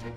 Thank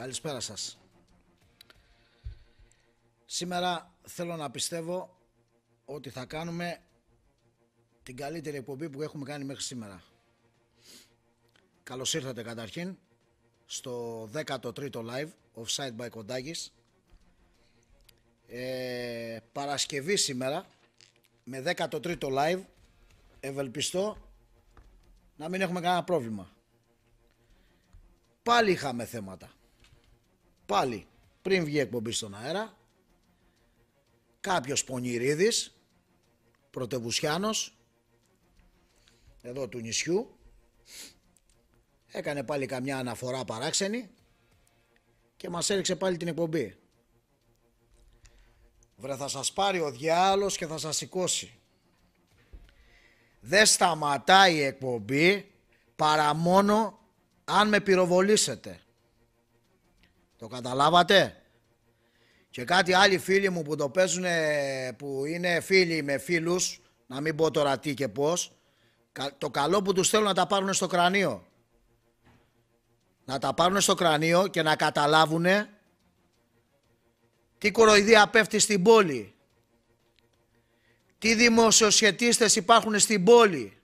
Καλησπέρα σας. Σήμερα θέλω να πιστεύω ότι θα κάνουμε την καλύτερη εκπομπή που έχουμε κάνει μέχρι σήμερα. Καλώς ήρθατε καταρχήν στο 13ο live Offside by Kondakis. Ε, Παρασκευή σήμερα με 13ο live ευελπιστώ να μην έχουμε κανένα πρόβλημα. Πάλι είχαμε θέματα. Πάλι πριν βγει εκπομπή στον αέρα κάποιος Πονηρίδης πρωτεβουσιάνος εδώ του νησιού έκανε πάλι καμιά αναφορά παράξενη και μας έριξε πάλι την εκπομπή. Βρε θα σας πάρει ο διάλος και θα σας σηκώσει. Δεν σταματάει η εκπομπή παρά μόνο αν με πυροβολήσετε. Το καταλάβατε; Και κάτι άλλοι φίλοι μου που το παίζουν που είναι φίλοι με φίλους, να μην πω τώρα τι και πώς, το καλό που τους θέλουν να τα πάρουν στο κρανίο. Να τα πάρουν στο κρανίο και να καταλάβουν τι κοροϊδία πέφτει στην πόλη. Τι δημοσιοσχετίστες υπάρχουν στην πόλη.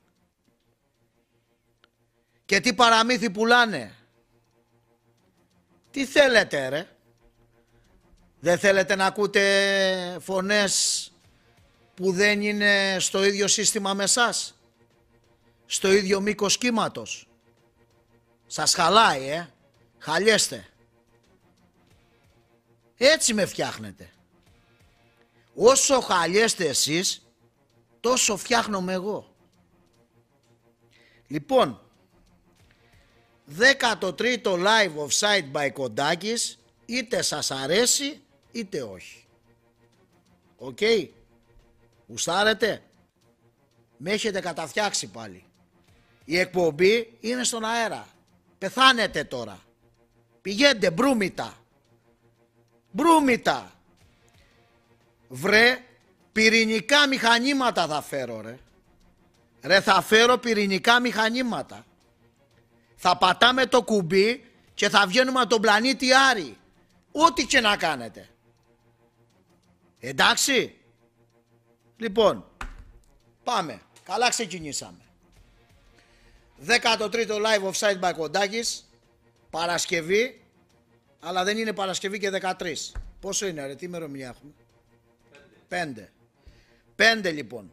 Και τι παραμύθι πουλάνε. Τι θέλετε ρε; Δεν θέλετε να ακούτε φωνές που δεν είναι στο ίδιο σύστημα με σας; Στο ίδιο μήκος κύματος; Σας χαλάει ε; Χαλιέστε. Έτσι με φτιάχνετε. Όσο χαλιέστε εσείς, τόσο φτιάχνομαι εγώ. Λοιπόν, 13ο live offside by Kontakis, είτε σας αρέσει είτε όχι. OK; Okay. Γουστάρετε. Με έχετε καταφτιάξει πάλι. Η εκπομπή είναι στον αέρα. Πεθάνετε τώρα. Πηγαίνετε μπρούμητα. Μπρούμητα. Βρε πυρηνικά μηχανήματα θα φέρω ρε. Ρε θα φέρω πυρηνικά μηχανήματα. Θα πατάμε το κουμπί και θα βγαίνουμε από τον πλανήτη Άρη. Ό,τι και να κάνετε. Εντάξει. Λοιπόν, πάμε. Καλά ξεκινήσαμε. 13ο live offside by Kondakis. Παρασκευή. Αλλά δεν είναι Παρασκευή και 13. Πόσο είναι ρε, τι ημερομηνία έχουμε; 5. 5 λοιπόν.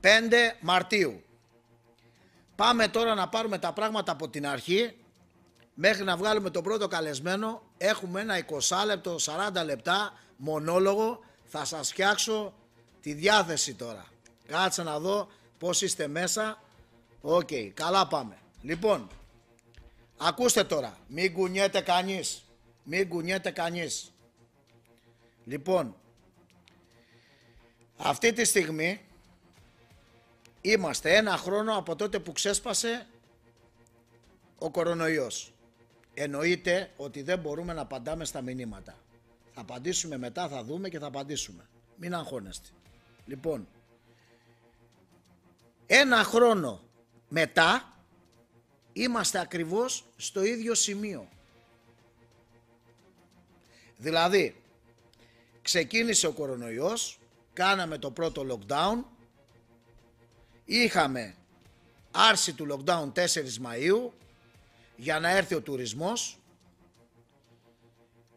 5 Μαρτίου. Πάμε τώρα να πάρουμε τα πράγματα από την αρχή μέχρι να βγάλουμε τον πρώτο καλεσμένο. Έχουμε ένα 20 λεπτό, 40 λεπτά μονόλογο θα σας φτιάξω τη διάθεση τώρα. Κάτσε να δω πώς είστε μέσα. Οκ, καλά πάμε. Λοιπόν, ακούστε τώρα, μην κουνιέται κανείς. Μην κουνιέται κανείς. Λοιπόν, αυτή τη στιγμή είμαστε ένα χρόνο από τότε που ξέσπασε ο κορονοϊός. Εννοείται ότι δεν μπορούμε να απαντάμε στα μηνύματα. Θα απαντήσουμε μετά, θα δούμε και θα απαντήσουμε. Μην αγχώνεστε. Λοιπόν, ένα χρόνο μετά είμαστε ακριβώς στο ίδιο σημείο. Δηλαδή, ξεκίνησε ο κορονοϊός, κάναμε το πρώτο lockdown, είχαμε άρση του lockdown 4 Μαΐου για να έρθει ο τουρισμός,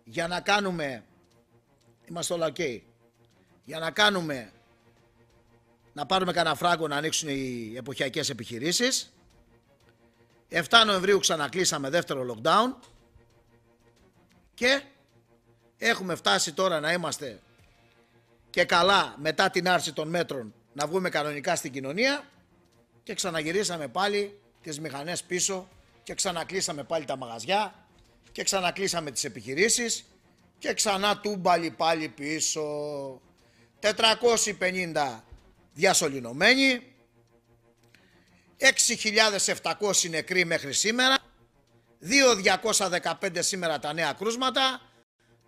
για να κάνουμε, είμαστε όλα ok, για να κάνουμε, να πάρουμε κανένα φράγκο να ανοίξουν οι εποχιακές επιχειρήσεις. 7 Νοεμβρίου ξανακλείσαμε δεύτερο lockdown. Και έχουμε φτάσει τώρα να είμαστε και καλά μετά την άρση των μέτρων να βγούμε κανονικά στην κοινωνία και ξαναγυρίσαμε πάλι τις μηχανές πίσω και ξανακλείσαμε πάλι τα μαγαζιά και ξανακλείσαμε τις επιχειρήσεις και ξανά τούμπαλι πάλι πίσω. 450 διασωληνωμένοι, 6.700 νεκροί μέχρι σήμερα, 2.215 σήμερα τα νέα κρούσματα,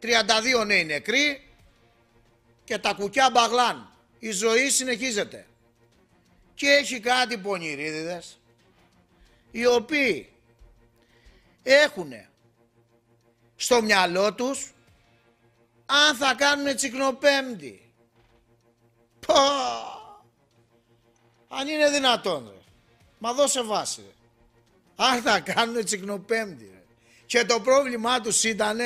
32 νέοι νεκροί και τα κουκιά μπαγλάν. Η ζωή συνεχίζεται. Και έχει κάτι πονηρίδιδες, οι οποίοι έχουν στο μυαλό τους αν θα κάνουν τσικνοπέμπτη. Πω! Αν είναι δυνατόν ρε. Μα δώσε βάση ρε. Αν θα κάνουν τσικνοπέμπτη ρε. Και το πρόβλημά τους ήταν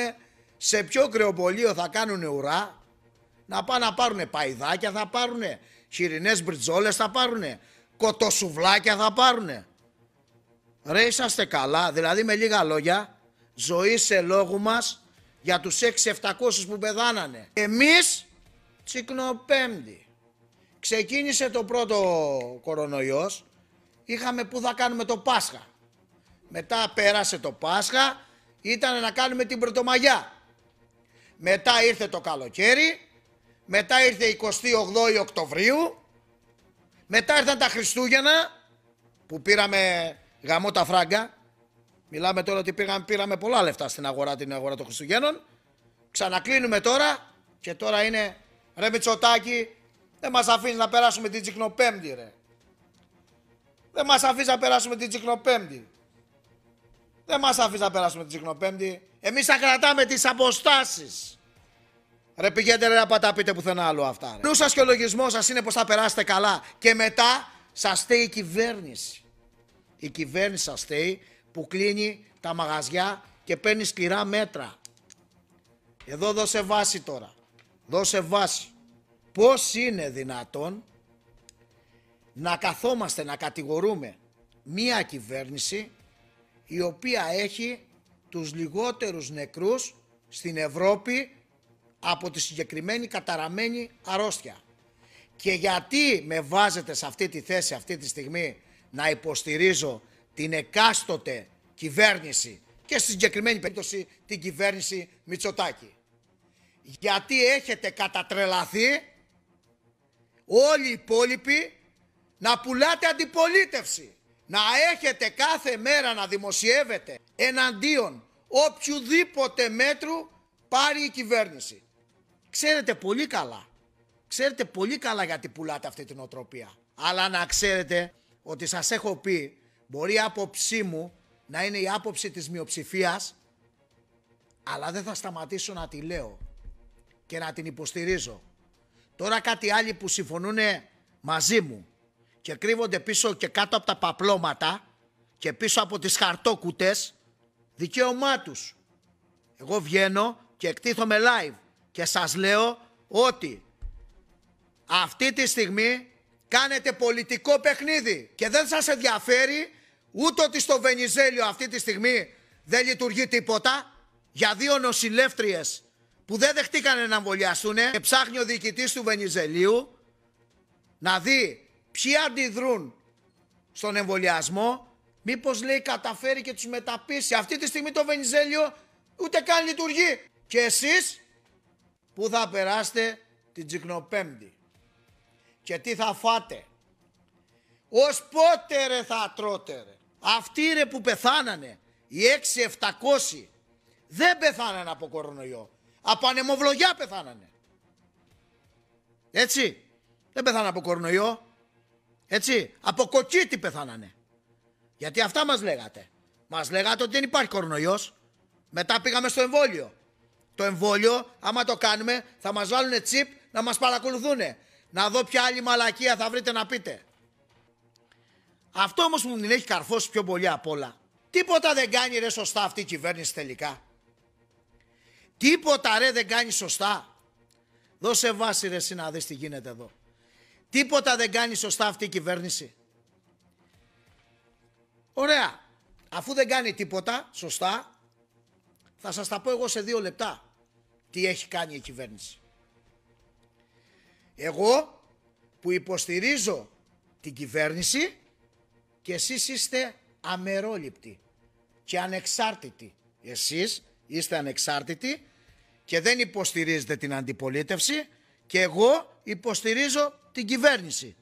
σε ποιο κρεοπολείο θα κάνουν ουρά να πάνε να πάρουν παϊδάκια θα πάρουν χοιρινές μπριτζόλες θα πάρουν κοτοσουβλάκια θα πάρουν ρε είσαστε καλά δηλαδή με λίγα λόγια ζωή σε λόγου μας για τους 6-700 που πεθάνανε. Εμείς τσικνοπέμπτη. Ξεκίνησε το πρώτο κορονοϊός, είχαμε που θα κάνουμε το Πάσχα. Μετά πέρασε το Πάσχα, ήταν να κάνουμε την Πρωτομαγιά. Μετά ήρθε το καλοκαίρι, μετά ήρθε 28 Οκτωβρίου, μετά ήρθαν τα Χριστούγεννα που πήραμε γαμό τα φράγκα, Μιλάμε τώρα ότι πήγαμε, πήραμε πολλά λεφτά στην αγορά, την αγορά των Χριστουγέννων. Ξανακλίνουμε τώρα και τώρα είναι ρε Μητσοτάκη, δεν μας αφήνεις να περάσουμε την Τσικνοπέμπτη ρε. Δεν μας αφήνεις να περάσουμε την Τσικνοπέμπτη. Δεν μας αφήνεις να περάσουμε την Τσικνοπέμπτη. Εμείς θα κρατάμε τις αποστάσεις. Ρε πηγαίνετε ρε να πάτε πείτε πουθενά άλλο αυτά. Ρε. σας και ο λογισμός σας είναι πως θα περάσετε καλά. Και μετά σας στέει η κυβέρνηση. Η κυβέρνηση σας στέει που κλείνει τα μαγαζιά και παίρνει σκληρά μέτρα. Εδώ δώσε βάση τώρα. Δώσε βάση. Πώς είναι δυνατόν να καθόμαστε να κατηγορούμε μία κυβέρνηση η οποία έχει τους λιγότερους νεκρούς στην Ευρώπη από τη συγκεκριμένη καταραμένη αρρώστια. Και γιατί με βάζετε σε αυτή τη θέση αυτή τη στιγμή να υποστηρίζω την εκάστοτε κυβέρνηση και στη συγκεκριμένη περίπτωση την κυβέρνηση Μητσοτάκη; Γιατί έχετε κατατρελαθεί όλοι οι υπόλοιποι να πουλάτε αντιπολίτευση. Να έχετε κάθε μέρα να δημοσιεύετε εναντίον οποιοδήποτε μέτρου πάρει η κυβέρνηση. Ξέρετε πολύ καλά. Ξέρετε πολύ καλά γιατί πουλάτε αυτή την οτροπία. Αλλά να ξέρετε ότι σας έχω πει Μπορεί η άποψή μου να είναι η άποψη της μειοψηφίας, αλλά δεν θα σταματήσω να τη λέω και να την υποστηρίζω. Τώρα κάτι άλλοι που συμφωνούν μαζί μου και κρύβονται πίσω και κάτω από τα παπλώματα και πίσω από τις χαρτόκουτες, δικαίωμά τους. Εγώ βγαίνω και εκτίθομαι live και σας λέω ότι αυτή τη στιγμή κάνετε πολιτικό παιχνίδι και δεν σας ενδιαφέρει Ούτε ότι στο Βενιζέλιο αυτή τη στιγμή δεν λειτουργεί τίποτα για δύο νοσηλεύτριες που δεν δεχτήκανε να εμβολιαστούν και ψάχνει ο διοικητής του Βενιζελίου να δει ποιοι αντιδρούν στον εμβολιασμό μήπως λέει καταφέρει και τους μεταπίσει. Αυτή τη στιγμή το Βενιζέλιο ούτε καν λειτουργεί. Και εσείς που θα περάσετε την Τσικνοπέμπτη και τι θα φάτε. Ως πότε ρε θα τρώτε ρε. Αυτοί ρε που πεθάνανε, οι 6-700, δεν πεθάνανε από κορονοϊό. Από ανεμοβλογιά πεθάνανε. Έτσι. Δεν πεθάνανε από κορονοϊό. Έτσι. Από κοκκίτι πεθάνανε. Γιατί αυτά μας λέγατε. Μας λέγατε ότι δεν υπάρχει κορονοϊός. Μετά πήγαμε στο εμβόλιο. Το εμβόλιο, άμα το κάνουμε, θα μας βάλουν τσίπ να μας παρακολουθούν. Να δω ποια άλλη μαλακία θα βρείτε να πείτε. Αυτό όμως που μου την έχει καρφώσει πιο πολύ απ' όλα. Τίποτα δεν κάνει ρε σωστά αυτή η κυβέρνηση τελικά. Τίποτα ρε δεν κάνει σωστά. Δώσε βάση ρε εσύ να δεις τι γίνεται εδώ. Τίποτα δεν κάνει σωστά αυτή η κυβέρνηση. Ωραία. Αφού δεν κάνει τίποτα σωστά, θα σας τα πω εγώ σε δύο λεπτά τι έχει κάνει η κυβέρνηση. Εγώ που υποστηρίζω την κυβέρνηση και εσείς είστε αμερόληπτοι και ανεξάρτητοι. Εσείς είστε ανεξάρτητοι και δεν υποστηρίζετε την αντιπολίτευση και εγώ υποστηρίζω την κυβέρνηση.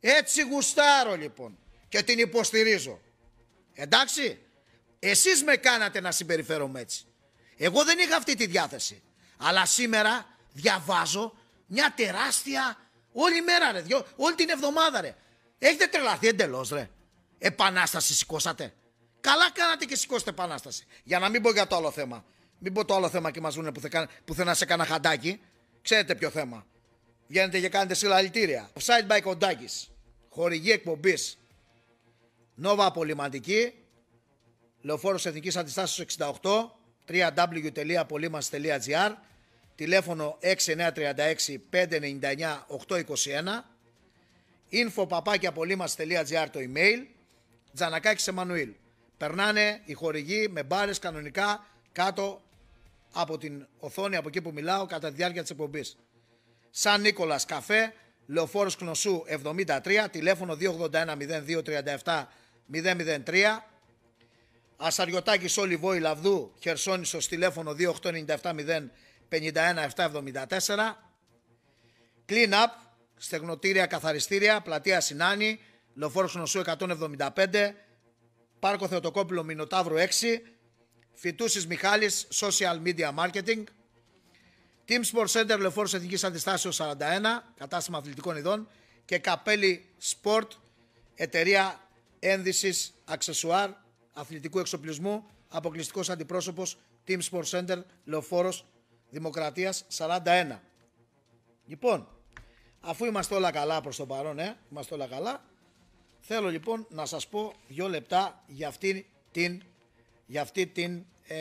Έτσι γουστάρω λοιπόν και την υποστηρίζω. Εντάξει, εσείς με κάνατε να συμπεριφέρομαι έτσι. Εγώ δεν είχα αυτή τη διάθεση. Αλλά σήμερα διαβάζω μια τεράστια όλη μέρα ρε, δυο, όλη την εβδομάδα ρε. Έχετε τρελαθεί εντελώς ρε. Επανάσταση σηκώσατε. Καλά κάνατε και σηκώσετε επανάσταση. Για να μην πω για το άλλο θέμα. Μην πω το άλλο θέμα και μας βγουν πουθενά σε κανένα χαντάκι. Ξέρετε ποιο θέμα. Βγαίνετε και κάνετε συλλαλητήρια. Offside by Κοντάκη. Χορηγή εκπομπής. Νόβα απολυματική. Λεωφόρος Εθνικής Αντιστάσεως 68. www.apolimas.gr Τηλέφωνο 6936 599 821. Info το email. Τζανακάκης Εμμανουήλ. Περνάνε οι χορηγοί με μπάρες κανονικά κάτω από την οθόνη από εκεί που μιλάω κατά τη διάρκεια της εκπομπής. Σαν Νίκολας Καφέ, Λεωφόρος Κνωσού 73, τηλέφωνο 281 0237 003. Ασαριωτάκης Όλη Βόη Λαβδού, Χερσόνησος, τηλέφωνο 2897 051 774. Clean Up, στεγνοτήρια καθαριστήρια, πλατεία Συνάνη, Λεωφόρος Γνωσού 175, Πάρκο Θεοτοκόπουλο Μινοτάβρο 6, Φιτούσης Μιχάλης Social Media Marketing, Team Sport Center Λεωφόρος Εθνικής Αντιστάσεως 41, κατάστημα αθλητικών ειδών και Καπέλη Sport, εταιρεία ένδυσης αξεσουάρ αθλητικού εξοπλισμού, αποκλειστικός αντιπρόσωπος Team Sport Center Λεωφόρος Δημοκρατίας 41. Λοιπόν, αφού είμαστε όλα καλά προς το παρόν, ε, είμαστε όλα καλά, Θέλω λοιπόν να σας πω δύο λεπτά για αυτή την, για αυτή την ε,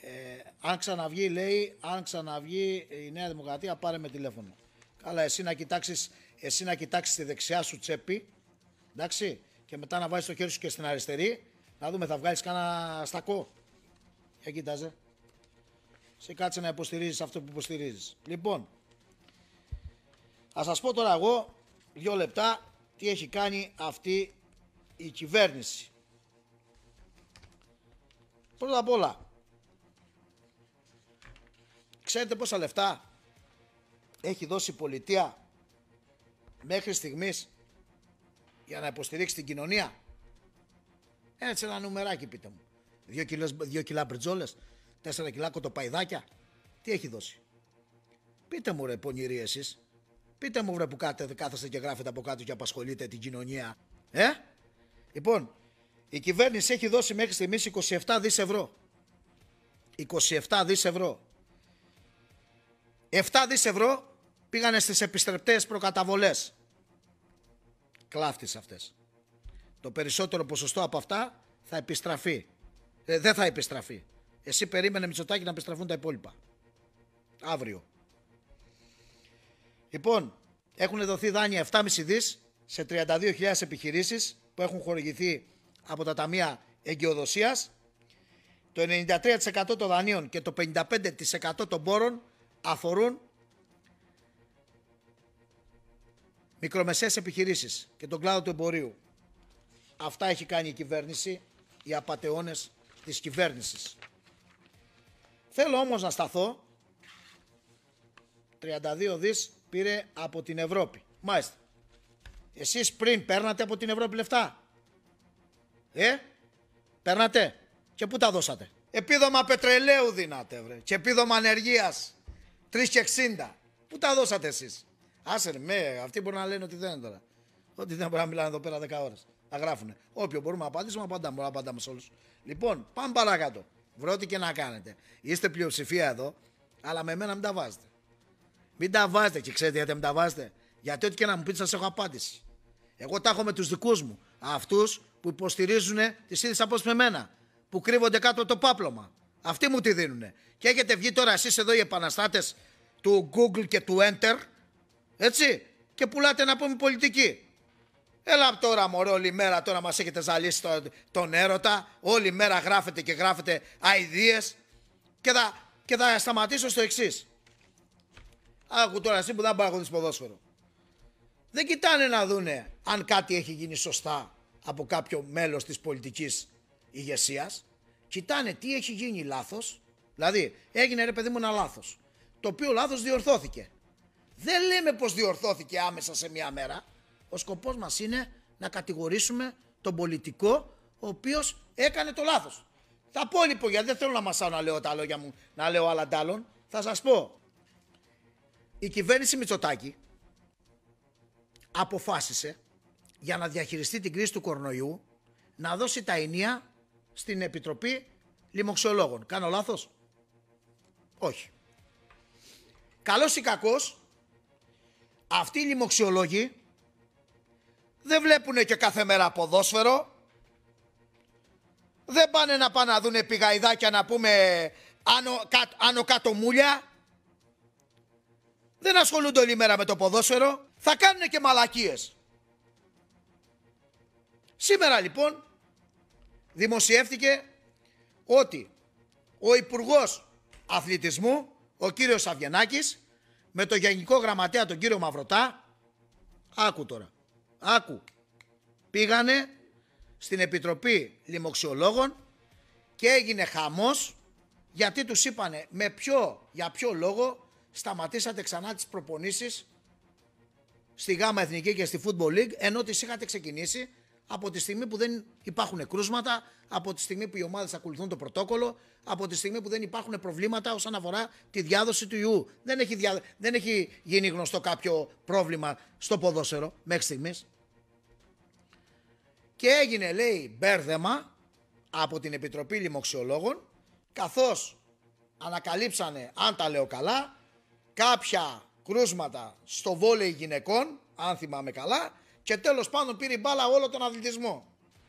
ε, αν ξαναβγεί λέει, αν ξαναβγεί η Νέα Δημοκρατία πάρε με τηλέφωνο. Καλά εσύ να κοιτάξεις, εσύ να κοιτάξεις τη δεξιά σου τσέπη, εντάξει, και μετά να βάζεις το χέρι σου και στην αριστερή, να δούμε θα βγάλεις κάνα στακό. Για κοίταζε. Σε κάτσε να υποστηρίζεις αυτό που υποστηρίζεις. Λοιπόν, θα σας πω τώρα εγώ δύο λεπτά τι έχει κάνει αυτή η κυβέρνηση. Πρώτα απ' όλα, ξέρετε πόσα λεφτά έχει δώσει η πολιτεία μέχρι στιγμής; Για να υποστηρίξει την κοινωνία. Έτσι ένα νουμεράκι πείτε μου. Δύο, κιλές, δύο κιλά μπριτζόλες, τέσσερα κιλά κοτοπαϊδάκια. Τι έχει δώσει; Πείτε μου ρε πονηροί εσείς. Πείτε μου βρε που κάτε, κάθεστε και γράφετε από κάτω και απασχολείτε την κοινωνία. Ε; Λοιπόν, η κυβέρνηση έχει δώσει μέχρι στιγμής 27 δις ευρώ. 27 δις ευρώ. 7 δις ευρώ πήγανε στις επιστρεπτές προκαταβολές. Κλάφτης αυτές. Το περισσότερο ποσοστό από αυτά θα επιστραφεί. Ε, δεν θα επιστραφεί. Εσύ περίμενε Μητσοτάκη να επιστραφούν τα υπόλοιπα. Αύριο. Λοιπόν, έχουν δοθεί δάνεια 7,5 δις σε 32.000 επιχειρήσεις που έχουν χορηγηθεί από τα ταμεία εγκαιοδοσίας. Το 93% των δανείων και το 55% των πόρων αφορούν μικρομεσαίες επιχειρήσεις και τον κλάδο του εμπορίου. Αυτά έχει κάνει η κυβέρνηση, οι απατεώνες της κυβέρνησης. Θέλω όμως να σταθώ 32 δις πήρε από την Ευρώπη. Μάλιστα. Εσείς πριν παίρνατε από την Ευρώπη λεφτά. Ε, παίρνατε. Και πού τα δώσατε; Επίδομα πετρελαίου δίνατε, βρε. Και επίδομα ανεργίας. 3 και 60. Πού τα δώσατε εσείς; Άσε με, αυτοί μπορούν να λένε ότι δεν είναι τώρα. Ότι δεν μπορεί να μιλάνε εδώ πέρα 10 ώρες. Θα γράφουνε. Όποιο μπορούμε να απαντήσουμε, απαντάμε. Μπορούμε να απαντάμε σε όλους. Λοιπόν, πάμε παρακάτω. Βρω ό,τι και να κάνετε. Είστε πλειοψηφία εδώ, αλλά με μένα μην τα βάζετε. Μην τα βάζετε και ξέρετε γιατί μην τα βάζετε. Γιατί ό,τι και να μου πείτε, σας έχω απάντηση. Εγώ τα έχω με τους δικούς μου. Αυτούς που υποστηρίζουν τις ίδιες απόψεις με μένα. Που κρύβονται κάτω από το πάπλωμα. Αυτοί μου τη δίνουν. Και έχετε βγει τώρα εσείς εδώ οι επαναστάτες του Google και του Enter. Έτσι. Και πουλάτε να πούμε πολιτική. Έλα τώρα μωρέ όλη μέρα τώρα μας έχετε ζαλίσει τον, τον έρωτα. Όλη μέρα γράφετε και γράφετε αηδίες. Και θα, και θα σταματήσω στο εξής. Άκου τώρα εσύ που δεν μπορεί να ποδόσφαιρο. Δεν κοιτάνε να δούνε αν κάτι έχει γίνει σωστά από κάποιο μέλος της πολιτικής ηγεσίας. Κοιτάνε τι έχει γίνει λάθος. Δηλαδή έγινε ρε παιδί μου ένα λάθος. Το οποίο λάθος διορθώθηκε. Δεν λέμε πως διορθώθηκε άμεσα σε μία μέρα. Ο σκοπός μας είναι να κατηγορήσουμε τον πολιτικό ο οποίος έκανε το λάθος. Θα πω λοιπόν, γιατί δεν θέλω να μασάω να λέω τα λόγια μου, να λέω άλλα τάλλον. Θα σας πω. Η κυβέρνηση Μητσοτάκη αποφάσισε για να διαχειριστεί την κρίση του κορονοϊού να δώσει τα ενία στην Επιτροπή Λιμοξιολόγων. Κάνω λάθος; Όχι. Καλός ή κακός, αυτοί οι λοιμοξιολόγοι δεν βλέπουν και κάθε μέρα ποδόσφαιρο, δεν πάνε να πάνε να δούνε πηγαϊδάκια να πούμε άνω, άνω κάτω μούλια, δεν ασχολούνται όλη μέρα με το ποδόσφαιρο, θα κάνουν και μαλακίες. Σήμερα λοιπόν δημοσιεύτηκε ότι ο Υπουργός Αθλητισμού, ο κύριος Αβγενάκης, με το Γενικό Γραμματέα τον κύριο Μαυρωτά, άκου τώρα, άκου, πήγανε στην Επιτροπή Λιμοξιολόγων και έγινε χαμός γιατί τους είπανε με ποιο, για ποιο λόγο σταματήσατε ξανά τις προπονήσεις στη ΓΑΜΑ Εθνική και στη Football League ενώ τις είχατε ξεκινήσει από τη στιγμή που δεν υπάρχουν κρούσματα, από τη στιγμή που οι ομάδες ακολουθούν το πρωτόκολλο, από τη στιγμή που δεν υπάρχουν προβλήματα όσον αφορά τη διάδοση του ιού. Δεν έχει, δεν έχει γίνει γνωστό κάποιο πρόβλημα στο ποδόσφαιρο μέχρι στιγμής. Και έγινε λέει μπέρδεμα από την Επιτροπή Λιμοξιολόγων καθώς ανακαλύψανε, αν τα λέω καλά, κάποια κρούσματα στο βόλεϊ γυναικών, αν θυμάμαι καλά, και τέλος πάντων πήρε μπάλα όλο τον αθλητισμό.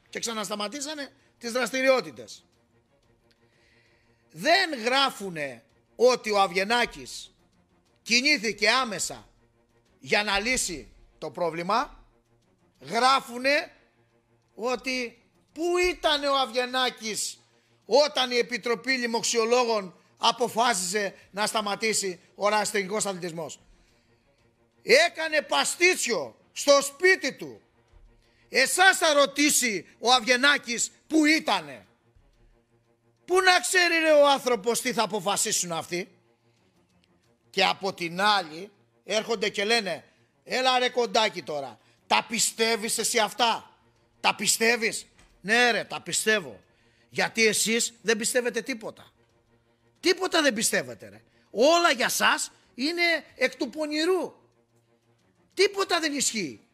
Και ξανασταματήσανε τις δραστηριότητες. Δεν γράφουνε ότι ο Αβγενάκης κινήθηκε άμεσα για να λύσει το πρόβλημα. Γράφουνε ότι πού ήταν ο Αβγενάκης όταν η Επιτροπή Λιμοξιολόγων αποφάσισε να σταματήσει ο ραστεγγικός αθλητισμός. Έκανε παστίτσιο στο σπίτι του. Εσάς θα ρωτήσει ο Αβγενάκης που ήτανε. Πού να ξέρει ρε ο άνθρωπος τι θα αποφασίσουν αυτοί; Και από την άλλη έρχονται και λένε έλα ρε κοντάκι τώρα. Τα πιστεύεις εσύ αυτά; Τα πιστεύεις; Ναι ρε τα πιστεύω. Γιατί εσείς δεν πιστεύετε τίποτα. Τίποτα δεν πιστεύετε ρε. Όλα για σας είναι εκ του πονηρού. Τίποτα δεν ισχύει.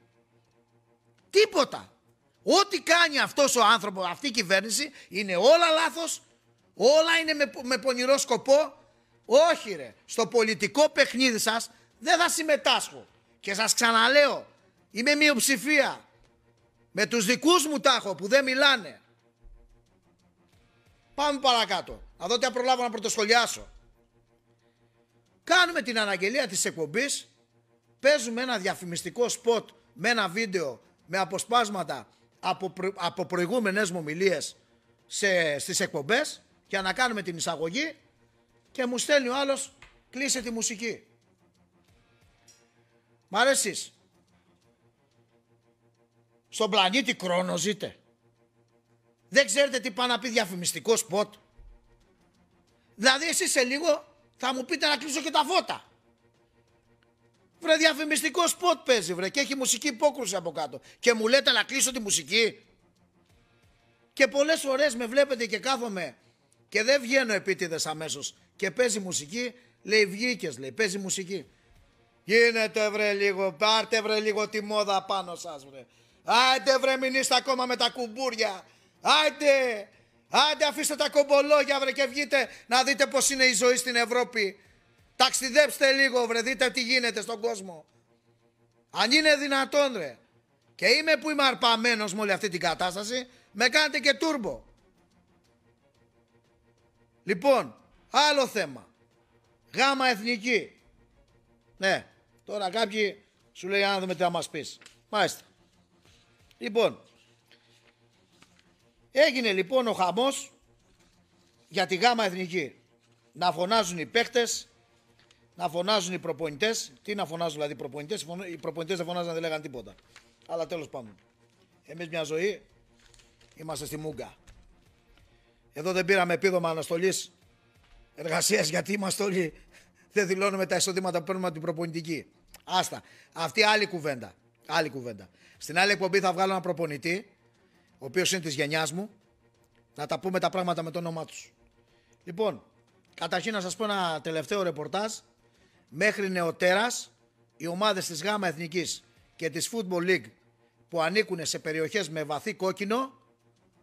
Τίποτα. Ό,τι κάνει αυτός ο άνθρωπος, αυτή η κυβέρνηση, είναι όλα λάθος, όλα είναι με, με πονηρό σκοπό. Όχι ρε, στο πολιτικό παιχνίδι σας δεν θα συμμετάσχω. Και σας ξαναλέω, είμαι μειοψηφία. Με τους δικούς μου τάχω που δεν μιλάνε. Πάμε παρακάτω. Να δω τι προλάβω να πρωτοσχολιάσω. Κάνουμε την αναγγελία της εκπομπής παίζουμε ένα διαφημιστικό σποτ με ένα βίντεο με αποσπάσματα από, προ, από προηγούμενες μου ομιλίες σε, στις εκπομπές για να κάνουμε την εισαγωγή και μου στέλνει ο άλλος κλείσε τη μουσική. Μ' αρέσεις; Στον πλανήτη Κρόνο ζείτε. Δεν ξέρετε τι πάει να πει διαφημιστικό σποτ. Δηλαδή εσείς σε λίγο θα μου πείτε να κλείσω και τα φώτα. Βρε διαφημιστικό σποτ παίζει βρε και έχει μουσική υπόκρουση από κάτω. Και μου λέτε να κλείσω τη μουσική. Και πολλές φορές με βλέπετε και κάθομαι Και δεν βγαίνω επίτηδες αμέσως. Και παίζει μουσική, λέει βγήκες, λέει, παίζει μουσική. Γίνεται βρε λίγο, πάρτε βρε λίγο τη μόδα πάνω σας βρε. Άντε βρε μην είστε ακόμα με τα κουμπούρια. Άντε, άντε αφήστε τα κομπολόγια βρε και βγείτε να δείτε πως είναι η ζωή στην Ευρώπη. Ταξιδέψτε λίγο βρε, δείτε τι γίνεται στον κόσμο. Αν είναι δυνατόν ρε. Και είμαι που είμαι αρπαμένος με όλη αυτή την κατάσταση, με κάνετε και τούρμπο. Λοιπόν, άλλο θέμα. Γάμα εθνική. Ναι, τώρα κάποιοι σου λέει να δούμε τι θα μας πεις. Μάλιστα. Λοιπόν, έγινε λοιπόν ο χαμός για τη γάμα εθνική. Να φωνάζουν οι παίχτες, να φωνάζουν οι προπονητές. Τι να φωνάζουν δηλαδή οι προπονητές, οι προπονητές δεν φωνάζαν, δεν λέγαν τίποτα. Αλλά τέλος πάντων. Εμείς μια ζωή είμαστε στη Μούγκα. Εδώ δεν πήραμε επίδομα αναστολής εργασίας γιατί είμαστε όλοι. Δεν δηλώνουμε τα εισοδήματα που παίρνουμε από την προπονητική. Άστα. Αυτή άλλη κουβέντα. Άλλη κουβέντα. Στην άλλη εκπομπή θα βγάλω ένα προπονητή, ο οποίος είναι της γενιάς μου, να τα πούμε τα πράγματα με το όνομά τους. Λοιπόν, καταρχήν να σας πω ένα τελευταίο ρεπορτάζ. Μέχρι νεοτέρας, οι ομάδες της ΓΑΜΑ Εθνικής και της Football League που ανήκουν σε περιοχές με βαθύ κόκκινο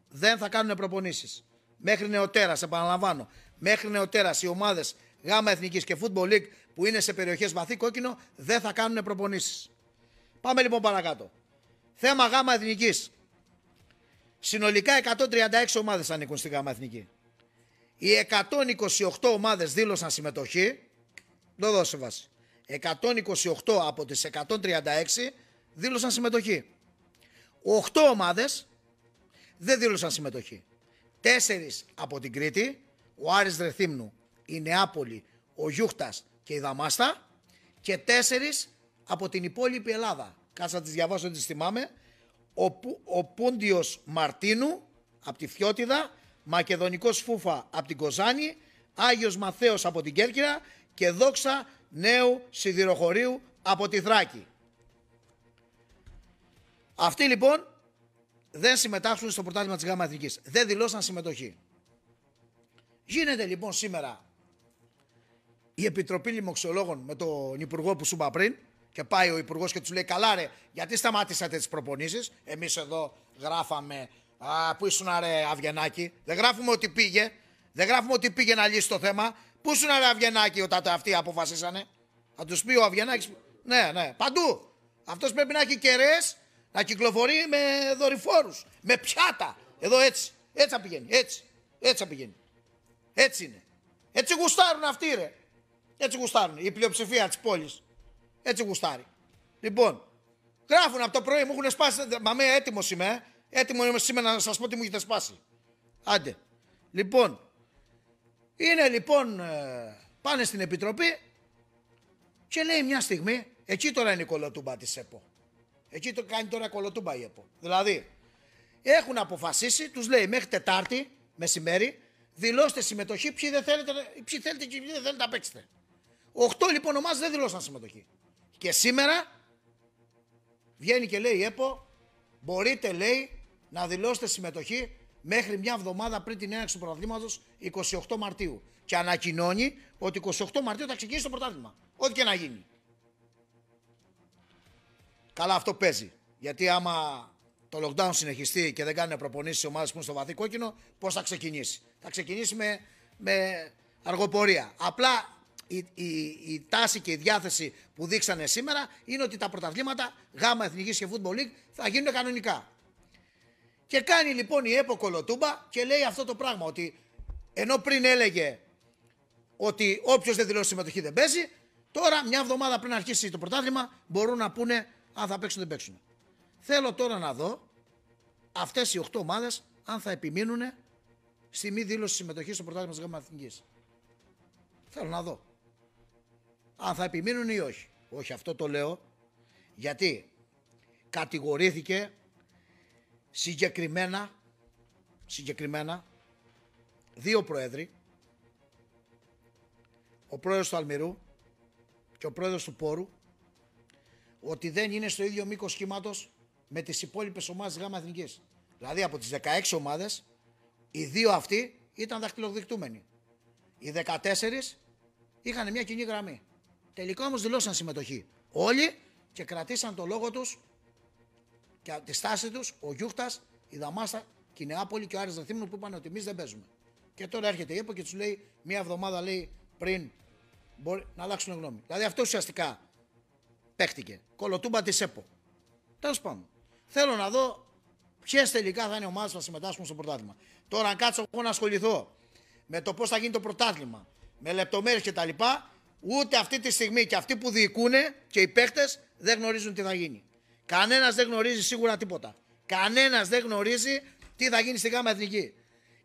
δεν θα κάνουν προπονήσεις μέχρι νεοτέρας, επαναλαμβάνω, μέχρι νεοτέρας οι ομάδες ΓΑΜΑ Εθνικής και Football League που είναι σε περιοχές βαθύ κόκκινο δεν θα κάνουν προπονήσεις. Πάμε λοιπόν παρακάτω. Θέμα ΓΑΜΑ Εθνικής. Συνολικά 136 ομάδες ανήκουν στη ΓΑΜΑ Εθνική. Οι 128 ομάδες δήλωσαν συμμετοχή. Το δώσε βάση. 128 από τις 136 δήλωσαν συμμετοχή. 8 ομάδες δεν δήλωσαν συμμετοχή. Τέσσερις από την Κρήτη, ο Άρης Ρεθύμνου, η Νεάπολη, ο Γιούχτας και η Δαμάστα και τέσσερις από την υπόλοιπη Ελλάδα. Κάτσα να τις διαβάσω, δεν τις θυμάμαι. Ο, ο Πούντιος Μαρτίνου από τη Φιώτιδα, Μακεδονικός Φούφα από την Κοζάνη, Άγιος Μαθαίος από την Κέρκυρα και Δόξα Νέου Σιδηροχωρίου από τη Θράκη. Αυτοί λοιπόν δεν συμμετάσχουν στο πρωτάθλημα της ΓΑΜΑ Εθνικής. Δεν δηλώσαν συμμετοχή. Γίνεται λοιπόν σήμερα η Επιτροπή Λιμοξιολόγων με τον Υπουργό που σου είπα πριν και πάει ο Υπουργός και τους λέει: Καλά, ρε, γιατί σταμάτησατε τις προπονήσεις; Εμείς εδώ γράφαμε. Α, πού ήσουν, ρε, Αυγενάκη; Δεν γράφουμε ότι πήγε. Δεν γράφουμε ότι πήγε να λύσει το θέμα. Πού ήσουν, ρε, Αυγενάκη, όταν αυτοί αποφασίσανε. Θα τους πει ο Αυγενάκη. Ναι, ναι, παντού. Αυτός πρέπει να έχει κεραίες να κυκλοφορεί με δορυφόρους, με πιάτα. Εδώ έτσι. Έτσι θα πηγαίνει. Έτσι. Έτσι θα πηγαίνει. Έτσι είναι. Έτσι γουστάρουν αυτοί, ρε. Έτσι γουστάρουν. Η πλειοψηφία της πόλης. Έτσι γουστάρει. Λοιπόν, γράφουν από το πρωί, μου έχουν σπάσει. Μα με έτοιμος είμαι, ε. Έτοιμο είμαι σήμερα να σας πω τι μου έχετε σπάσει. Άντε. Λοιπόν, είναι λοιπόν, ε, πάνε στην επιτροπή και λέει μια στιγμή, εκεί τώρα είναι η κολοτούμπα της ΕΠΟ. Εκεί το κάνει τώρα κολοτούμπα η ΕΠΟ. Δηλαδή, έχουν αποφασίσει, τους λέει μέχρι Τετάρτη μεσημέρι, δηλώστε συμμετοχή. Ποιοι, δεν θέλετε, ποιοι θέλετε και ποιοι δεν θέλετε να παίξετε. Οχτώ λοιπόν ομάδες δεν δηλώσαν συμμετοχή. Και σήμερα βγαίνει και λέει η ΕΠΟ, μπορείτε λέει να δηλώσετε συμμετοχή μέχρι μια εβδομάδα πριν την έναρξη του πρωταθλήματος 28 Μαρτίου. Και ανακοινώνει ότι 28 Μαρτίου θα ξεκινήσει το πρωτάθλημα. Ό,τι και να γίνει. Καλά, αυτό παίζει. Γιατί άμα το lockdown συνεχιστεί και δεν κάνουν προπονήσεις ομάδες που είναι στο βαθύ κόκκινο, πώς θα ξεκινήσει; Θα ξεκινήσει με, με αργοπορία. Απλά η, η, η, τάση και η διάθεση που δείξανε σήμερα είναι ότι τα πρωταθλήματα γάμα εθνικής και football league θα γίνουν κανονικά. Και κάνει λοιπόν η ΕΠΟ κολοτούμπα και λέει αυτό το πράγμα ότι ενώ πριν έλεγε ότι όποιος δεν δηλώσει συμμετοχή δεν παίζει, τώρα μια εβδομάδα πριν αρχίσει το πρωτάθλημα μπορούν να πούνε αν θα παίξουν δεν παίξουν. Θέλω τώρα να δω αυτές οι 8 ομάδες αν θα επιμείνουν στη μη δήλωση συμμετοχής στο πρωτάθλημα της ΓΑΜΑ Εθνικής. Θέλω να δω. Αν θα επιμείνουν ή όχι. Όχι, αυτό το λέω γιατί κατηγορήθηκε συγκεκριμένα, συγκεκριμένα δύο πρόεδροι, ο πρόεδρος του Αλμυρού και ο πρόεδρος του Πόρου, ότι δεν είναι στο ίδιο μήκος κύματο με τις υπόλοιπες ομάδες γάμα εθνικής. Δηλαδή από τις 16 ομάδες, οι δύο αυτοί ήταν δαχτυλοδεικτούμενοι. Οι 14 είχαν μια κοινή γραμμή. Τελικά όμως δηλώσαν συμμετοχή. Όλοι και κρατήσαν το λόγο τους και τη στάση τους ο Γιούχτα, η Δαμάστα και η Νεάπολη και ο Άρης Δεθύμνου που είπαν ότι εμείς δεν παίζουμε. Και τώρα έρχεται η ΕΠΟ και τους λέει μία εβδομάδα λέει πριν μπορεί να αλλάξουν γνώμη. Δηλαδή αυτό ουσιαστικά παίχτηκε. Κολοτούμπα της ΕΠΟ. Τέλος πάντων. Θέλω να δω ποιες τελικά θα είναι οι ομάδες που θα συμμετάσχουν στο πρωτάθλημα. Τώρα, αν κάτσω εγώ να ασχοληθώ με το πώς θα γίνει το πρωτάθλημα, με λεπτομέρειες κτλ., ούτε αυτή τη στιγμή και αυτοί που διοικούν και οι παίχτε δεν γνωρίζουν τι θα γίνει. Κανένας δεν γνωρίζει σίγουρα τίποτα. Κανένας δεν γνωρίζει τι θα γίνει στη ΓΑΜΑ Εθνική.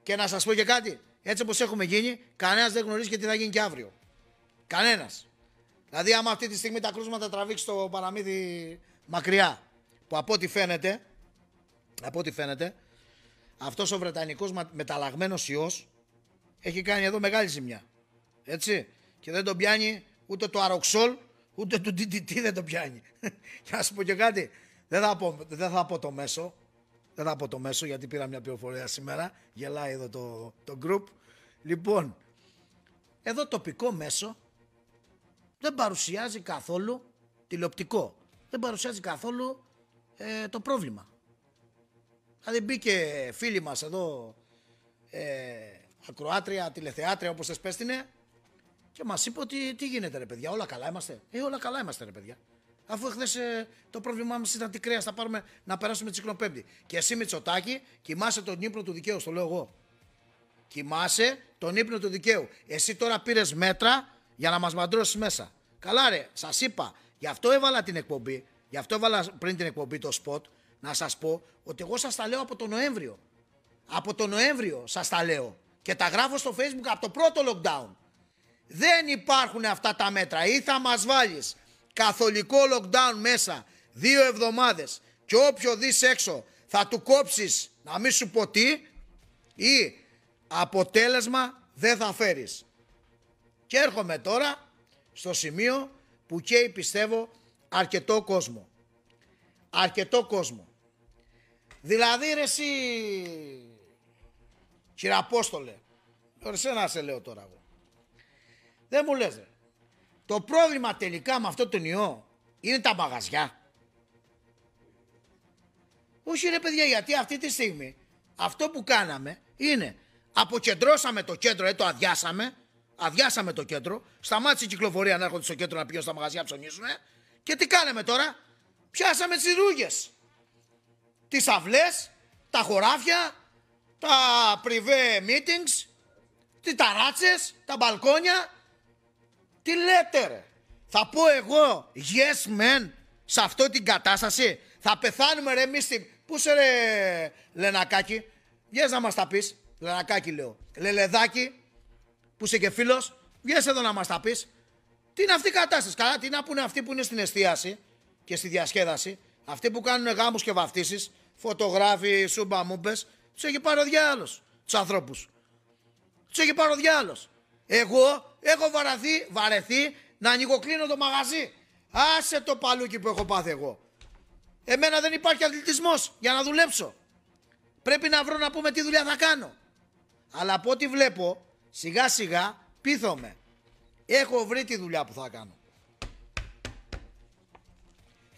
Και να σας πω και κάτι, έτσι όπως έχουμε γίνει, κανένας δεν γνωρίζει και τι θα γίνει και αύριο. Κανένας. Δηλαδή, άμα αυτή τη στιγμή τα κρούσματα τραβήξει το παραμύθι μακριά, που από ό,τι φαίνεται, από ό,τι φαίνεται, αυτός ο Βρετανικός μεταλλαγμένος ιός έχει κάνει εδώ μεγάλη ζημιά. Έτσι. Και δεν τον πιάνει ούτε το αροξόλ, ούτε το DDT δεν τον πιάνει. Και να σου πω και κάτι, δεν θα πω, δεν θα πω το μέσο, δεν θα πω το μέσο γιατί πήρα μια πληροφορία σήμερα, γελάει εδώ το, το group. Λοιπόν, εδώ τοπικό μέσο δεν παρουσιάζει καθόλου τηλεοπτικό. Δεν παρουσιάζει καθόλου ε, το πρόβλημα. Δηλαδή μπήκε φίλοι μας εδώ, ε, ακροάτρια, τηλεθεάτρια όπως θες πέστηνε και μας είπε ότι τι γίνεται ρε παιδιά, όλα καλά είμαστε. Ε, όλα καλά είμαστε ρε παιδιά. Αφού χθε ε, το πρόβλημά μας ήταν τι κρέας θα πάρουμε να περάσουμε τσικνοπέμπτη. Και εσύ Μητσοτάκη κοιμάσαι τον ύπνο του δικαίου, στο λέω εγώ. Κοιμάσαι τον ύπνο του δικαίου. Εσύ τώρα πήρες μέτρα για να μας μαντρώσεις μέσα. Καλά ρε, σας είπα, γι' αυτό έβαλα την εκπομπή, γι' αυτό έβαλα πριν την εκπομπή το σποτ, να σας πω ότι εγώ σας τα λέω από τον Νοέμβριο. Από τον Νοέμβριο σας τα λέω. Και τα γράφω στο facebook από το πρώτο lockdown. Δεν υπάρχουν αυτά τα μέτρα. Ή θα μας βάλεις καθολικό lockdown μέσα δύο εβδομάδες και όποιο δεις έξω θα του κόψεις να μην σου πω τι ή αποτέλεσμα δεν θα φέρεις. Και έρχομαι τώρα στο σημείο που καίει πιστεύω αρκετό κόσμο. Αρκετό κόσμο. Δηλαδή ρε εσύ κύριε Απόστολε, να σε λέω τώρα εγώ. Δεν μου λες ρε. Το πρόβλημα τελικά με αυτό τον ιό είναι τα μαγαζιά. Όχι ρε παιδιά γιατί αυτή τη στιγμή αυτό που κάναμε είναι αποκεντρώσαμε το κέντρο, ε, το αδειάσαμε, αδειάσαμε το κέντρο, σταμάτησε η κυκλοφορία να έρχονται στο κέντρο να πηγαίνουν στα μαγαζιά να ψωνίσουν και τι κάναμε τώρα, πιάσαμε τις ρούγες, τις αυλές, τα χωράφια, τα privé meetings, τις ταράτσες, τα μπαλκόνια, τι λέτε ρε; Θα πω εγώ yes man σε αυτό την κατάσταση. Θα πεθάνουμε ρε εμείς στην... Πού σε ρε Λενακάκι. Βγες να μας τα πεις. Λενακάκι λέω. Λελεδάκι. Που είσαι και φίλος. Βγες εδώ να μας τα πεις. Τι είναι αυτή η κατάσταση; Καλά τι να πούνε αυτοί που είναι στην εστίαση και στη διασκέδαση. Αυτοί που κάνουν γάμους και βαφτίσεις. Φωτογράφοι, σούμπα μούμπες. Τους έχει πάρει ο διάλος. Τους ανθρώπους. Τους έχει πάρει ο διάλος. Εγώ έχω βαρεθεί, βαρεθεί να ανοιγοκλίνω το μαγαζί. Άσε το παλούκι που έχω πάθει εγώ. Εμένα δεν υπάρχει αθλητισμός για να δουλέψω. Πρέπει να βρω να πούμε τι δουλειά θα κάνω. Αλλά από ό,τι βλέπω, σιγά σιγά πείθομαι. Έχω βρει τη δουλειά που θα κάνω.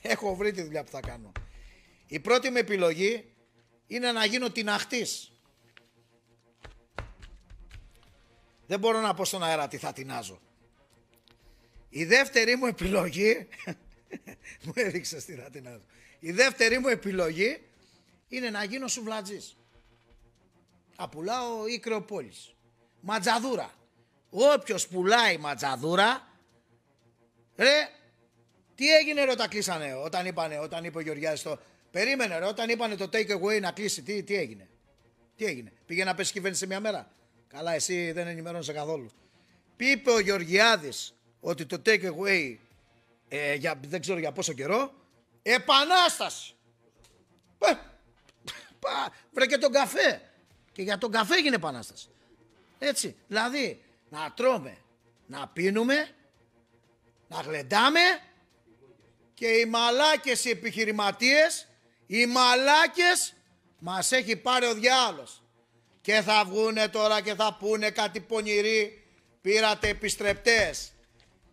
Έχω βρει τη δουλειά που θα κάνω. Η πρώτη μου επιλογή είναι να γίνω την αχτής. Δεν μπορώ να πω στον αέρα τι θα τεινάζω. Η δεύτερη μου επιλογή... μου έδειξες τι θα τεινάζω. Η δεύτερη μου επιλογή είναι να γίνω σουβλατζής. Να πουλάω ή κρεοπόλης. Ματζαδούρα. Όποιος πουλάει ματζαδούρα, ρε, τι έγινε ρε όταν κλείσανε, όταν είπανε, όταν είπε ο Γεωργιάδης το... Περίμενε ρε, όταν είπανε το take away να κλείσει, τι, τι έγινε; Τι έγινε; Πήγε να πέσει κυβέρνηση σε μια μέρα; Καλά, εσύ δεν ενημερώνεσαι καθόλου. Είπε ο Γεωργιάδης ότι το take away ε, για, δεν ξέρω για πόσο καιρό επανάσταση. Ε, βρε και τον καφέ. Και για τον καφέ έγινε επανάσταση. Έτσι. Δηλαδή να τρώμε, να πίνουμε, να γλεντάμε και οι μαλάκες οι επιχειρηματίες, οι μαλάκες μας έχει πάρει ο διάλος. Και θα βγούνε τώρα και θα πούνε κάτι πονηροί. Πήρατε επιστρεπτές.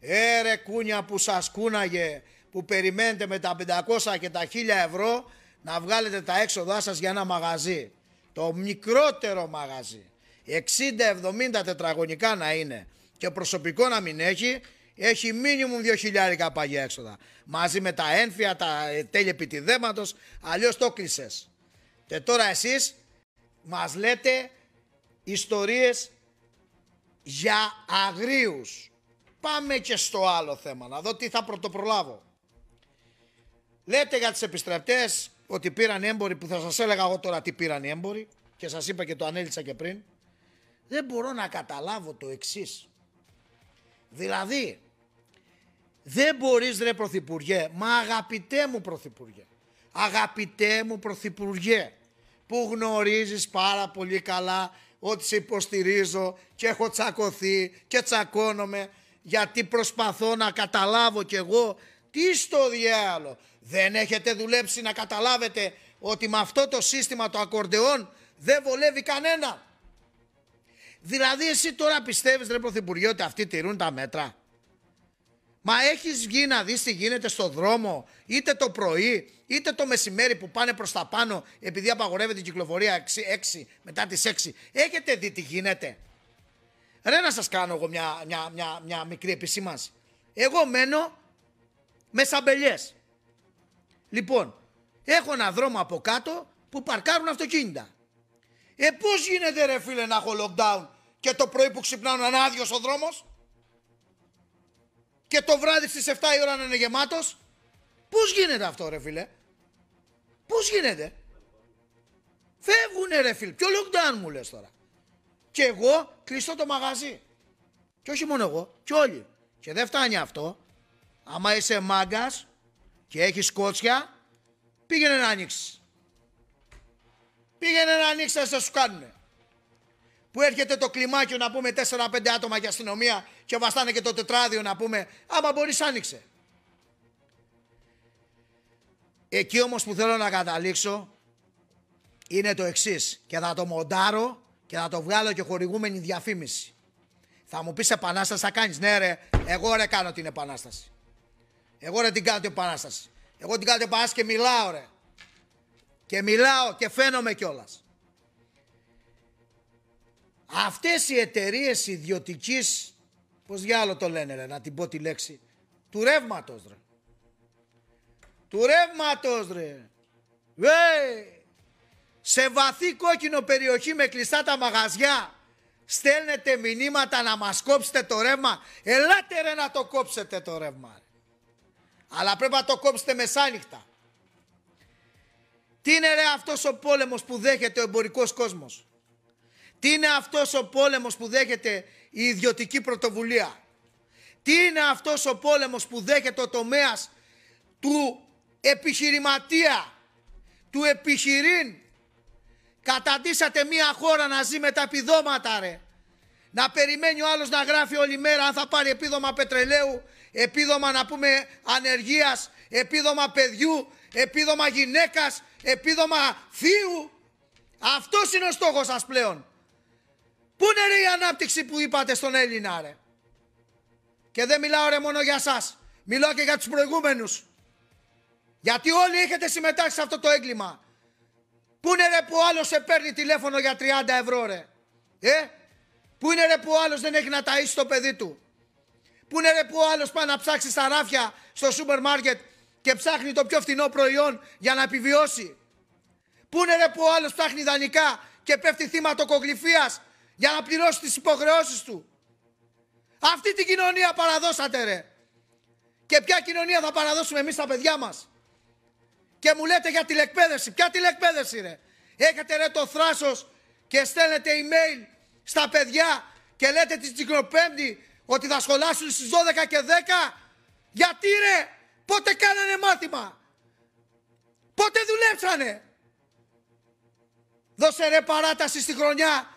Έρε κούνια που σας κούναγε, που περιμένετε με τα 500 και τα 1000 ευρώ να βγάλετε τα έξοδά σας για ένα μαγαζί. Το μικρότερο μαγαζί. 60-70 τετραγωνικά να είναι και προσωπικό να μην έχει, έχει μίνιμουμ 2.000 παγιά έξοδα. Μαζί με τα ένφια, τα τέλη επιτιδέματος, αλλιώς το κλεισες. Και τώρα εσείς μας λέτε ιστορίες για αγρίους. Πάμε και στο άλλο θέμα, να δω τι θα πρωτοπρολάβω. Λέτε για τις επιστρεπτές ότι πήραν έμποροι που θα σας έλεγα εγώ τώρα τι πήραν οι έμποροι και σας είπα και το ανέλησα και πριν. Δεν μπορώ να καταλάβω το εξής. Δηλαδή, δεν μπορείς ρε Πρωθυπουργέ, μα αγαπητέ μου Πρωθυπουργέ, αγαπητέ μου Πρωθυπουργέ, που γνωρίζεις πάρα πολύ καλά ότι σε υποστηρίζω και έχω τσακωθεί και τσακώνομαι γιατί προσπαθώ να καταλάβω κι εγώ τι στο διάλογο. Δεν έχετε δουλέψει να καταλάβετε ότι με αυτό το σύστημα το ακορντεόν δεν βολεύει κανένα. Δηλαδή εσύ τώρα πιστεύεις ρε Πρωθυπουργέ ότι αυτοί τηρούν τα μέτρα; Μα έχεις βγει να δεις τι γίνεται στο δρόμο είτε το πρωί είτε το μεσημέρι που πάνε προς τα πάνω επειδή απαγορεύεται η κυκλοφορία 6, 6 μετά τις 6. Έχετε δει τι γίνεται; Ρε να σας κάνω εγώ μια, μια, μια, μια μικρή επισήμανση. Εγώ μένω με σαμπελιές. Λοιπόν, έχω ένα δρόμο από κάτω που παρκάρουν αυτοκίνητα. Ε, πώς γίνεται ρε φίλε να έχω lockdown και το πρωί που ξυπνάω να είναι άδειος ο δρόμος; Και το βράδυ στις 7 η ώρα να είναι γεμάτος. Πώς γίνεται αυτό ρε φίλε; Πώς γίνεται; Φεύγουνε ρε φίλε. Ποιο lockdown μου λες τώρα; Και εγώ κλειστώ το μαγαζί. Και όχι μόνο εγώ, και όλοι. Και δεν φτάνει αυτό. Άμα είσαι μάγκας και έχεις κότσια, πήγαινε να ανοίξεις. Πήγαινε να ανοίξεις να σου κάνουνε που έρχεται το κλιμάκιο να πούμε 4-5 άτομα για αστυνομία και βαστάνε και το τετράδιο να πούμε άμα μπορείς άνοιξε. Εκεί όμως που θέλω να καταλήξω είναι το εξής και θα το μοντάρω και θα το βγάλω και χορηγούμενη διαφήμιση. Θα μου πεις επανάσταση θα κάνεις. Ναι ρε, εγώ ρε κάνω την επανάσταση. Εγώ ρε την κάνω την επανάσταση. Εγώ την κάνω την επανάσταση και μιλάω ρε. Και μιλάω και φαίνομαι κιόλας. Αυτές οι εταιρείες ιδιωτικής, πώς διάλογο το λένε ρε, να την πω τη λέξη, του ρεύματος ρε. Του ρεύματος ρε. Βέ! Σε βαθύ κόκκινο περιοχή με κλειστά τα μαγαζιά στέλνετε μηνύματα να μας κόψετε το ρεύμα. Ελάτε ρε να το κόψετε το ρεύμα. Αλλά πρέπει να το κόψετε μεσάνυχτα. Τι είναι ρε αυτός ο πόλεμος που δέχεται ο εμπορικός κόσμος; Τι είναι αυτός ο πόλεμος που δέχεται η ιδιωτική πρωτοβουλία; Τι είναι αυτός ο πόλεμος που δέχεται ο τομέας του επιχειρηματία, του επιχειρήν; Καταντήσατε μια χώρα να ζει με τα επιδόματα ρε. Να περιμένει ο άλλος να γράφει όλη μέρα αν θα πάρει επίδομα πετρελαίου, επίδομα να πούμε ανεργίας, επίδομα παιδιού, επίδομα γυναίκας, επίδομα θείου. Αυτός είναι ο στόχος σας πλέον. Πού είναι ρε η ανάπτυξη που είπατε στον Έλληνα ρε; Και δεν μιλάω ρε μόνο για σας. Μιλάω και για τους προηγούμενους. Γιατί όλοι έχετε συμμετάσχει σε αυτό το έγκλημα. Πού είναι ρε που άλλος σε παίρνει τηλέφωνο για 30 ευρώ ρε; Ε; Πού είναι ρε που άλλος δεν έχει να ταΐσει το παιδί του; Πού είναι ρε που άλλος πάει να ψάξει στα ράφια στο σούπερ μάρκετ και ψάχνει το πιο φθηνό προϊόν για να επιβιώσει; Πού είναι ρε που άλλος ψάχνει ιδανικά και πέφτει θύμα τοκογλυφίας για να πληρώσει τις υποχρεώσεις του. Αυτή την κοινωνία παραδώσατε ρε. Και ποια κοινωνία θα παραδώσουμε εμείς τα παιδιά μας. Και μου λέτε για τηλεκπαίδευση. Ποια τηλεκπαίδευση ρε. Έχετε ρε το θράσος και στέλνετε email στα παιδιά και λέτε την Τσικροπέμπτη ότι θα σχολάσουν στις 12 και 10. Γιατί ρε. Πότε κάνανε μάθημα. Πότε δουλέψανε. Δώσε ρε παράταση στη χρονιά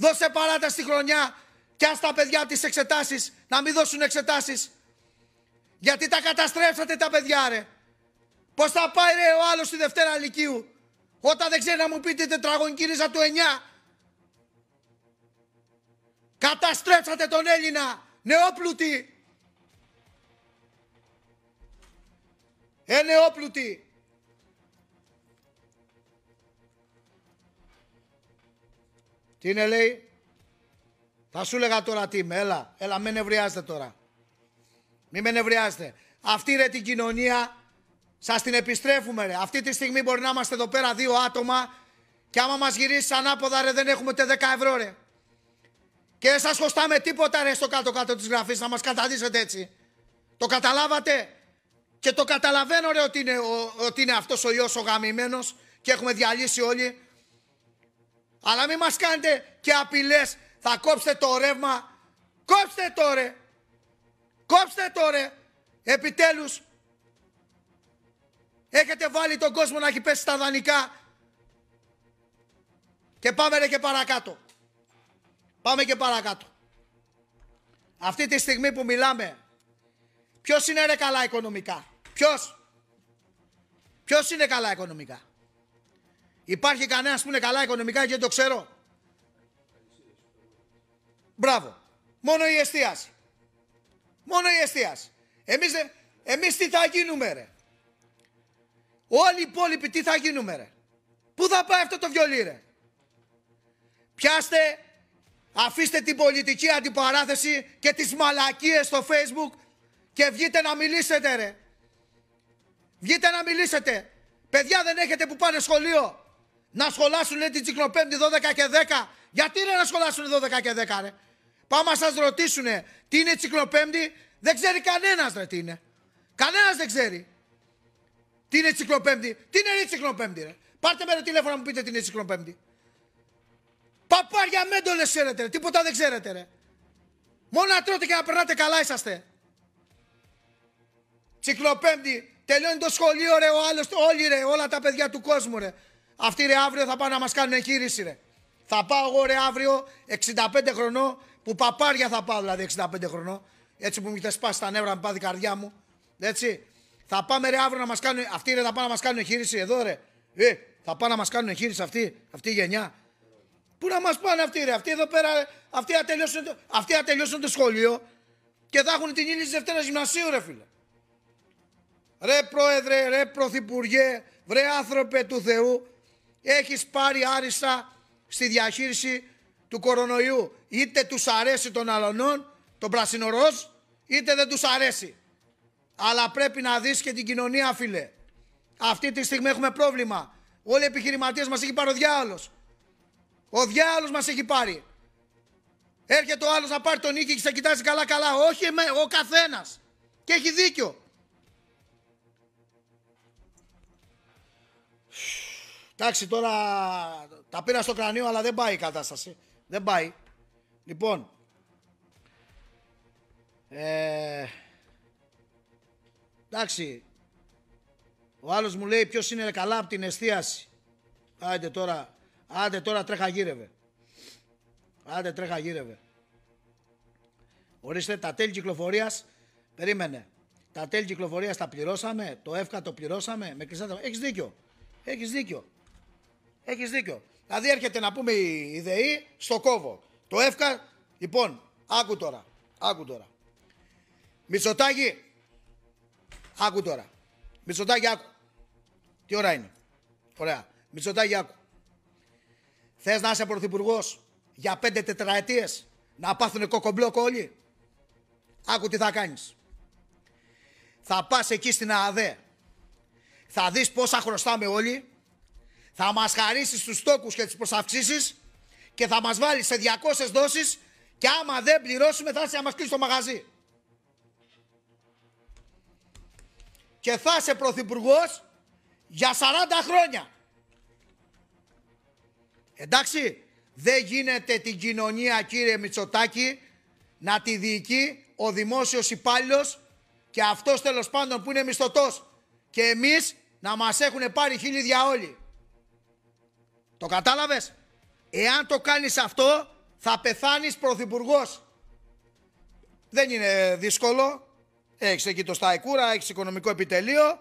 Δώσε παράτα στη χρονιά και ας τα παιδιά τις εξετάσεις να μην δώσουν εξετάσεις. Γιατί τα καταστρέψατε τα παιδιά ρε. Πώς θα πάει ρε ο άλλος στη Δευτέρα Λυκείου όταν δεν ξέρει να μου πείτε τετραγωνική ρίζα του 9. Καταστρέψατε τον Έλληνα νεόπλουτη. Ε, νεόπλουτη. Τι είναι λέει; Θα σου έλεγα τώρα τι είμαι. Έλα, έλα, με νευριάζετε τώρα. Μην με νευριάζετε. Αυτή ρε την κοινωνία σας την επιστρέφουμε ρε. Αυτή τη στιγμή μπορεί να είμαστε εδώ πέρα δύο άτομα και άμα μας γυρίσει ανάποδα ρε δεν έχουμε ούτε 10 ευρώ ρε. Και δεν σας χωστάμε τίποτα ρε στο κάτω-κάτω της γραφής να μας καταδείσετε έτσι. Το καταλάβατε; Και το καταλαβαίνω ρε ότι είναι, ο, ότι είναι αυτός ο ιός ο γαμημένος και έχουμε διαλύσει όλοι. Αλλά μην μας κάνετε και απειλές. Θα κόψετε το ρεύμα. Κόψτε το ρε. Κόψτε το ρε. Επιτέλους. Έχετε βάλει τον κόσμο να έχει πέσει στα δανεικά. Και πάμε ρε και παρακάτω. Πάμε και παρακάτω. Αυτή τη στιγμή που μιλάμε, ποιος είναι ρε καλά οικονομικά; Ποιος; Ποιος είναι καλά οικονομικά; Υπάρχει κανένας που είναι καλά οικονομικά και δεν το ξέρω; Μπράβο. Μόνο η εστίαση. Μόνο η εστίαση. Εμείς, εμείς τι θα γίνουμε ρε; Όλοι οι υπόλοιποι τι θα γίνουμε ρε; Πού θα πάει αυτό το βιολί ρε; Πιάστε, αφήστε την πολιτική αντιπαράθεση και τις μαλακίες στο facebook και βγείτε να μιλήσετε ρε. Βγείτε να μιλήσετε. Παιδιά δεν έχετε που πάνε σχολείο. Να σχολάσουν λέει την Τσικνοπέμπτη 12 και 10. Γιατί ρε να σχολάσουν 12 και 10 ρε; Πάμε να σας ρωτήσουνε τι είναι Τσικνοπέμπτη; Δεν ξέρει κανένας ρε τι είναι. Κανένας δεν ξέρει. Τι είναι Τσικνοπέμπτη; Τι είναι η Τσικνοπέμπτη ρε; Πάρτε με το τηλέφωνο να μου πείτε τι είναι Τσικνοπέμπτη. Παπάρια μέντολε ξέρετε, ρε. τίποτα δεν ξέρετε. Ρε. Μόνο να τρώτε και να περνάτε καλά είσαστε. Τσικλοπέμπτη, τελειώνει το σχολείο ρε, ο άλλος, όλοι ρε, όλα τα παιδιά του κόσμου ρε. Αυτοί ρε αύριο θα πάνε να μας κάνουν εγχείρηση ρε. Θα πάω εγώ ρε αύριο 65 χρονών, που παπάρια θα πάω δηλαδή 65 χρονών. Έτσι που μου έχετε σπάσει τα νεύρα, με πάθει η καρδιά μου. Έτσι. Θα πάμε ρε αύριο να μας κάνουν, αυτοί ρε θα πάνε να μας κάνουν εγχείρηση εδώ ρε. Ε, θα πάνε να μας κάνουν εγχείρηση αυτή, αυτή η γενιά. Πού να μας πάνε αυτοί, ρε. Αυτοί εδώ πέρα, αυτοί θα τελειώσουν, αυτοί θα τελειώσουν το σχολείο και θα έχουν την ύλη της Δευτέρας Γυμνασίου, ρε φίλε. Ρε πρόεδρε, ρε πρωθυπουργέ, βρε άνθρωπε του Θεού, έχεις πάρει άριστα στη διαχείριση του κορονοϊού. Είτε τους αρέσει των αλωνών, τον πρασινοροζ, είτε δεν τους αρέσει. Αλλά πρέπει να δεις και την κοινωνία, φίλε. Αυτή τη στιγμή έχουμε πρόβλημα. Όλοι οι επιχειρηματίες μας έχει πάρει ο διάολος. Ο διάολος μας έχει πάρει. Έρχεται ο άλλος να πάρει τον νίκη και σε κοιτάζει καλά καλά. Όχι ο καθένας. Και έχει δίκιο. Εντάξει τώρα τα πήρα στο κρανίο αλλά δεν πάει η κατάσταση. Δεν πάει. Λοιπόν. Ε, εντάξει. Ο άλλος μου λέει ποιος είναι καλά από την εστίαση; Άιντε τώρα Άντε τώρα τρέχα γύρευε. Άντε τρέχα γύρευε. Ορίστε τα τέλη κυκλοφορίας. Περίμενε. Τα τέλη κυκλοφορίας τα πληρώσαμε. Το εύκα το πληρώσαμε. Με κλειστά Έχεις δίκιο. Έχεις δίκιο. Έχεις δίκιο. Δηλαδή έρχεται να πούμε η ΔΕΗ στο κόβο. Το εύκα. Λοιπόν, άκου τώρα. Άκου τώρα. Μητσοτάκι. Άκου τώρα. Μητσοτάκι άκου. Τι ώρα είναι; Ωραία. Μητσοτάκι άκου. Θες να είσαι πρωθυπουργός για πέντε τετραετίες να πάθουν κοκομπλόκο όλοι; Άκου τι θα κάνεις. Θα πας εκεί στην ΑΑΔΕ. Θα δεις πόσα χρωστάμε όλοι. Θα μας χαρίσεις τους τόκου και τις προσαυξήσεις και θα μας βάλεις σε 200 δόσεις. Και άμα δεν πληρώσουμε, θα είσαι να μα κλείσει το μαγαζί. Και θα είσαι πρωθυπουργός για 40 χρόνια. Εντάξει, δεν γίνεται την κοινωνία κύριε Μητσοτάκη να τη διοικεί ο δημόσιος υπάλληλος και αυτός τέλος πάντων που είναι μισθωτός και εμείς να μας έχουν πάρει χίλια δια όλοι. Το κατάλαβες; Εάν το κάνεις αυτό θα πεθάνεις πρωθυπουργός. Δεν είναι δύσκολο. Έχεις εκεί το Σταϊκούρα, έχεις οικονομικό επιτελείο.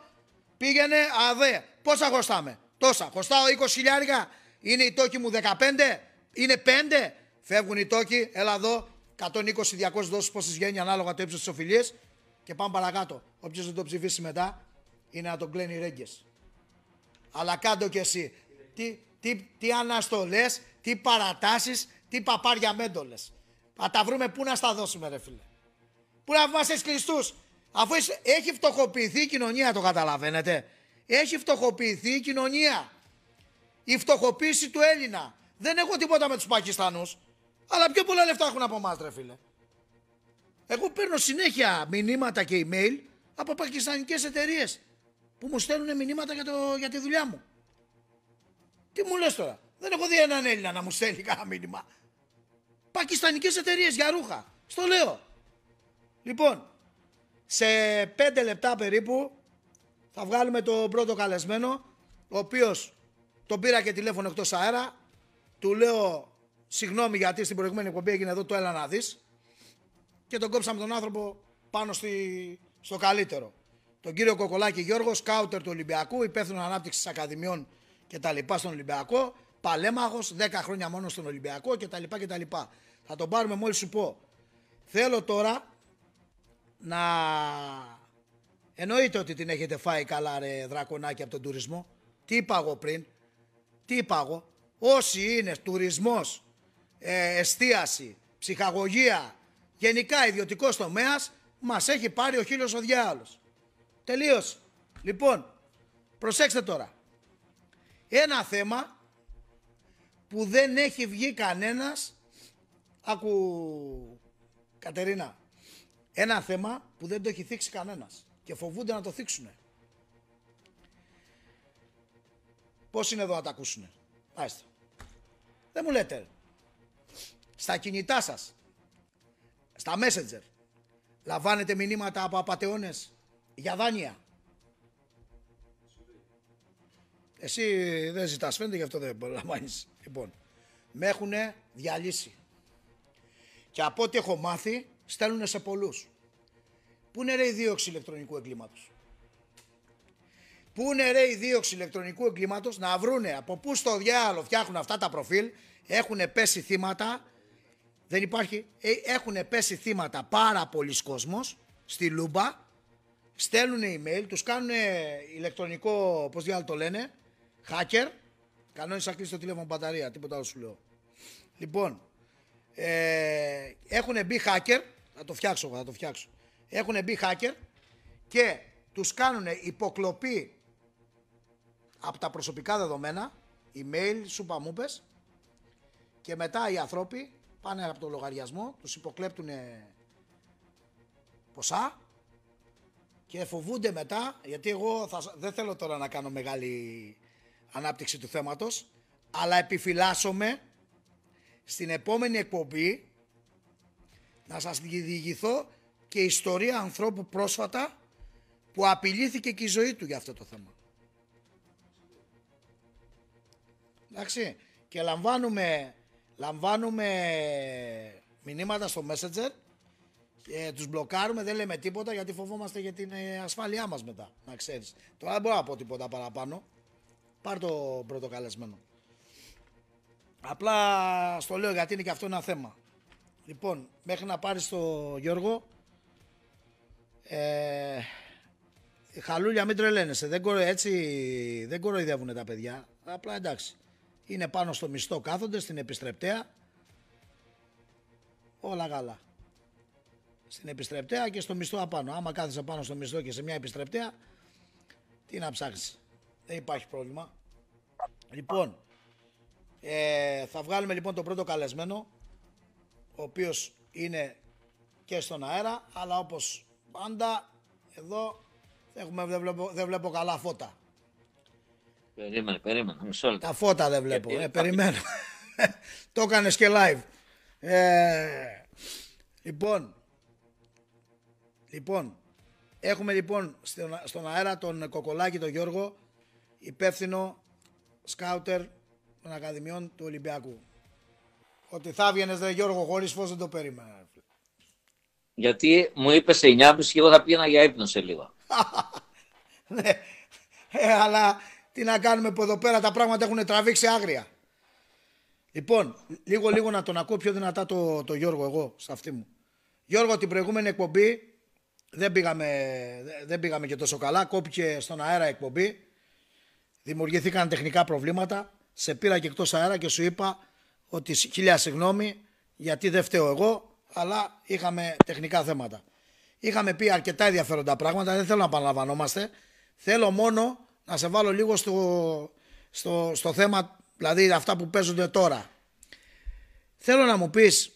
Πήγαινε, αδέ. Πόσα χρωστάμε. Τόσα. Χρωστάω 20 χιλιάρικα είναι η τόκη μου 15, είναι 5, Φεύγουν οι τόκοι, έλα εδώ, 120-200 δόσεις πόσες βγαίνει ανάλογα το ύψος της οφειλίας και πάμε παρακάτω. Όποιος δεν το ψηφίσει μετά είναι να τον κλαίνει ρέγγες. Αλλά κάντο κι εσύ. Τι, τι, τι αναστολές, τι παρατάσεις, τι παπάρια μέντολες. Θα τα βρούμε πού να στα δώσουμε ρε φίλε. Πού να είμαστε κλειστούς. Αφού έχει φτωχοποιηθεί η κοινωνία το καταλαβαίνετε. Έχει φτωχοποιηθεί η κοινωνία. Η φτωχοποίηση του Έλληνα. Δεν έχω τίποτα με τους Πακιστανούς. Αλλά πιο πολλά λεφτά έχουν από εμάς ρε φίλε. Εγώ παίρνω συνέχεια μηνύματα και email από πακιστανικές εταιρείες που μου στέλνουν μηνύματα για, το, για τη δουλειά μου. Τι μου λες τώρα; Δεν έχω δει έναν Έλληνα να μου στέλνει κανένα μήνυμα. Πακιστανικές εταιρείες για ρούχα. Στο λέω. Λοιπόν, σε πέντε λεπτά περίπου θα βγάλουμε τον πρώτο καλεσμένο, ο οποίος τον πήρα και τηλέφωνο εκτός αέρα. Του λέω συγγνώμη γιατί στην προηγούμενη εκπομπή έγινε εδώ το έλα να δεις και τον κόψαμε τον άνθρωπο πάνω στη, στο καλύτερο. Τον κύριο Κοκολάκη Γιώργος, σκάουτερ του Ολυμπιακού, υπεύθυνο ανάπτυξης Ακαδημιών και τα λοιπά στον Ολυμπιακό, παλέμαχο, 10 χρόνια μόνο στον Ολυμπιακό και τα λοιπά και τα λοιπά. Θα τον πάρουμε μόλις σου πω. Θέλω τώρα να. Εννοείται ότι την έχετε φάει καλά ρε δρακονάκι από τον τουρισμό. Τι είπα εγώ πριν; Τι είπα εγώ; Όσοι είναι τουρισμός, ε, εστίαση, ψυχαγωγία, γενικά ιδιωτικός τομέας, μας έχει πάρει ο χίλιος ο διάολος. Τελείωσε. Λοιπόν, προσέξτε τώρα. Ένα θέμα που δεν έχει βγει κανένας, άκου Κατερίνα, ένα θέμα που δεν το έχει θίξει κανένας και φοβούνται να το θίξουνε. Πώς είναι εδώ να τα ακούσουνε; Άστε. Δεν μου λέτε. Στα κινητά σας, στα messenger, λαμβάνετε μηνύματα από απατεώνες για δάνεια. Εσύ δεν ζητάς φαίνεται γι' αυτό δεν λαμβάνεις. Λοιπόν, με έχουν διαλύσει. Και από ό,τι έχω μάθει, στέλνουν σε πολλούς. Πού είναι ρε η δίωξη ηλεκτρονικού εγκλήματος; Πού είναι ρε η δίωξη ηλεκτρονικού εγκλήματος να βρούνε από πού στο διάολο φτιάχνουν αυτά τα προφίλ, έχουν πέσει θύματα, δεν υπάρχει, ε, έχουν πέσει θύματα πάρα πολλοί κόσμος στη λούμπα, στέλνουν email, τους κάνουν ηλεκτρονικό, πώς διάολο το λένε, hacker, κανόνισα κλείσει το τηλέφωνο μπαταρία, τίποτα άλλο σου λέω. Λοιπόν, ε, έχουν μπει hacker, θα το φτιάξω, θα το φτιάξω. Έχουν μπει hacker και τους κάνουν υποκλοπή από τα προσωπικά δεδομένα, email, σου παμούπες και μετά οι άνθρωποι πάνε από το λογαριασμό, τους υποκλέπτουν ποσά και φοβούνται μετά, γιατί εγώ θα, δεν θέλω τώρα να κάνω μεγάλη ανάπτυξη του θέματος, αλλά επιφυλάσσομαι στην επόμενη εκπομπή να σας διηγηθώ και ιστορία ανθρώπου πρόσφατα που απειλήθηκε και η ζωή του για αυτό το θέμα. Εντάξει, και λαμβάνουμε, λαμβάνουμε μηνύματα στο Messenger και τους μπλοκάρουμε, δεν λέμε τίποτα γιατί φοβόμαστε για την ε, ασφάλειά μας μετά, να ξέρεις. Τώρα δεν μπορώ να πω τίποτα παραπάνω. Πάρ το πρώτο καλεσμένο. Απλά στο λέω γιατί είναι και αυτό ένα θέμα. Λοιπόν, μέχρι να πάρεις το Γιώργο, ε, χαλούλια μην τρελαίνεσαι, δεν κορο, έτσι δεν κοροϊδεύουν τα παιδιά. Απλά εντάξει, είναι πάνω στο μισθό κάθονται, στην επιστρεπτέα, όλα καλά. Στην επιστρεπτέα και στο μισθό απάνω. Άμα κάθεσαι πάνω στο μισθό και σε μια επιστρεπτέα, τι να ψάξεις. Δεν υπάρχει πρόβλημα. Λοιπόν, ε, θα βγάλουμε λοιπόν τον πρώτο καλεσμένο, ο οποίος είναι και στον αέρα, αλλά όπως πάντα εδώ έχουμε, δεν, βλέπω, δεν βλέπω καλά φώτα. Περίμενε, περίμενε. Μισό Τα φώτα δεν βλέπω. Ε, ε περιμένω. το έκανες και live. Ε, λοιπόν, λοιπόν, έχουμε λοιπόν στον, στον αέρα τον Κοκολάκη τον Γιώργο, υπεύθυνο σκάουτερ των Ακαδημιών του Ολυμπιακού. Ότι θα έβγαινες δε Γιώργο χωρίς φως δεν το περίμενα. Γιατί μου είπες σε 9.30 και εγώ θα πήγαινα για ύπνο σε λίγο. ναι, ε, αλλά τι να κάνουμε που εδώ πέρα τα πράγματα έχουν τραβήξει άγρια. Λοιπόν, λίγο λίγο να τον ακούω πιο δυνατά το, το Γιώργο εγώ σε αυτή μου. Γιώργο, την προηγούμενη εκπομπή δεν πήγαμε, δεν πήγαμε και τόσο καλά. Κόπηκε στον αέρα εκπομπή. Δημιουργηθήκαν τεχνικά προβλήματα. Σε πήρα και εκτός αέρα και σου είπα ότι χίλια συγγνώμη γιατί δεν φταίω εγώ, αλλά είχαμε τεχνικά θέματα. Είχαμε πει αρκετά ενδιαφέροντα πράγματα, δεν θέλω να επαναλαμβανόμαστε. Θέλω μόνο να σε βάλω λίγο στο, στο, στο θέμα, δηλαδή αυτά που παίζονται τώρα. Θέλω να μου πεις,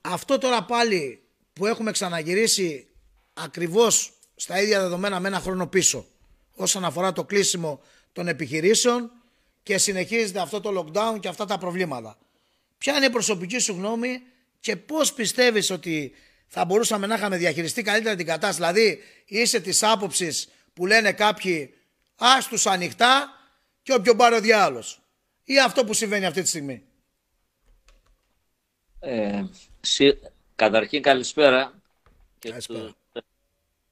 αυτό τώρα πάλι που έχουμε ξαναγυρίσει ακριβώς στα ίδια δεδομένα με ένα χρόνο πίσω όσον αφορά το κλείσιμο των επιχειρήσεων και συνεχίζεται αυτό το lockdown και αυτά τα προβλήματα. Ποια είναι η προσωπική σου γνώμη και πώς πιστεύεις ότι θα μπορούσαμε να είχαμε διαχειριστεί καλύτερα την κατάσταση; Δηλαδή είσαι της άποψης που λένε κάποιοι άστους ανοιχτά και όποιον πάρει ο διάλος. Ή αυτό που συμβαίνει αυτή τη στιγμή; Ε, Καταρχήν καλησπέρα και,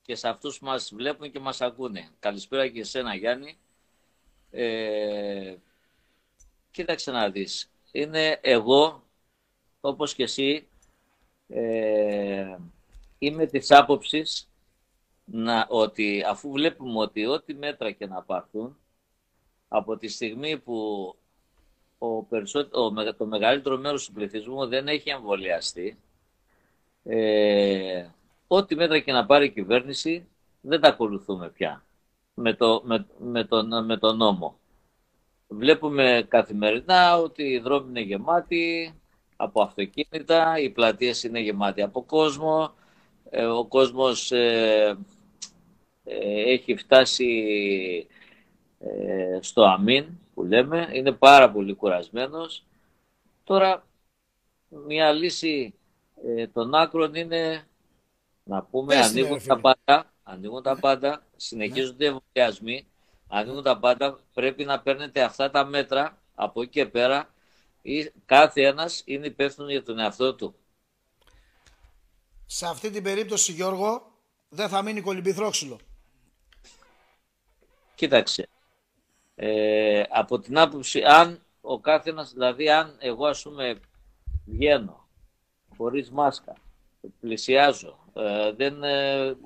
και σε αυτούς που μας βλέπουν και μας ακούνε. Καλησπέρα και εσένα Γιάννη. Ε, κοίταξε να δεις. Είναι εγώ, όπως και εσύ, ε, είμαι της άποψης να, ότι αφού βλέπουμε ότι ό,τι μέτρα και να πάρθουν, από τη στιγμή που ο το μεγαλύτερο μέρος του πληθυσμού δεν έχει εμβολιαστεί, ε, ό,τι μέτρα και να πάρει η κυβέρνηση δεν τα ακολουθούμε πια με, το, με, με, τον, με τον νόμο. Βλέπουμε καθημερινά ότι οι δρόμοι είναι γεμάτοι από αυτοκίνητα, οι πλατείες είναι γεμάτοι από κόσμο, ε, ο κόσμος ε, ε, έχει φτάσει στο αμήν που λέμε, είναι πάρα πολύ κουρασμένος. Τώρα μια λύση ε, των άκρων είναι να πούμε ανοίγουν τα πάντα, ανοίγουν τα πάντα, συνεχίζονται οι εμβολιασμοί, ανοίγουν τα πάντα, πρέπει να παίρνετε αυτά τα μέτρα από εκεί και πέρα ή κάθε ένας είναι υπεύθυνος για τον εαυτό του. Σε αυτή την περίπτωση Γιώργο δεν θα μείνει κολυμπηθρόξυλο. Κοίταξε, ε, από την άποψη αν ο κάθε ένας, δηλαδή αν εγώ ας πούμε βγαίνω χωρίς μάσκα. Πλησιάζω. Ε, δεν ε,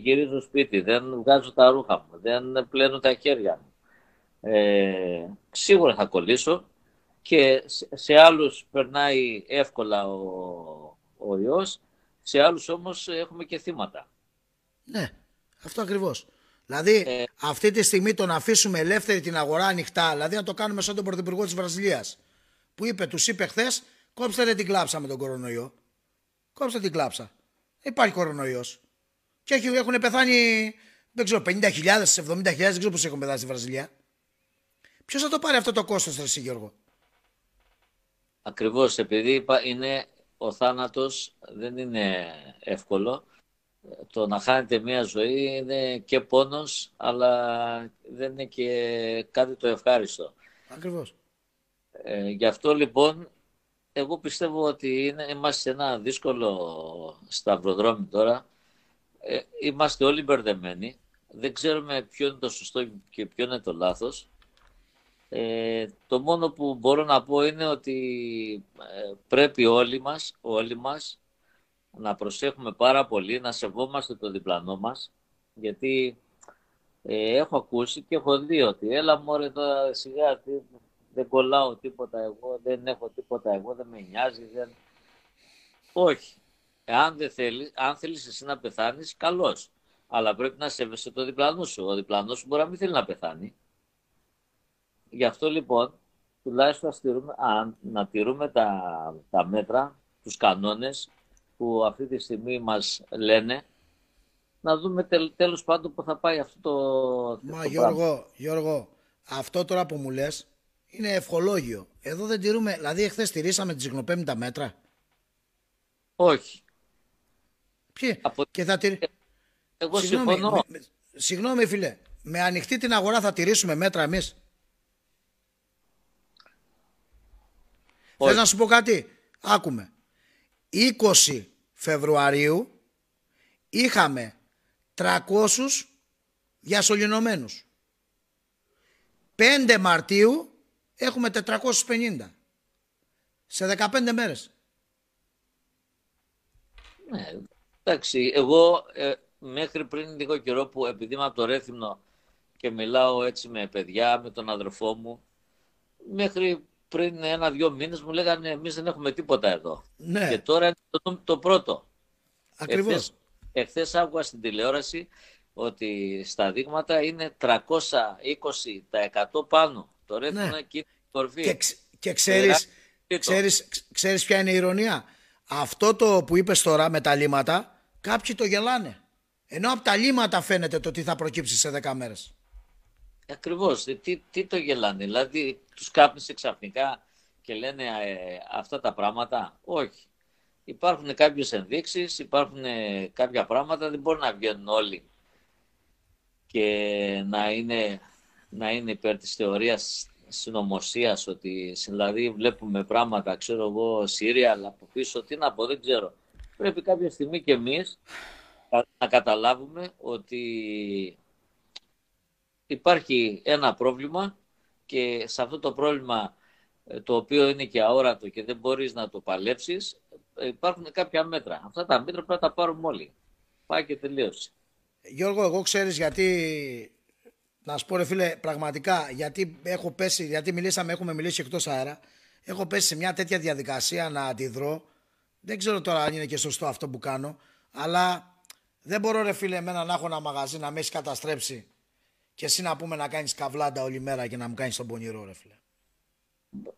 γυρίζω σπίτι. Δεν βγάζω τα ρούχα μου. Δεν πλένω τα χέρια μου. Ε, σίγουρα θα κολλήσω και σε άλλους περνάει εύκολα ο, ο ιός, σε άλλους όμως έχουμε και θύματα. Ναι, αυτό ακριβώς. Δηλαδή ε, αυτή τη στιγμή το να αφήσουμε ελεύθερη την αγορά ανοιχτά, δηλαδή να το κάνουμε σαν τον Πρωθυπουργό της Βραζιλίας, που είπε, τους είπε χθες Κόψτε δεν την κλάψα με τον κορονοϊό. Κόψτε την κλάψα. Υπάρχει κορονοϊός. Και έχουν πεθάνει, δεν ξέρω, 50.000, 70.000, δεν ξέρω πώ έχουν πεθάνει στη Βραζιλία. Ποιος θα το πάρει αυτό το κόστος, εσύ Γιώργο; Ακριβώς, επειδή είναι ο θάνατος δεν είναι εύκολο. Το να χάνετε μία ζωή είναι και πόνος, αλλά δεν είναι και κάτι το ευχάριστο. Ακριβώς. Ε, γι' αυτό λοιπόν εγώ πιστεύω ότι είναι, είμαστε σε ένα δύσκολο σταυροδρόμι τώρα. Ε, είμαστε όλοι μπερδεμένοι. Δεν ξέρουμε ποιο είναι το σωστό και ποιο είναι το λάθος. Ε, το μόνο που μπορώ να πω είναι ότι ε, πρέπει όλοι μας, όλοι μας να προσέχουμε πάρα πολύ, να σεβόμαστε το διπλανό μας, γιατί ε, έχω ακούσει και έχω δει ότι έλα μωρέ τώρα σιγά δεν κολλάω τίποτα εγώ, δεν έχω τίποτα εγώ, δεν με νοιάζει. Δεν... Όχι. Εάν δεν θέλει, αν θέλεις εσύ να πεθάνεις, καλώς. Αλλά πρέπει να σέβεσαι το διπλανό σου. Ο διπλανός σου μπορεί να μην θέλει να πεθάνει. Γι' αυτό λοιπόν, τουλάχιστον να τηρούμε τα, τα μέτρα, τους κανόνες που αυτή τη στιγμή μας λένε, να δούμε τελ, τέλος πάντων που θα πάει αυτό το... Μα Γιώργο, Γιώργο, αυτό τώρα που μου λες, είναι ευχολόγιο. Εδώ δεν τηρούμε, δηλαδή εχθές τηρήσαμε τι γνωπέμπτα μέτρα. Όχι. Ποιοι; Από... Και θα τηρ... Εγώ συγγνώμη, συμφωνώ. Με, συγγνώμη φίλε, με ανοιχτή την αγορά θα τηρήσουμε μέτρα εμείς; Θέλω να σου πω κάτι; Άκουμε. 20 Φεβρουαρίου είχαμε 300 διασωληνωμένους. 5 Μαρτίου έχουμε 450 σε 15 μέρες. Ναι, εντάξει, εγώ ε, μέχρι πριν λίγο καιρό που επειδή είμαι από το Ρέθυμνο και μιλάω έτσι με παιδιά, με τον αδερφό μου, μέχρι πριν ένα-δυο μήνες μου λέγανε εμείς δεν έχουμε τίποτα εδώ. Ναι. Και τώρα είναι το, το πρώτο. Ακριβώς. Εχθές, εχθές άκουγα στην τηλεόραση ότι στα δείγματα είναι 320% πάνω. Το Ρέθυμνο Ναι. εκεί είναι η κορφή. Και, ξ- και ξέρεις, Τρίτο. ξέρεις, ξ- ξέρεις ποια είναι η ηρωνία; Αυτό το που είπες τώρα με τα λίματα, κάποιοι το γελάνε. Ενώ από τα λίματα φαίνεται το τι θα προκύψει σε 10 μέρες. Ακριβώς. Ε, Τι, τι το γελάνε; Δηλαδή τους κάπνισε ξαφνικά και λένε ε, αυτά τα πράγματα. Όχι. Υπάρχουν κάποιες ενδείξεις, υπάρχουν ε, κάποια πράγματα, δεν μπορεί να βγαίνουν όλοι και να είναι, να είναι υπέρ της θεωρίας συνωμοσίας ότι δηλαδή βλέπουμε πράγματα, ξέρω εγώ, Σύρια, αλλά από πίσω, τι να πω, δεν ξέρω. Πρέπει κάποια στιγμή και εμείς να καταλάβουμε ότι υπάρχει ένα πρόβλημα και σε αυτό το πρόβλημα ε, το οποίο είναι και αόρατο και δεν μπορείς να το παλέψεις, ε, υπάρχουν κάποια μέτρα. Αυτά τα μέτρα πρέπει να τα πάρουμε όλοι. Πάει και τελείωσε. Γιώργο, εγώ ξέρεις γιατί, να σου πω ρε φίλε, πραγματικά, γιατί έχω πέσει, γιατί μιλήσαμε, έχουμε μιλήσει εκτός αέρα, έχω πέσει σε μια τέτοια διαδικασία να αντιδρώ. Δεν ξέρω τώρα αν είναι και σωστό αυτό που κάνω, αλλά δεν μπορώ ρε φίλε εμένα να έχω ένα μαγαζί να με έχει καταστρέψει και εσύ να πούμε να κάνεις καβλάντα όλη μέρα και να μου κάνεις τον πονηρό ρε φίλε.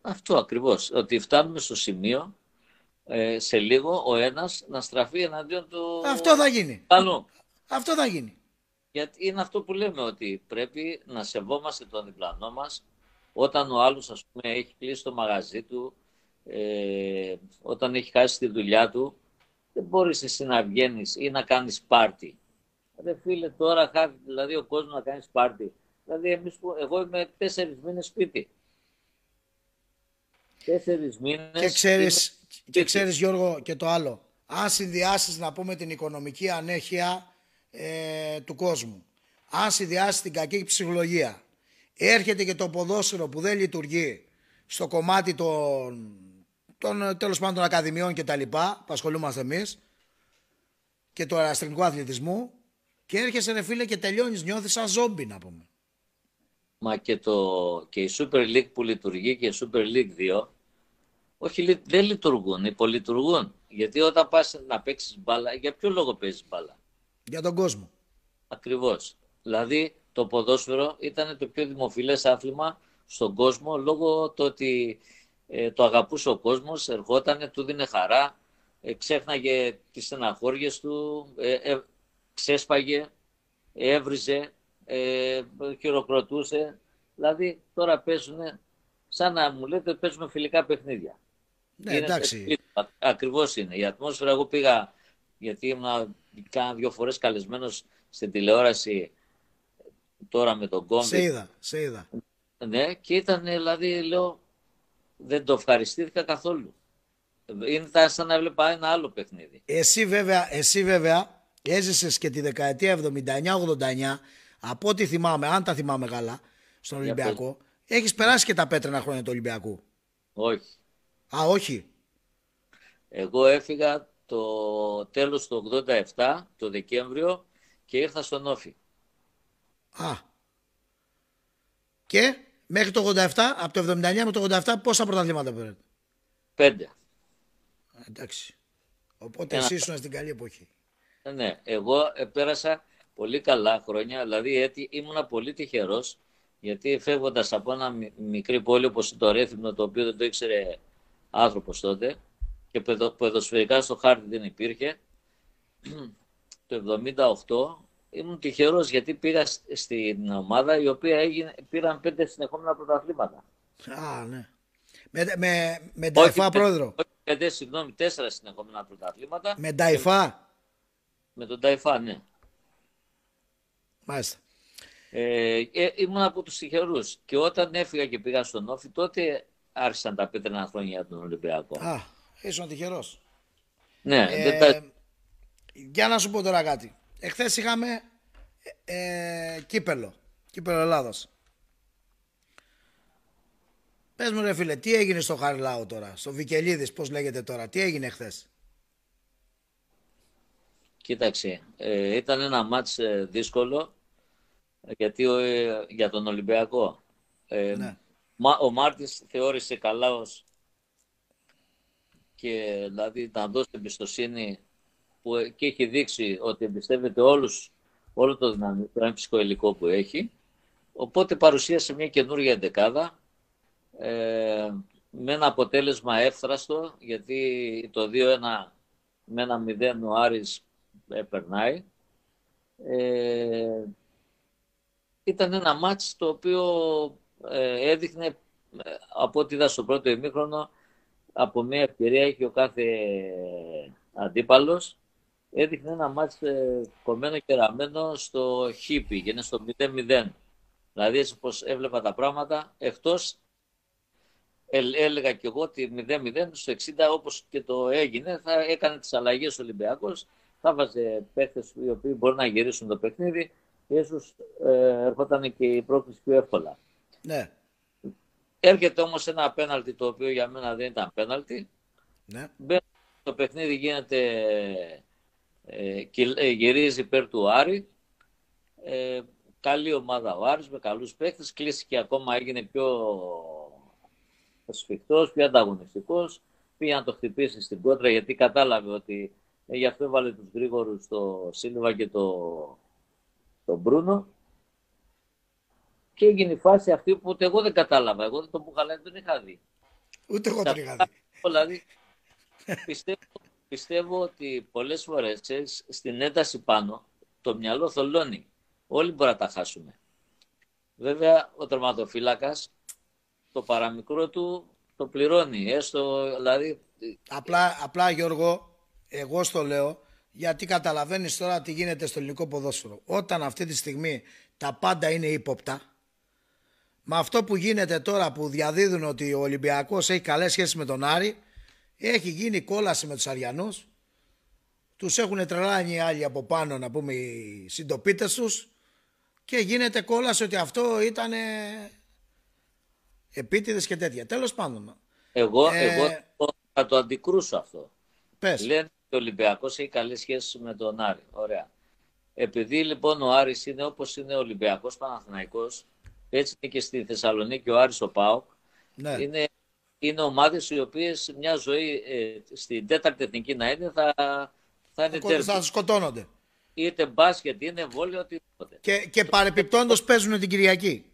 Αυτό ακριβώς. Ότι φτάνουμε στο σημείο ε, σε λίγο ο ένας να στραφεί εναντίον του Αυτό θα γίνει. άλλου. Αυτό θα γίνει. Γιατί είναι αυτό που λέμε ότι πρέπει να σεβόμαστε τον διπλανό μας όταν ο άλλος ας πούμε έχει κλείσει το μαγαζί του, ε, όταν έχει χάσει τη δουλειά του, δεν μπορείς εσύ να βγαίνεις ή να κάνεις πάρτι. Ρε φίλε, τώρα χάθη δηλαδή ο κόσμος να κάνεις πάρτι. Δηλαδή εμείς που, εγώ είμαι τέσσερις μήνες σπίτι. Τέσσερις μήνες Και ξέρεις, είμαι και σπίτι. ξέρεις Γιώργο και το άλλο. Αν συνδυάσεις να πούμε την οικονομική ανέχεια ε, του κόσμου. Αν συνδυάσεις την κακή ψυχολογία. Έρχεται και το ποδόσφαιρο που δεν λειτουργεί στο κομμάτι των, των τέλος πάντων των ακαδημιών και τα λοιπά που ασχολούμαστε εμείς και του αεραστρινικού αθλητισμού και έρχεσαι ρε φίλε και τελειώνεις νιώθεις σαν ζόμπι να πούμε. Μα και, το, και η Super League που λειτουργεί και η Super League 2, όχι, λει- δεν λειτουργούν, υπολειτουργούν. Γιατί όταν πας να παίξεις μπάλα, για ποιο λόγο παίζεις μπάλα; Για τον κόσμο. Ακριβώς. Δηλαδή το ποδόσφαιρο ήταν το πιο δημοφιλές άθλημα στον κόσμο λόγω του ότι ε, το αγαπούσε ο κόσμος, ερχότανε, του δίνε χαρά, ε, ξέχναγε τις στεναχώριες του, ε, ε, ξέσπαγε, έβριζε, ε, χειροκροτούσε. Δηλαδή τώρα παίζουν σαν να μου λέτε παίζουμε φιλικά παιχνίδια. Ναι, εντάξει. Α- Ακριβώς είναι. Η ατμόσφαιρα, εγώ πήγα, γιατί ήμουν κάνα δύο φορές καλεσμένος στην τηλεόραση τώρα με τον Κόμπι. Σε είδα, σε είδα. Ναι, και ήταν, δηλαδή, λέω, δεν το ευχαριστήθηκα καθόλου. Ήταν σαν να έβλεπα ένα άλλο παιχνίδι. Εσύ βέβαια, εσύ βέβαια έζησες και τη δεκαετία 79-89 από ό,τι θυμάμαι, αν τα θυμάμαι καλά, στον Για Ολυμπιακό. Έχεις περάσει και τα πέτρινα χρόνια του Ολυμπιακού; Όχι. Α, όχι. Εγώ έφυγα το τέλος του 87, το Δεκέμβριο, και ήρθα στον Όφη. Α. Και μέχρι το 87, από το 79 με το 87, πόσα πρωταθλήματα πήρατε. Πέντε. Α, Εντάξει. Οπότε Ένα. εσύ ήσουν στην καλή εποχή. Ε, Ναι, εγώ ε, πέρασα πολύ καλά χρόνια, δηλαδή έτσι, ήμουνα πολύ τυχερός, γιατί φεύγοντας από ένα μι- μικρή πόλη όπως το Ρέθυμνο, το οποίο δεν το ήξερε άνθρωπος τότε, και παιδο- ποδοσφαιρικά στο χάρτη δεν υπήρχε, το 78 ήμουν τυχερός γιατί πήγα σ- στην ομάδα η οποία έγινε, πήραν πέντε συνεχόμενα πρωταθλήματα. Α, ναι. Με, με, με Νταϊφά πέ- πρόεδρο. όχι πέντε, συγγνώμη, τέσσερα συνεχόμενα πρωταθλήματα Με Νταϊφά. με τον Ταϊφά, ναι. Μάλιστα. Ε, ε, ήμουν από τους τυχερούς και όταν έφυγα και πήγα στον Όφη τότε άρχισαν τα πέτρινα χρόνια για τον Ολυμπιακό. Α, ήσουν τυχερός. ναι, Ε, δεν τα... Για να σου πω τώρα κάτι. Εχθές είχαμε ε, ε, κύπελο. Κύπελο Ελλάδος. Πες μου ρε φίλε, τι έγινε στο Χαριλάου τώρα, στο Βικελίδης, πώς λέγεται τώρα, τι έγινε χθε. Κοίταξε, ε, ήταν ένα μάτς ε, δύσκολο γιατί ε, για τον Ολυμπιακό. Ε, ναι. Ο Μάρτins θεώρησε καλά ως και δηλαδή να δώσει εμπιστοσύνη που και έχει δείξει ότι εμπιστεύεται όλους, όλο το δυναμικό υλικό που έχει. Οπότε παρουσίασε μια καινούργια εντεκάδα ε, με ένα αποτέλεσμα εύθραστο γιατί το 2-1 με ένα 0 ο Άρης περνάει. Ε, ήταν ένα μάτς το οποίο ε, έδειχνε ε, από ό,τι είδα στο πρώτο ημίχρονο από μια ευκαιρία έχει ο κάθε αντίπαλος έδειχνε ένα μάτς ε, κομμένο και ραμμένο στο χίπι και είναι στο 0-0. Δηλαδή έτσι πως έβλεπα τα πράγματα εκτός έλεγα και εγώ ότι 0-0 στο 60 όπως και το έγινε θα έκανε τις αλλαγές ο Ολυμπιακός θα βάζε παίχτες οι οποίοι μπορεί να γυρίσουν το παιχνίδι ίσως ε, ερχόταν και η πρόκληση πιο εύκολα. Ναι. Έρχεται όμως ένα απέναλτι το οποίο για μένα δεν ήταν απέναλτι. Ναι. το παιχνίδι γίνεται, ε, ε, γυρίζει υπέρ του Άρη. Ε, καλή ομάδα ο Άρης με καλούς παίχτες. Κλείστηκε ακόμα, έγινε πιο σφιχτός, πιο ανταγωνιστικός. Πήγε να το χτυπήσει στην κόντρα γιατί κατάλαβε ότι ε, γι' αυτό έβαλε τους γρήγορους στο Σίλβα και το τον Μπρούνο και έγινε η φάση αυτή που ούτε εγώ δεν κατάλαβα. Εγώ δεν το Μπουχαλένη δεν είχα δει. Ούτε εγώ δεν είχα δει. Δηλαδή, πιστεύω, πιστεύω ότι πολλές φορές στην ένταση πάνω το μυαλό θολώνει. Όλοι μπορεί να τα χάσουμε. Βέβαια, ο τερματοφύλακας το παραμικρό του το πληρώνει. Έστω, δηλαδή... Απλά, απλά Γιώργο, εγώ στο λέω, γιατί καταλαβαίνεις τώρα τι γίνεται στο ελληνικό ποδόσφαιρο. Όταν αυτή τη στιγμή τα πάντα είναι ύποπτα, με αυτό που γίνεται τώρα που διαδίδουν ότι ο Ολυμπιακός έχει καλές σχέσεις με τον Άρη, έχει γίνει κόλαση με τους Αριανούς, τους έχουν τρελάνει οι άλλοι από πάνω να πούμε οι συντοπίτες τους και γίνεται κόλαση ότι αυτό ήταν επίτηδες και τέτοια. Τέλος πάντων. Εγώ, ε... εγώ θα το αντικρούσω αυτό. Πες. Λένε ο Ολυμπιακός έχει καλές σχέσεις με τον Άρη. Ωραία. Επειδή λοιπόν ο Άρης είναι όπως είναι ο Ολυμπιακός Παναθηναϊκός, έτσι είναι και στη Θεσσαλονίκη ο Άρης ο Πάοκ. Ναι. Είναι, είναι ομάδες οι οποίες μια ζωή ε, στην τέταρτη εθνική να είναι θα, θα είναι τέρμι. Θα σκοτώνονται. Είτε μπάσκετ, είτε βόλιο, οτιδήποτε. Και, και παρεπιπτόντως παίζουν την Κυριακή.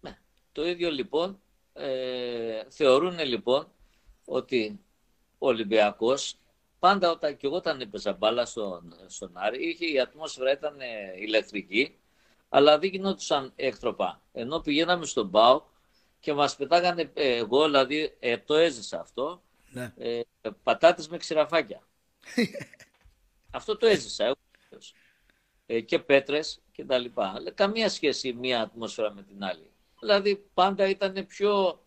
Ναι. Το ίδιο λοιπόν ε, θεωρούν λοιπόν ότι ο Ολυμπιακός πάντα όταν, και εγώ όταν έπαιζα μπάλα στον, στον Άρη, είχε, η ατμόσφαιρα ήταν ε, ηλεκτρική, αλλά δεν γινόντουσαν έκτροπα. Ενώ πηγαίναμε στον ΠΑΟ και μας πετάγανε, ε, εγώ δηλαδή ε, το έζησα αυτό, ναι. ε, πατάτες με ξηραφάκια. αυτό το έζησα εγώ. Ε, και πέτρες και τα λοιπά. Αλλά καμία σχέση μία ατμόσφαιρα με την άλλη. Δηλαδή πάντα ήταν πιο,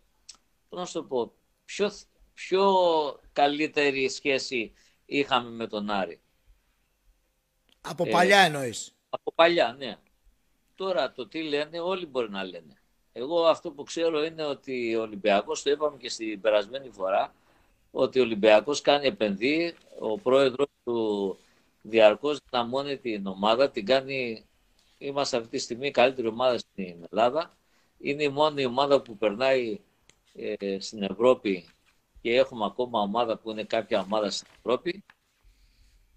πώς να το πω, πιο πιο καλύτερη σχέση είχαμε με τον Άρη. Από παλιά ε, εννοείς. Από παλιά, ναι. Τώρα το τι λένε όλοι μπορεί να λένε. Εγώ αυτό που ξέρω είναι ότι ο Ολυμπιακός, το είπαμε και στην περασμένη φορά, ότι ο Ολυμπιακός κάνει επενδύει, ο πρόεδρος του διαρκώς δυναμώνει την ομάδα, την κάνει, είμαστε αυτή τη στιγμή η καλύτερη ομάδα στην Ελλάδα, είναι η μόνη ομάδα που περνάει ε, στην Ευρώπη και έχουμε ακόμα ομάδα που είναι κάποια ομάδα στην Ευρώπη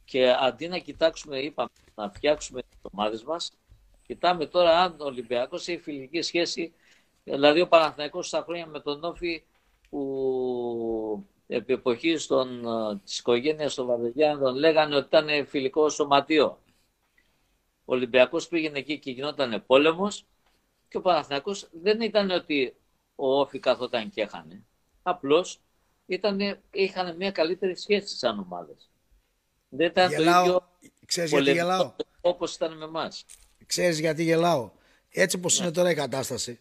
και αντί να κοιτάξουμε, είπαμε, να φτιάξουμε τις ομάδες μας, κοιτάμε τώρα αν ο Ολυμπιακός έχει φιλική σχέση, δηλαδή ο Παναθηναϊκός στα χρόνια με τον Όφη που επί εποχής των, της οικογένειας των Βαρδεγιάννων λέγανε ότι ήταν φιλικό σωματείο. Ο Ολυμπιακός πήγαινε εκεί και γινόταν πόλεμος και ο Παναθηναϊκός δεν ήταν ότι ο Όφη καθόταν και έχανε. Απλώς ήταν, είχαν μια καλύτερη σχέση σαν ομάδες. Δεν ήταν γελάω. το ίδιο Ξέρεις γιατί γελάω; όπως ήταν με εμάς. Ξέρεις γιατί γελάω; Έτσι πως ναι. είναι τώρα η κατάσταση.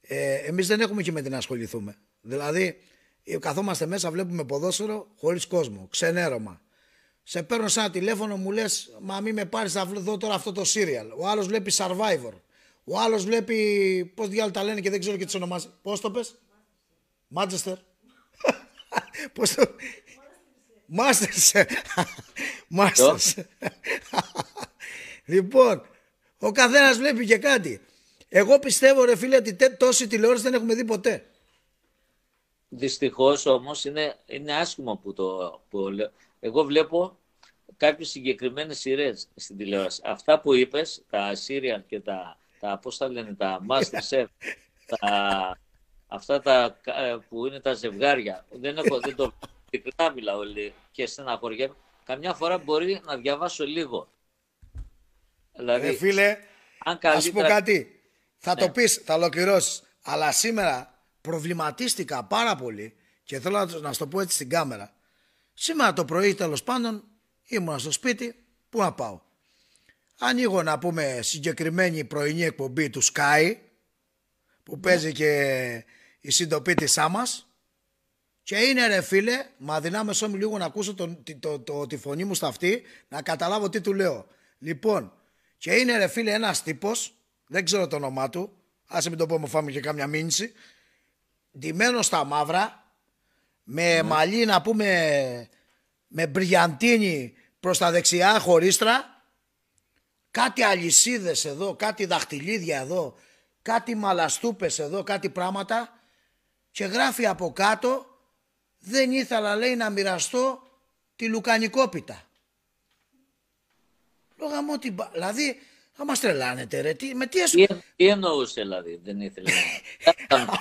Ε, εμείς δεν έχουμε και με την ασχοληθούμε. Δηλαδή ε, καθόμαστε μέσα βλέπουμε ποδόσφαιρο χωρίς κόσμο. Ξενέρωμα. Σε παίρνω σε ένα τηλέφωνο μου λες μα μην με πάρεις να δω τώρα αυτό το σύριαλ. Ο άλλος βλέπει Survivor. Ο άλλος βλέπει πώς διάλογο τα λένε και δεν ξέρω και τις ονομάζει. Πώς το πες, Μάντσεστερ. Πώς το. Μάστερ. Μάστερ. Λοιπόν, ο καθένας βλέπει και κάτι. Εγώ πιστεύω, ρε φίλε, ότι τόση τηλεόραση δεν έχουμε δει ποτέ. Δυστυχώς όμως είναι, είναι άσχημο που το που λέω. Εγώ βλέπω κάποιες συγκεκριμένες σειρές στην τηλεόραση. Αυτά που είπες, τα serial και τα, τα πώς τα λένε, τα Master τα, αυτά τα, ε, που είναι τα ζευγάρια. Δεν, έχω, δεν το ειλικρινά μιλάω και στεναχωριέμαι. Καμιά φορά μπορεί να διαβάσω λίγο. Δηλαδή, ε, φίλε, αν καλύτερα... ας πω κάτι. Θα το ναι. πεις, θα ολοκληρώσεις. Αλλά σήμερα προβληματίστηκα πάρα πολύ και θέλω να, σου το πω έτσι στην κάμερα. Σήμερα το πρωί τέλος πάντων ήμουν στο σπίτι, πού να πάω; Ανοίγω να πούμε συγκεκριμένη πρωινή εκπομπή του Sky που παίζει και η συντοπίτησά μας και είναι ρε φίλε, μα δυνάμει σώμη λίγο να ακούσω το, το, το, τη φωνή μου στα αυτή να καταλάβω τι του λέω. Λοιπόν, και είναι ρε φίλε ένας τύπος, δεν ξέρω το όνομά του, άσε μην το πω μου φάμε και κάμια μήνυση, ντυμένο στα μαύρα, με mm. μαλλί να πούμε με μπριαντίνη προς τα δεξιά χωρίστρα, κάτι αλυσίδες εδώ, κάτι δαχτυλίδια εδώ, κάτι μαλαστούπες εδώ, κάτι πράγματα και γράφει από κάτω δεν ήθελα λέει να μοιραστώ τη λουκανικόπιτα. Λόγα μου ότι, δηλαδή, θα μας τρελάνετε ρε, τι, με τι ασου... Τι, τι εννοούσε δηλαδή, δεν ήθελε να...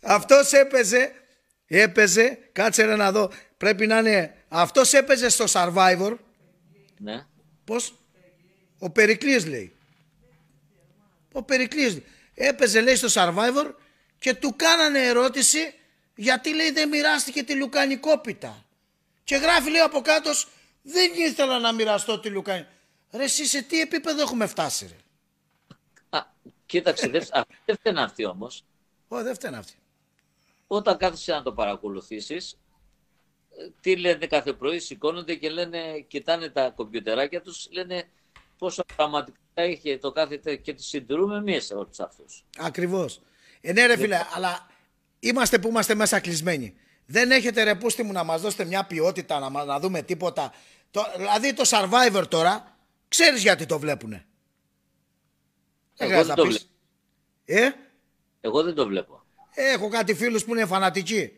Αυτός έπαιζε, έπαιζε, κάτσε ρε να δω, πρέπει να είναι, αυτός έπαιζε στο Survivor. Ναι. Πώς, ο Περικλής λέει. Ο Περικλής έπαιζε λέει στο Survivor και του κάνανε ερώτηση γιατί λέει δεν μοιράστηκε τη λουκανικόπιτα. Και γράφει λέει από κάτως δεν ήθελα να μοιραστώ τη λουκανικόπιτα. Ρε εσύ σε τι επίπεδο έχουμε φτάσει ρε; Α, κοίταξε, δεν, δεν φταίνε αυτή όμως. Ω, δεν φταίνε αυτή. Όταν κάθεσαι να το παρακολουθήσεις, τι λένε κάθε πρωί, σηκώνονται και λένε, κοιτάνε τα κομπιουτεράκια τους, λένε πόσο πραγματικά είχε το κάθε και τους συντηρούμε εμείς όλους αυτούς. Ακριβώς. Ε, ναι, ρε φίλε, αλλά είμαστε που είμαστε μέσα κλεισμένοι. Δεν έχετε ρε πούστη μου να μας δώσετε μια ποιότητα, να, να δούμε τίποτα. Το, δηλαδή το Survivor τώρα, ξέρεις γιατί το βλέπουνε. Εγώ δεν το βλέπω. Ε; Εγώ δεν το βλέπω. Έχω κάτι φίλους που είναι φανατικοί.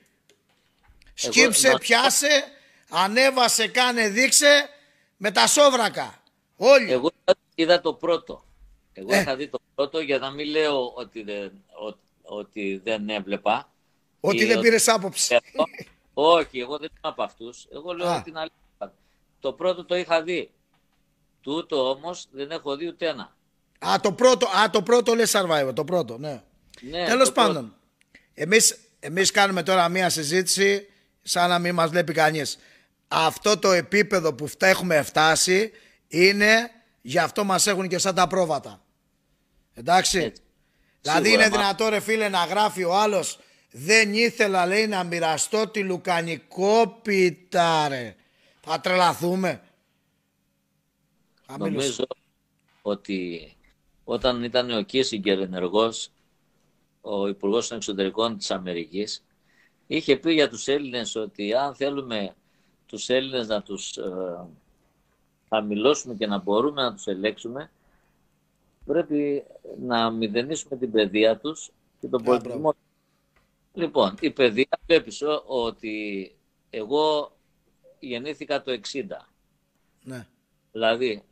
Σκύψε, πιάσε, ανέβασε, κάνε, δείξε με τα σόβρακα. Όλοι. Εγώ είδα το πρώτο. Εγώ ε. είχα δει το πρώτο για να μην λέω ότι δεν, ότι δεν έβλεπα. Ότι δεν πήρες άποψη. Όχι, εγώ δεν είμαι από αυτούς. Εγώ λέω Α. την αλήθεια. Το πρώτο το είχα δει. Τούτο όμως δεν έχω δει ούτε ένα. Α, το πρώτο, α, το πρώτο λες survivor, το πρώτο, ναι. ναι Τέλος πάντων, εμείς εμείς κάνουμε τώρα μία συζήτηση σαν να μην μας βλέπει κανείς. Αυτό το επίπεδο που έχουμε φτάσει είναι γι' αυτό μας έχουν και σαν τα πρόβατα. Εντάξει. Δηλαδή είναι δυνατό ρε φίλε να γράφει ο άλλος δεν ήθελα λέει να μοιραστώ τη λουκανικόπιτα ρε. Θα τρελαθούμε. Νομίζω ότι όταν ήταν ο Κίσιγκερ ενεργός, ο Υπουργός των Εξωτερικών της Αμερικής, είχε πει για τους Έλληνες ότι αν θέλουμε τους Έλληνες να τους ε, χαμηλώσουμε και να μπορούμε να τους ελέξουμε, πρέπει να μηδενίσουμε την παιδεία τους και τον πολιτισμό. Λοιπόν, η παιδεία βλέπεις ότι εγώ γεννήθηκα το 60. Ναι. Δηλαδή,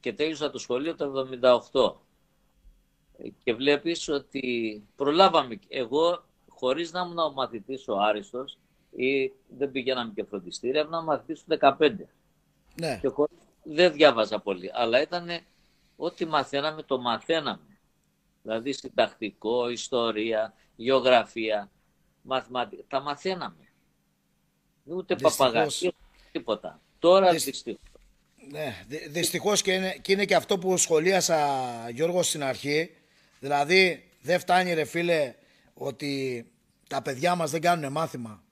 και τέλειωσα το σχολείο το 78. Και βλέπεις ότι προλάβαμε. Εγώ, χωρίς να ήμουν ο μαθητής ο Άριστος, ή δεν πηγαίναμε και φροντιστήρια, ήμουν μαθητής του 15. Ναι. Και δεν διάβαζα πολύ, αλλά ήταν ό,τι μαθαίναμε το μαθαίναμε. Δηλαδή συντακτικό, ιστορία, γεωγραφία, μαθηματικά. Τα μαθαίναμε. Ούτε παπαγασία, τίποτα. Τώρα δυστυχώς. Ναι, δυστυχώς και είναι, και είναι και αυτό που σχολίασα Γιώργος στην αρχή. Δηλαδή δεν φτάνει ρε φίλε ότι τα παιδιά μας δεν κάνουν μάθημα.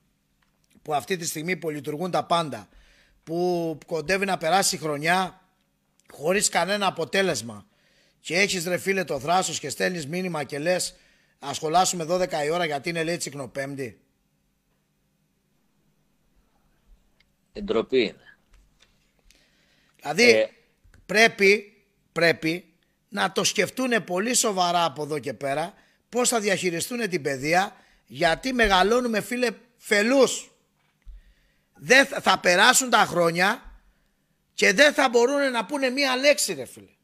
Που αυτή τη στιγμή που λειτουργούν τα πάντα. Που κοντεύει να περάσει η χρονιά χωρίς κανένα αποτέλεσμα και έχεις ρε φίλε το θράσος και στέλνεις μήνυμα και λες ασχολάσουμε 12 η ώρα γιατί είναι λέει τσικνοπέμπτη. Εντροπή είναι. Δηλαδή ε... πρέπει, πρέπει να το σκεφτούν πολύ σοβαρά από εδώ και πέρα πώς θα διαχειριστούν την παιδεία γιατί μεγαλώνουμε φίλε φελούς. Δεν θα περάσουν τα χρόνια και δεν θα μπορούν να πούνε μία λέξη ρε φίλε.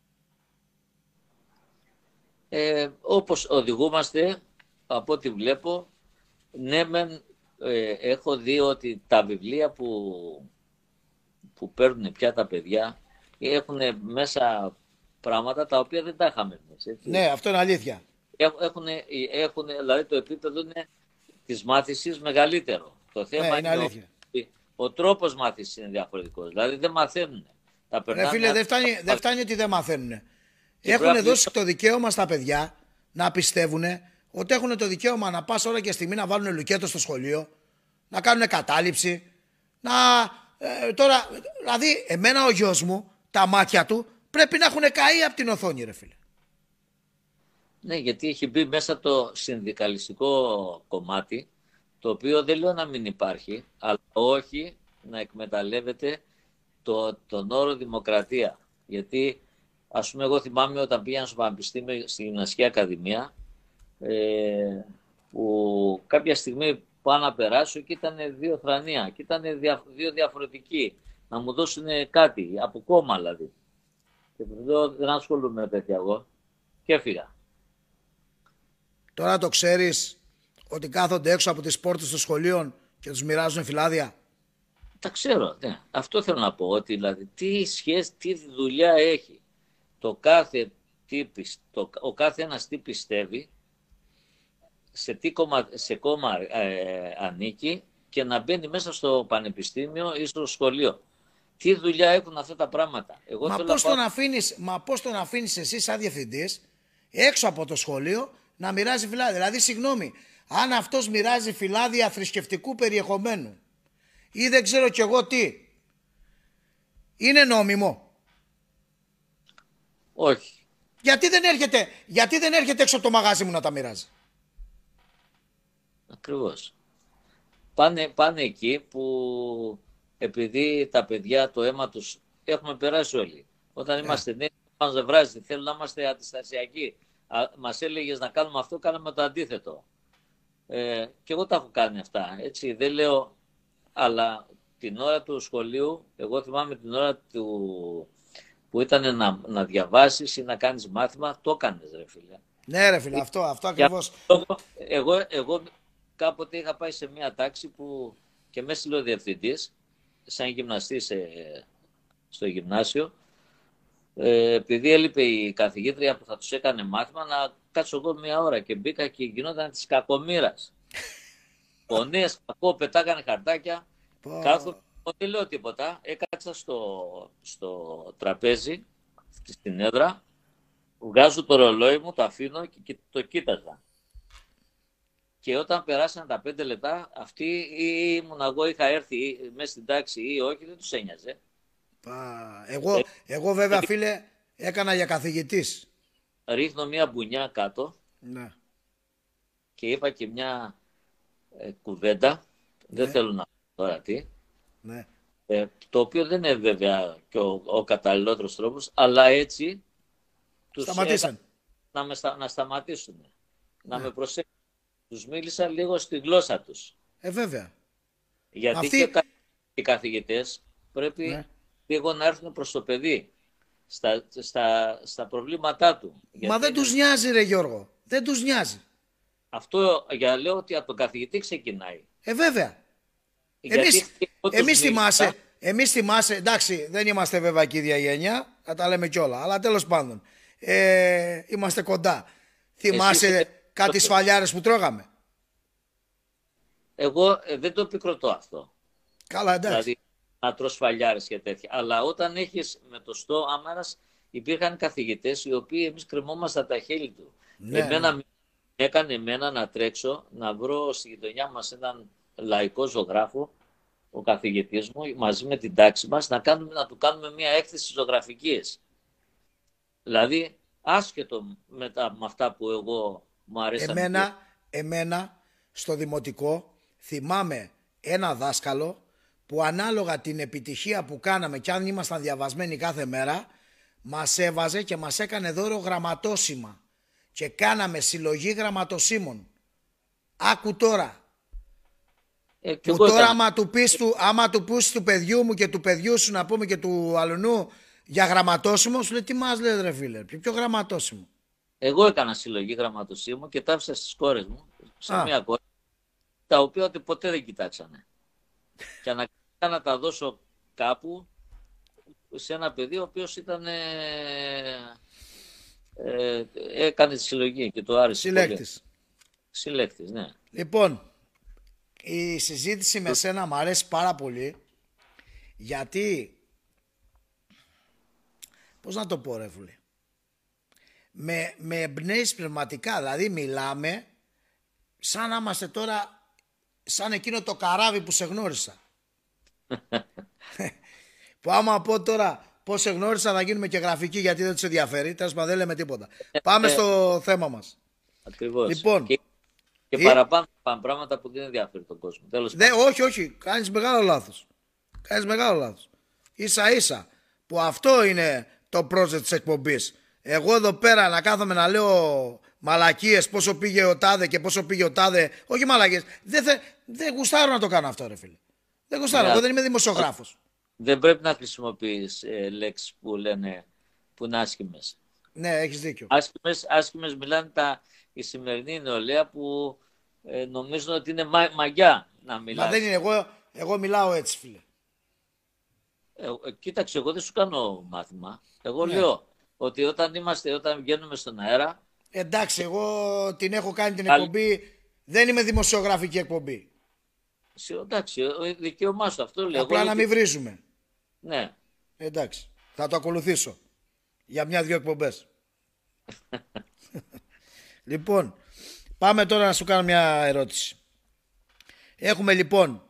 Ε, όπως οδηγούμαστε από ό,τι βλέπω ναι μεν ε, έχω δει ότι τα βιβλία που, που παίρνουν πια τα παιδιά έχουν μέσα πράγματα τα οποία δεν τα είχαμε εμείς. Ναι, αυτό είναι αλήθεια. Έχουν, έχουν, δηλαδή το επίπεδο είναι της μάθησης μεγαλύτερο. Το θέμα ναι, είναι, είναι αλήθεια. ο, ο τρόπος μάθησης είναι διαφορετικός. Δηλαδή δεν μαθαίνουν. Τα Ρε φίλε, δεν φτάνει, δεν φτάνει ότι δεν μαθαίνουν. Έχουν δώσει το δικαίωμα στα παιδιά να πιστεύουν ότι έχουν το δικαίωμα να πας ώρα και στιγμή να βάλουν λουκέτο στο σχολείο, να κάνουν κατάληψη, να... Ε, τώρα, δηλαδή, εμένα ο γιος μου, τα μάτια του, πρέπει να έχουν καεί από την οθόνη, ρε φίλε. Ναι, γιατί έχει μπει μέσα το συνδικαλιστικό κομμάτι, το οποίο δεν λέω να μην υπάρχει, αλλά όχι να εκμεταλλεύεται το, τον όρο δημοκρατία. Γιατί, ας πούμε, εγώ θυμάμαι όταν πήγαινα στο Πανεπιστήμιο στην Γυμναστική Ακαδημία, ε, που κάποια στιγμή πάω να περάσω και ήταν δύο θρανία και ήταν δύο διαφορετικοί να μου δώσουν κάτι, από κόμμα δηλαδή. Και δεν ασχολούμαι με τέτοια εγώ και έφυγα. Τώρα το ξέρεις ότι κάθονται έξω από τις πόρτες των σχολείων και τους μοιράζουν φυλάδια; Τα ξέρω, ναι. Αυτό θέλω να πω, ότι δηλαδή τι σχέση, τι δουλειά έχει το κάθε τι, το, ο κάθε ένας τι πιστεύει, σε τι κόμμα, σε κόμμα ε, ανήκει και να μπαίνει μέσα στο πανεπιστήμιο ή στο σχολείο. Τι δουλειά έχουν αυτά τα πράγματα; Εγώ μα, πώς τον αφήνεις, μα πώς τον αφήνεις εσύ σαν διευθυντής έξω από το σχολείο να μοιράζει φυλάδια. Δηλαδή, συγγνώμη, αν αυτός μοιράζει φυλάδια θρησκευτικού περιεχομένου ή δεν ξέρω κι εγώ τι, είναι νόμιμο. Όχι. Γιατί δεν έρχεται, γιατί δεν έρχεται έξω από το μαγάζι μου να τα μοιράζει; Ακριβώς. Πάνε, πάνε εκεί που επειδή τα παιδιά το αίμα τους έχουμε περάσει όλοι. Όταν yeah. είμαστε νέοι μας δεν βράζει, θέλουν να είμαστε αντιστασιακοί. Μας έλεγες να κάνουμε αυτό, κάναμε το αντίθετο. Ε, και εγώ τα έχω κάνει αυτά, έτσι, δεν λέω, αλλά την ώρα του σχολείου, εγώ θυμάμαι την ώρα του, που ήταν να, να διαβάσεις ή να κάνεις μάθημα, το έκανες ρε φίλε. Ναι ρε φίλε, αυτό, αυτό ακριβώς. Εγώ, εγώ κάποτε είχα πάει σε μια τάξη που και με έστειλε ο διευθυντής, σαν γυμναστής στο γυμνάσιο, ε, επειδή έλειπε η καθηγήτρια που θα τους έκανε μάθημα, να κάτσω εγώ μία ώρα και μπήκα και γινόταν της κακομήρας. Φωνές, κακό, πετάγανε χαρτάκια. Κάθομαι, δεν λέω τίποτα. Έκατσα στο, στο τραπέζι, στην έδρα, βγάζω το ρολόι μου, το αφήνω και, το κοίταζα. Και όταν περάσαν τα πέντε λεπτά, αυτοί ή ήμουν εγώ, είχα έρθει μέσα στην τάξη ή όχι, δεν τους ένοιαζε. Εγώ, εγώ βέβαια φίλε έκανα για καθηγητής. Ρίχνω μια μπουνιά κάτω ναι. και είπα και μια ε, κουβέντα, δεν ναι. θέλω να πω τώρα τι, ναι. ε, το οποίο δεν είναι βέβαια και ο, ο καταλληλότερος τρόπος, αλλά έτσι τους Σταματήσαν. να, με να σταματήσουν, να ναι. με προσέξουν. Τους μίλησα λίγο στη γλώσσα τους. Ε, βέβαια. Γιατί Αυτή... και οι καθηγητές πρέπει ναι λίγο να έρθουν προς το παιδί στα, στα, στα προβλήματά του. Μα δεν τους νοιάζει ρε Γιώργο. Δεν τους νοιάζει. Αυτό για λέω ότι από τον καθηγητή ξεκινάει. Ε βέβαια. Γιατί εμείς, εμείς θυμάσαι, εμείς θυμάσαι, εντάξει δεν είμαστε βέβαια εκεί ίδια γενιά, θα τα λέμε κιόλα, αλλά τέλος πάντων. Ε, είμαστε κοντά. Θυμάσαι κάτι σφαλιάρες που τρώγαμε; Εγώ ε, δεν το επικροτώ αυτό. Καλά εντάξει. Δηλαδή, να τρως φαλιάρες και τέτοια. Αλλά όταν έχεις με το στό άμαρας υπήρχαν καθηγητές οι οποίοι εμείς κρεμόμασταν τα χείλη του. Ναι, εμένα ναι. έκανε εμένα να τρέξω να βρω στη γειτονιά μας έναν λαϊκό ζωγράφο ο καθηγητής μου μαζί με την τάξη μας να, κάνουμε, να του κάνουμε μια έκθεση ζωγραφικής. Δηλαδή, άσχετο με, τα, με αυτά που εγώ μου αρέσαν. Εμένα, εμένα στο δημοτικό θυμάμαι ένα δάσκαλο που ανάλογα την επιτυχία που κάναμε και αν ήμασταν διαβασμένοι κάθε μέρα μας έβαζε και μας έκανε δώρο γραμματόσημα και κάναμε συλλογή γραμματοσύμων. Άκου τώρα. Ε, που τώρα άμα του, πεις του, άμα του πεις του παιδιού μου και του παιδιού σου να πούμε και του αλουνού για γραμματόσημο σου λέει τι μας λέει ρε φίλε, ποιο, ποιο γραμματόσημο; Εγώ έκανα συλλογή γραμματοσύμου και τα άφησα στις κόρες μου, σε μια κόρη, τα οποία ποτέ δεν κοιτάξανε. και αναγκάστηκα να τα δώσω κάπου σε ένα παιδί ο οποίος ήταν ε, έκανε τη συλλογή και το άρεσε Συλλέκτης. Συλλέκτης, ναι. Λοιπόν, η συζήτηση με σένα μου αρέσει πάρα πολύ γιατί πώς να το πω ρε βουλή με, με εμπνέεις πνευματικά δηλαδή μιλάμε σαν να είμαστε τώρα σαν εκείνο το καράβι που σε γνώρισα που άμα πω τώρα Πώς σε γνώρισα, θα γίνουμε και γραφικοί γιατί δεν τους ενδιαφέρει. Τέλος πάντων, δεν λέμε τίποτα. Πάμε στο θέμα μας. Ακριβώς. Λοιπόν, και, και ή... παραπάνω πράγματα που δεν ενδιαφέρει τον κόσμο. Τέλος ναι, όχι, όχι. Κάνεις μεγάλο λάθος. Κάνεις μεγάλο λάθος. σα ίσα που αυτό είναι το project της εκπομπής. Εγώ εδώ πέρα να κάθομαι να λέω μαλακίες πόσο πήγε ο τάδε και πόσο πήγε ο τάδε. Όχι μαλακίες. Δεν, θε... δεν γουστάρω να το κάνω αυτό, ρε φίλε. Δεν γουστάρω. Εγώ δεν είμαι δημοσιογράφος δεν πρέπει να χρησιμοποιείς ε, λέξεις που λένε που είναι άσχημες. Ναι, έχεις δίκιο. Άσχημες, άσχημες μιλάνε τα, η σημερινή νεολαία που ε, νομίζουν ότι είναι μα, μαγιά να μιλάς. Μα δεν είναι, εγώ, εγώ μιλάω έτσι φίλε. Ε, ε, κοίταξε, εγώ δεν σου κάνω μάθημα. Εγώ ναι. λέω ότι όταν είμαστε, όταν βγαίνουμε στον αέρα... Εντάξει, εγώ την έχω κάνει την εκπομπή, δεν είμαι δημοσιογραφική εκπομπή. Εντάξει, δικαίωμά σου αυτό λέω. Απλά να μην βρίζουμε. Ναι. Εντάξει. Θα το ακολουθήσω. Για μια-δυο εκπομπές. λοιπόν, πάμε τώρα να σου κάνω μια ερώτηση. Έχουμε λοιπόν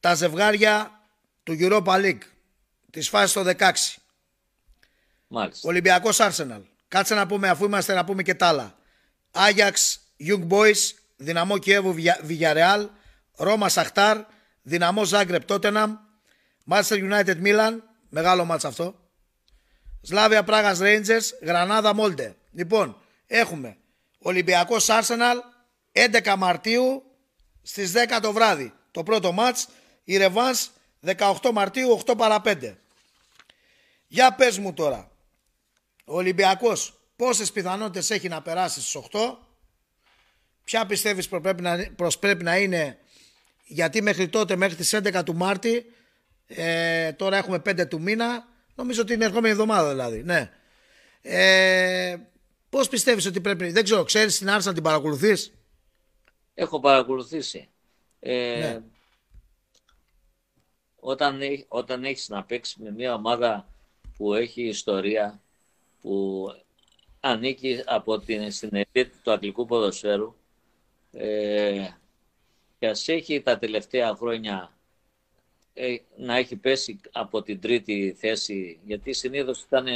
τα ζευγάρια του Europa League της φάσης το 16. Μάλιστα. Ολυμπιακός Arsenal. Κάτσε να πούμε αφού είμαστε να πούμε και τα άλλα. Άγιαξ Young Boys, Δυναμό Κιέβου Villarreal, Ρώμα Σαχτάρ, Δυναμό Ζάγκρεπ Τότεναμ, Manchester United Μίλαν, μεγάλο μάτς αυτό. Σλάβια Πράγας Rangers, Γρανάδα Μόλτε. Λοιπόν, έχουμε Ολυμπιακός Arsenal 11 Μαρτίου στις 10 το βράδυ. Το πρώτο μάτς, η Ρεβάνς 18 Μαρτίου 8 παρα 5. Για πες μου τώρα, ο Ολυμπιακός πόσες πιθανότητες έχει να περάσει στις 8, ποια πιστεύεις πως πρέπει να είναι; Γιατί μέχρι τότε, μέχρι τις 11 του Μάρτη, ε, τώρα έχουμε 5 του μήνα, νομίζω ότι είναι ερχόμενη εβδομάδα δηλαδή, ναι. Ε, πώς πιστεύεις ότι πρέπει, δεν ξέρω, ξέρεις την Άρσα να την παρακολουθείς; Έχω παρακολουθήσει. Ε, ναι. όταν, όταν έχεις να παίξεις με μια ομάδα που έχει ιστορία, που ανήκει από την, στην του αγγλικού ποδοσφαίρου, ε, και ας έχει τα τελευταία χρόνια ε, να έχει πέσει από την τρίτη θέση, γιατί συνήθως ήταν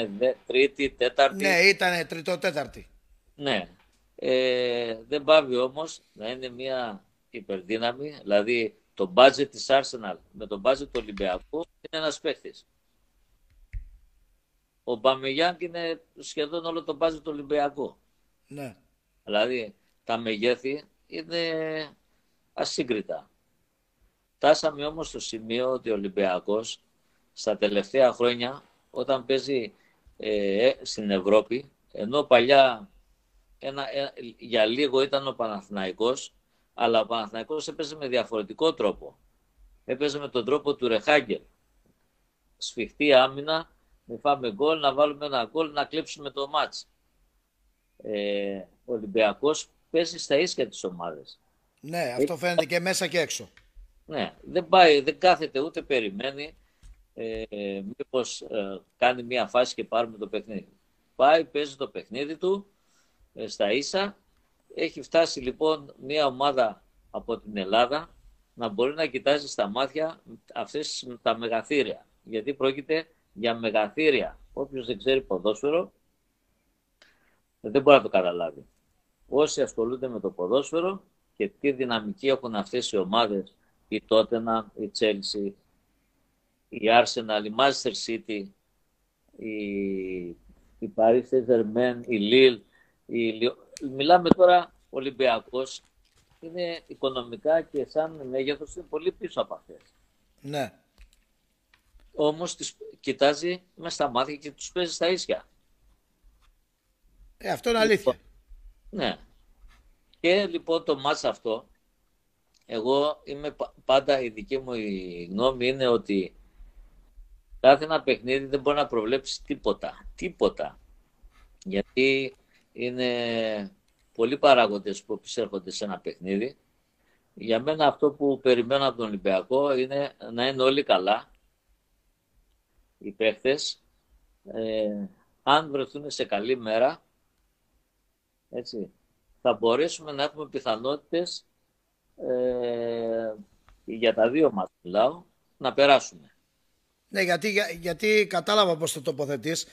τρίτη, τέταρτη. Ναι, ήταν τρίτο, τέταρτη. Ναι. Ε, δεν πάβει όμως να είναι μια υπερδύναμη, δηλαδή το budget της Arsenal με το budget του Ολυμπιακού είναι ένας παίχτης. Ο Μπαμεγιάνγκ είναι σχεδόν όλο το budget του Ολυμπιακού. Ναι. Δηλαδή τα μεγέθη είναι ασύγκριτα. Φτάσαμε όμως στο σημείο ότι ο Ολυμπιακός στα τελευταία χρόνια όταν παίζει ε, ε στην Ευρώπη, ενώ παλιά ένα, ε, για λίγο ήταν ο Παναθηναϊκός, αλλά ο Παναθηναϊκός έπαιζε με διαφορετικό τρόπο. Έπαιζε με τον τρόπο του Ρεχάγκελ. Σφιχτή άμυνα, με φάμε γκολ, να βάλουμε ένα γκολ, να κλέψουμε το μάτς. Ε, ο Ολυμπιακός παίζει στα ίσια τις ομάδες. Ναι, αυτό φαίνεται και μέσα και έξω. Ναι, δεν πάει, δεν κάθεται ούτε περιμένει ε, μήπως ε, κάνει μια φάση και πάρουμε το παιχνίδι. Πάει, παίζει το παιχνίδι του ε, στα ίσα. Έχει φτάσει λοιπόν μια ομάδα από την Ελλάδα να μπορεί να κοιτάζει στα μάτια αυτές τα μεγαθύρια. Γιατί πρόκειται για μεγαθύρια. Όποιος δεν ξέρει ποδόσφαιρο, δεν μπορεί να το καταλάβει. Όσοι ασχολούνται με το ποδόσφαιρο και τι δυναμική έχουν αυτές οι ομάδες, η Τότενα, η Chelsea, η Arsenal, η Manchester City, η, η Paris Saint-Germain, η Lille, η... μιλάμε τώρα Ολυμπιακός, είναι οικονομικά και σαν μέγεθος είναι πολύ πίσω από αυτές. Ναι. Όμως τις κοιτάζει με στα μάτια και τους παίζει στα ίσια. Ε, αυτό είναι αλήθεια. Λοιπόν, ναι. Και λοιπόν το μάτς αυτό, εγώ είμαι πάντα, η δική μου η γνώμη είναι ότι κάθε ένα παιχνίδι δεν μπορεί να προβλέψει τίποτα. Τίποτα. Γιατί είναι πολλοί παράγοντες που επισέρχονται σε ένα παιχνίδι. Για μένα αυτό που περιμένω από τον Ολυμπιακό είναι να είναι όλοι καλά οι παίχτες. Ε, αν βρεθούν σε καλή μέρα, έτσι, θα μπορέσουμε να έχουμε πιθανότητες ε, για τα δύο μας μιλάω, να περάσουμε. Ναι, γιατί, γιατί κατάλαβα πώς το τοποθετείς.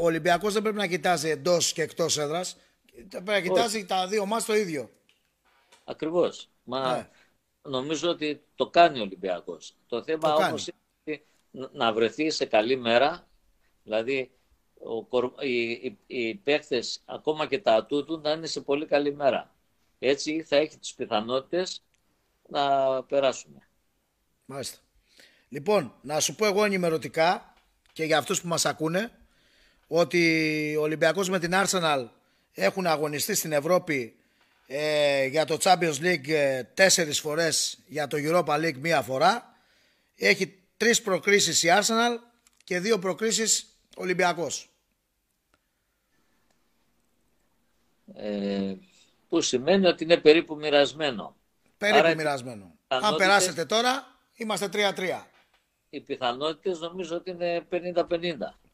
Ο Ολυμπιακός δεν πρέπει να κοιτάζει εντός και εκτός έδρας. Πρέπει να κοιτάζει τα δύο μας το ίδιο. Ακριβώς. Μα ναι. νομίζω ότι το κάνει ο Ολυμπιακός. Το θέμα το όμως είναι να βρεθεί σε καλή μέρα, δηλαδή ο, οι, οι, οι παίχτες, ακόμα και τα ατούτου, να είναι σε πολύ καλή μέρα. Έτσι θα έχει τις πιθανότητες να περάσουμε. Μάλιστα. Λοιπόν, να σου πω εγώ ενημερωτικά και για αυτούς που μας ακούνε ότι ο Ολυμπιακός με την Arsenal έχουν αγωνιστεί στην Ευρώπη ε, για το Champions League ε, τέσσερις φορές, για το Europa League μία φορά. Έχει τρεις προκρίσεις η Arsenal και δύο προκρίσεις Ολυμπιακός. Ε, που σημαίνει ότι είναι περίπου μοιρασμένο. Περίπου Άρα, μοιρασμένο. Αν περάσετε τώρα, είμαστε 3-3. Οι πιθανότητες νομίζω ότι είναι 50-50.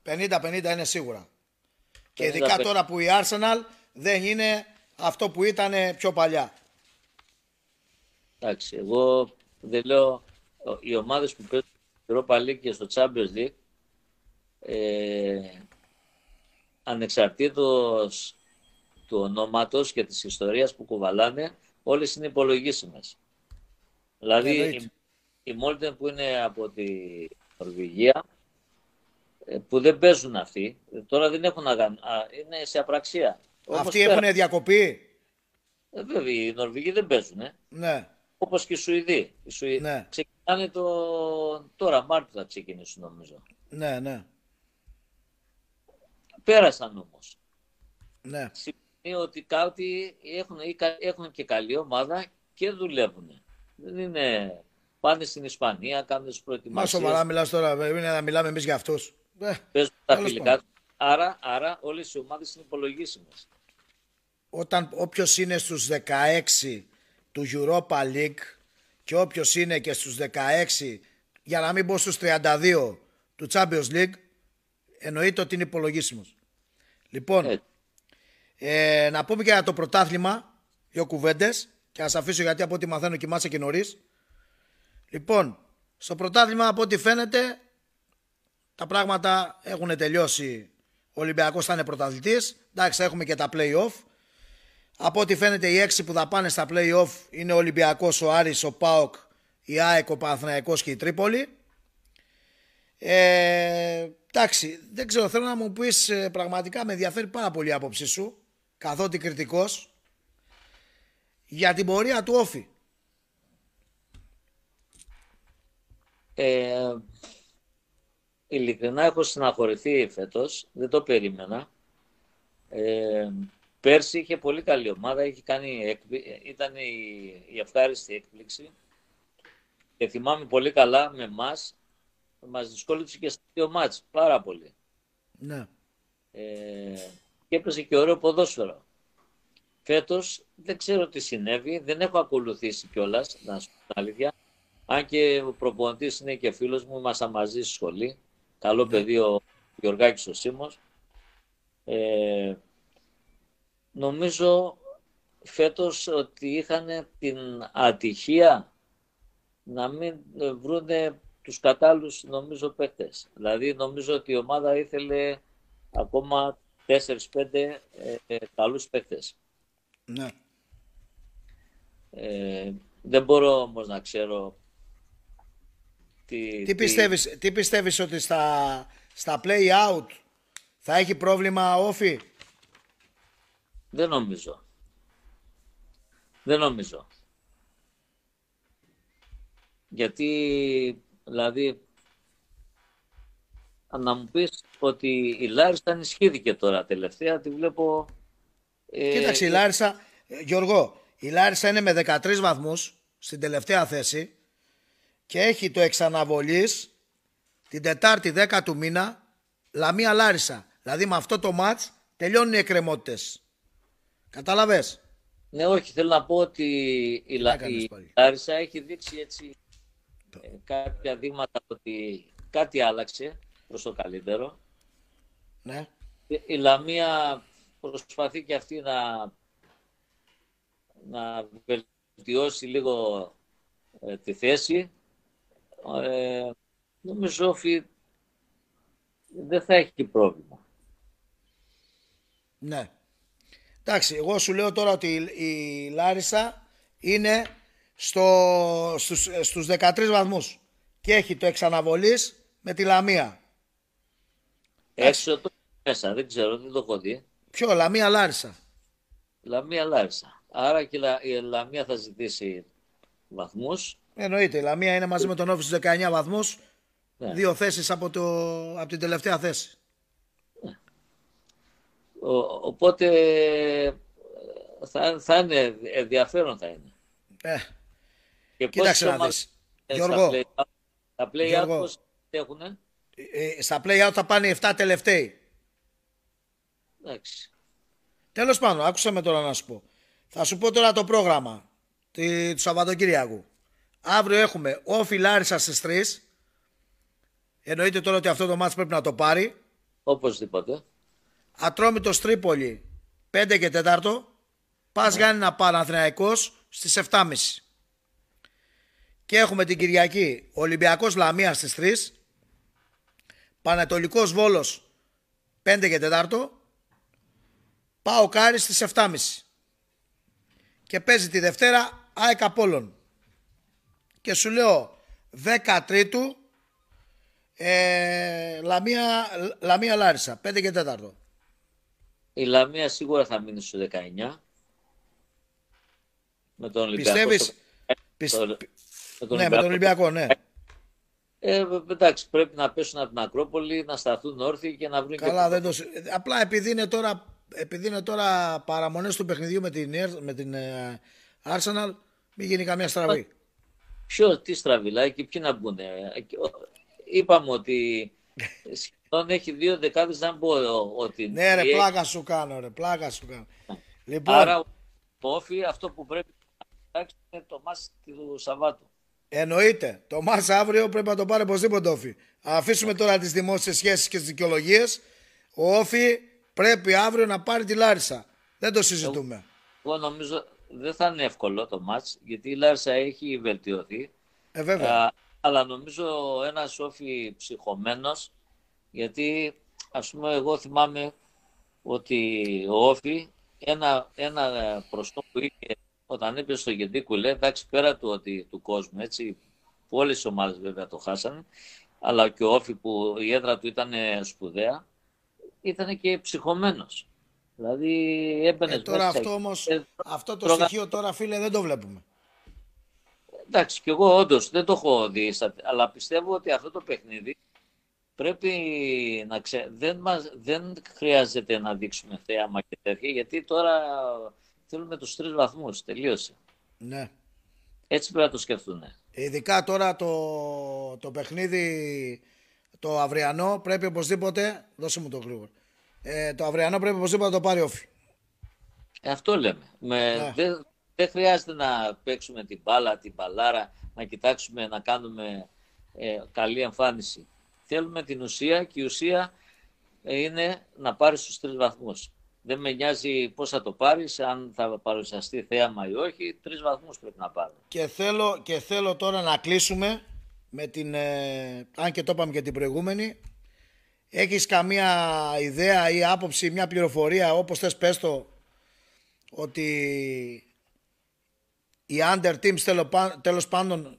50-50 είναι σίγουρα. Και ειδικά τώρα που η Arsenal δεν είναι αυτό που ήταν πιο παλιά. Εντάξει, εγώ δεν λέω οι ομάδες που παίζουν στο Europa League και στο Champions League ε, ανεξαρτήτως του ονόματος και της ιστορίας που κουβαλάνε, όλες είναι υπολογίσιμες. Δηλαδή, η, η Μόλτεν που είναι από τη Νορβηγία, ε, που δεν παίζουν αυτοί, τώρα δεν έχουν αγαν... είναι σε απραξία. Αυτοί έχουν διακοπή; Ε, βέβαια, οι Νορβηγοί δεν παίζουν. Ε. Ναι. Όπως και οι Σουηδοί. Οι Σουηδοί ναι. ξεκινάνε το... τώρα, Μάρτιο θα ξεκινήσουν νομίζω. Ναι, ναι. Πέρασαν όμως. Ναι ότι κάτι έχουν, έχουν και καλή ομάδα και δουλεύουν. Δεν είναι... Πάνε στην Ισπανία, κάνουν τις προετοιμασίες. Μα σοβαρά μιλάς τώρα, είναι να μιλάμε εμείς για αυτούς. Ε, Παίζουν τα φιλικά Άρα, άρα όλες οι ομάδες είναι υπολογίσιμες. Όταν όποιος είναι στους 16 του Europa League και όποιος είναι και στους 16, για να μην πω στους 32 του Champions League, εννοείται ότι είναι υπολογίσιμος. Λοιπόν, ε, να πούμε και για το πρωτάθλημα, δύο κουβέντες. Και να σα αφήσω γιατί από ό,τι μαθαίνω κοιμάσαι και νωρίς. Λοιπόν, στο πρωτάθλημα από ό,τι φαίνεται τα πράγματα έχουν τελειώσει. Ο Ολυμπιακός θα είναι πρωταθλητής. Εντάξει, θα έχουμε και τα playoff. Από ό,τι φαίνεται, οι έξι που θα πάνε στα playoff είναι ο Ολυμπιακός, ο Άρης, ο Πάοκ, η ΑΕΚ, ο Παναθηναϊκός και η Τρίπολη. Ε, εντάξει, δεν ξέρω, θέλω να μου πεις ε, πραγματικά με ενδιαφέρει πάρα πολύ η άποψή σου καθότι κριτικός για την πορεία του Όφη. Ε, ειλικρινά έχω συναχωρηθεί φέτος, δεν το περίμενα. Ε, πέρσι είχε πολύ καλή ομάδα, είχε κάνει, ήταν η, η ευχάριστη έκπληξη και θυμάμαι πολύ καλά με μας, μας δυσκόλυψε και στα δύο μάτς, πάρα πολύ. Ναι. Ε, και έπαιζε και ωραίο ποδόσφαιρο. Φέτος δεν ξέρω τι συνέβη, δεν έχω ακολουθήσει κιόλας, να σου πω την αλήθεια. Αν και ο προπονητής είναι και φίλος μου, ήμασταν μαζί στη σχολή. Καλό ναι. παιδί ο Γιωργάκης ο Σίμος. Ε, νομίζω φέτος ότι είχαν την ατυχία να μην βρούνε τους κατάλληλους νομίζω παίκτες. Δηλαδή νομίζω ότι η ομάδα ήθελε ακόμα 4-5 ε, ε, καλούς παίκτες. Ναι. Ε, δεν μπορώ όμως να ξέρω τι, Τι πιστεύεις, τι πιστεύεις ότι στα, στα play out θα έχει πρόβλημα όφη; Δεν νομίζω. Δεν νομίζω. Γιατί, δηλαδή, να μου πεις ότι η Λάρισα ενισχύθηκε τώρα τελευταία, τη βλέπω... Ε, Κοίταξε, η Λάρισα, ε, Γιώργο, η Λάρισα είναι με 13 βαθμούς στην τελευταία θέση και έχει το εξαναβολής την Τετάρτη 10 του μήνα Λαμία Λάρισα. Δηλαδή με αυτό το μάτς τελειώνουν οι εκκρεμότητες. Κατάλαβες. Ναι, όχι, θέλω να πω ότι η, Λα... η Λάρισα έχει δείξει έτσι ε, κάποια δείγματα ότι κάτι άλλαξε προς το καλύτερο. Ναι. Η Λαμία προσπαθεί και αυτή να, να βελτιώσει λίγο ε, τη θέση. Ε, νομίζω ότι δεν θα έχει πρόβλημα. Ναι. Εντάξει, εγώ σου λέω τώρα ότι η Λάρισα είναι στο, στους, στους 13 βαθμούς και έχει το εξαναβολής με τη Λαμία. Έξω το μέσα, δεν ξέρω, δεν το έχω δει. Ποιο, Λαμία Λάρισα. Λαμία Λάρισα. Άρα και η Λαμία θα ζητήσει βαθμούς. Εννοείται, η Λαμία είναι μαζί με τον Όφη στους 19 βαθμούς. Ναι. Δύο θέσεις από, το, από την τελευταία θέση. Ναι. Ο, οπότε θα, θα είναι ενδιαφέρον θα είναι. Ε, και κοίταξε να δεις. Γιώργο, τα play-out πώς έχουνε; Ε, στα play-out θα πάνε 7 τελευταίοι. Εντάξει. Τέλος πάντων, άκουσα με τώρα να σου πω. Θα σου πω τώρα το πρόγραμμα του Σαββατοκύριακου. Αύριο έχουμε όφι Λάρισα στις 3. Εννοείται τώρα ότι αυτό το μάτς πρέπει να το πάρει. Οπωσδήποτε. Ατρόμητος Τρίπολη 5 και 4. Πας ναι. ένα Παναθηναϊκός στις 7.30. Και έχουμε την Κυριακή Ολυμπιακός Λαμία στις 3. Πανετολικός Βόλος 5 και 4. ΠΑΟΚ Άρης στις 7.30. Και παίζει τη Δευτέρα ΑΕΚ Απόλλων. Και σου λέω 13 ε, Λαμία, Λαμία Λάρισα 5 και 4. Η Λαμία σίγουρα θα μείνει στο 19. Με τον Ολυμπιακό. Πιστεύεις, στο... με τον ναι, Ολυμπιακό. με τον Ολυμπιακό, ναι. Ε, εντάξει, πρέπει να πέσουν από την Ακρόπολη, να σταθούν όρθιοι και να βρουν Καλά, δεν το... Απλά επειδή είναι τώρα, επειδή είναι τώρα παραμονές του παιχνιδιού με την, με την ε, Arsenal, μην γίνει καμία στραβή. Ποιο, τι στραβή, και ποιοι να μπουν. Είπαμε ότι σχεδόν έχει δύο δεκάδες, να πω ότι... Ναι ρε, πλάκα σου κάνω ρε, πλάκα σου κάνω. Λοιπόν... Άρα, το αυτό που πρέπει να κοιτάξει είναι το μάτι του Σαββάτου. Εννοείται. Το μα αύριο πρέπει να το πάρει οπωσδήποτε όφη. Αφήσουμε τώρα τις δημόσιες σχέσεις και τις δικαιολογίες. Ο όφη πρέπει αύριο να πάρει τη Λάρισα. Δεν το συζητούμε. Εγώ νομίζω δεν θα είναι εύκολο το μάτς γιατί η Λάρισα έχει βελτιωθεί. Ε, βέβαια. αλλά νομίζω ένας όφη ψυχωμένος γιατί ας πούμε εγώ θυμάμαι ότι ο όφη ένα, ένα προστό που είχε όταν έπαιζε στο Γεντίκουλε, εντάξει πέρα του, ότι, του κόσμου, έτσι, που όλες οι ομάδες βέβαια το χάσανε, αλλά και ο Όφη που η έδρα του ήταν σπουδαία, ήταν και ψυχωμένος. Δηλαδή έμπαινες ε, τώρα μέσα. Αυτό όμως, ε, αυτό το στοιχείο τώρα φίλε δεν το βλέπουμε. Εντάξει, και εγώ όντως δεν το έχω δει, αλλά πιστεύω ότι αυτό το παιχνίδι πρέπει να ξε... δεν, μας... δεν χρειάζεται να δείξουμε θέαμα και τέτοια, γιατί τώρα θέλουμε τους τρεις βαθμούς. Τελείωσε. Ναι. Έτσι πρέπει να το σκεφτούν. Ειδικά τώρα το, το παιχνίδι το αυριανό πρέπει οπωσδήποτε, δώσε μου το γρήγορο, ε, το αυριανό πρέπει οπωσδήποτε να το πάρει όφη. Ε, αυτό λέμε. Με, ναι. δεν, δεν χρειάζεται να παίξουμε την μπάλα, την μπαλάρα, να κοιτάξουμε να κάνουμε ε, καλή εμφάνιση. Θέλουμε την ουσία και η ουσία είναι να πάρεις στους τρεις βαθμούς. Δεν με νοιάζει πώς θα το πάρεις, αν θα παρουσιαστεί θέαμα ή όχι. Τρεις βαθμούς πρέπει να πάρει. Και θέλω, και θέλω τώρα να κλείσουμε με την, ε, αν και το είπαμε και την προηγούμενη, Έχεις καμία ιδέα ή άποψη, μια πληροφορία, όπως θες πες το, ότι οι under teams τέλος πάντων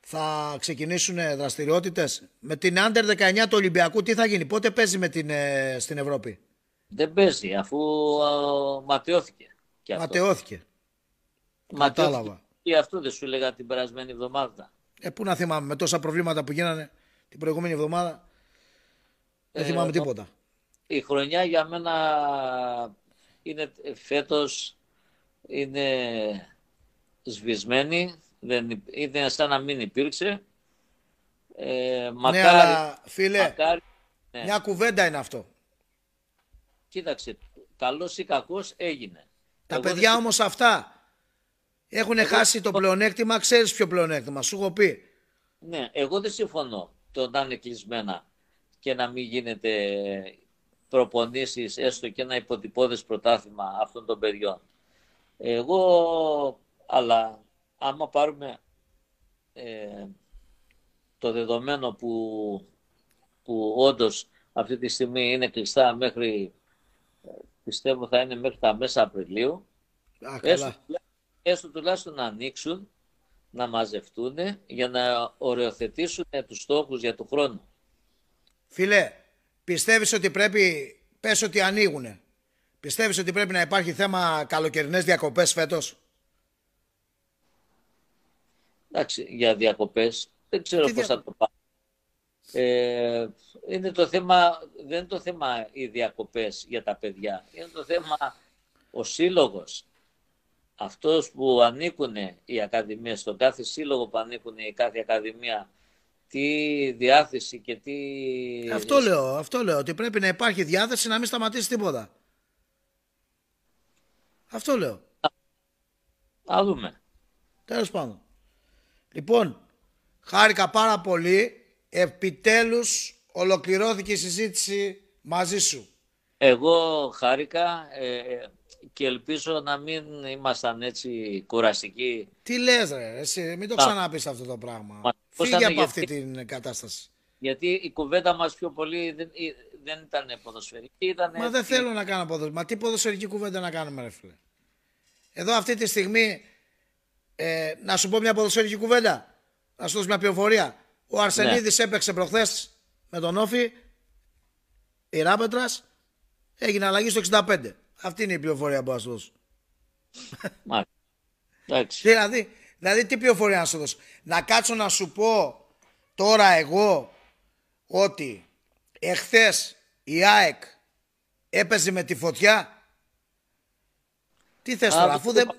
θα ξεκινήσουν δραστηριότητες; Με την under 19 του Ολυμπιακού τι θα γίνει, πότε παίζει με την, ε, στην Ευρώπη; Δεν παίζει αφού α, ματαιώθηκε. Και αυτό. Ματαιώθηκε. Κατάλαβα. Και αυτό δεν σου έλεγα την περασμένη εβδομάδα. Ε, πού να θυμάμαι, με τόσα προβλήματα που γίνανε την προηγούμενη εβδομάδα. Δεν ε, θυμάμαι τίποτα. Η χρονιά για μένα είναι φέτος είναι σβησμένη, δεν, είναι σαν να μην υπήρξε. Ε, μακάρι, ναι, αλλά φίλε, μακάρι, ναι. μια κουβέντα είναι αυτό. Κοίταξε, καλός ή κακός έγινε. Τα παιδιά δεν... όμως αυτά έχουν χάσει το πλεονέκτημα, ξέρεις ποιο πλεονέκτημα, σου έχω πει. Ναι, εγώ δεν συμφωνώ το να είναι κλεισμένα και να μην γίνεται προπονήσεις έστω και ένα υποτυπώδες πρωτάθλημα αυτών των παιδιών. Εγώ, αλλά άμα πάρουμε ε, το δεδομένο που, που όντως αυτή τη στιγμή είναι κλειστά μέχρι, πιστεύω θα είναι μέχρι τα μέσα Απριλίου, Α, έστω, έστω τουλάχιστον να ανοίξουν, να μαζευτούν για να οριοθετήσουν τους στόχους για του χρόνου. Φίλε, πιστεύεις ότι πρέπει, πες ότι ανοίγουνε, πιστεύεις ότι πρέπει να υπάρχει θέμα καλοκαιρινές διακοπές φέτος; Εντάξει, για διακοπές δεν ξέρω πώς θα το πάω. Ε, είναι το θέμα, δεν είναι το θέμα οι διακοπές για τα παιδιά. Είναι το θέμα ο σύλλογος. Αυτός που ανήκουν οι ακαδημίες, στο κάθε σύλλογο που ανήκουν η κάθε ακαδημία, τι διάθεση και τι... Αυτό λέω, αυτό λέω, ότι πρέπει να υπάρχει διάθεση να μην σταματήσει τίποτα. Αυτό λέω. Α δούμε. Τέλος πάντων. Λοιπόν, χάρηκα πάρα πολύ. Επιτέλους ολοκληρώθηκε η συζήτηση μαζί σου. Εγώ χάρηκα ε, και ελπίζω να μην ήμασταν έτσι κουραστικοί. Τι λες ρε, εσύ, μην το ξαναπείς αυτό το πράγμα. Μα, Φύγε από αυτή την κατάσταση. Γιατί η κουβέντα μας πιο πολύ δεν, δεν ήταν ποδοσφαιρική. Ήταν Μα δεν θέλω να κάνω ποδοσφαιρική. Μα τι ποδοσφαιρική κουβέντα να κάνουμε ρε φίλε. Εδώ αυτή τη στιγμή ε, να σου πω μια ποδοσφαιρική κουβέντα. Να σου δώσω μια πληροφορία. Ο Αρσενίδης ναι. έπαιξε προχθές με τον Όφη. Η Ράπετρας έγινε αλλαγή στο 65. Αυτή είναι η πληροφορία που θα σου δώσω. δηλαδή, δηλαδή, τι πληροφορία να σου δώσω. Να κάτσω να σου πω τώρα εγώ ότι εχθές η ΑΕΚ έπαιζε με τη φωτιά. Τι θες τώρα, αφού δεν,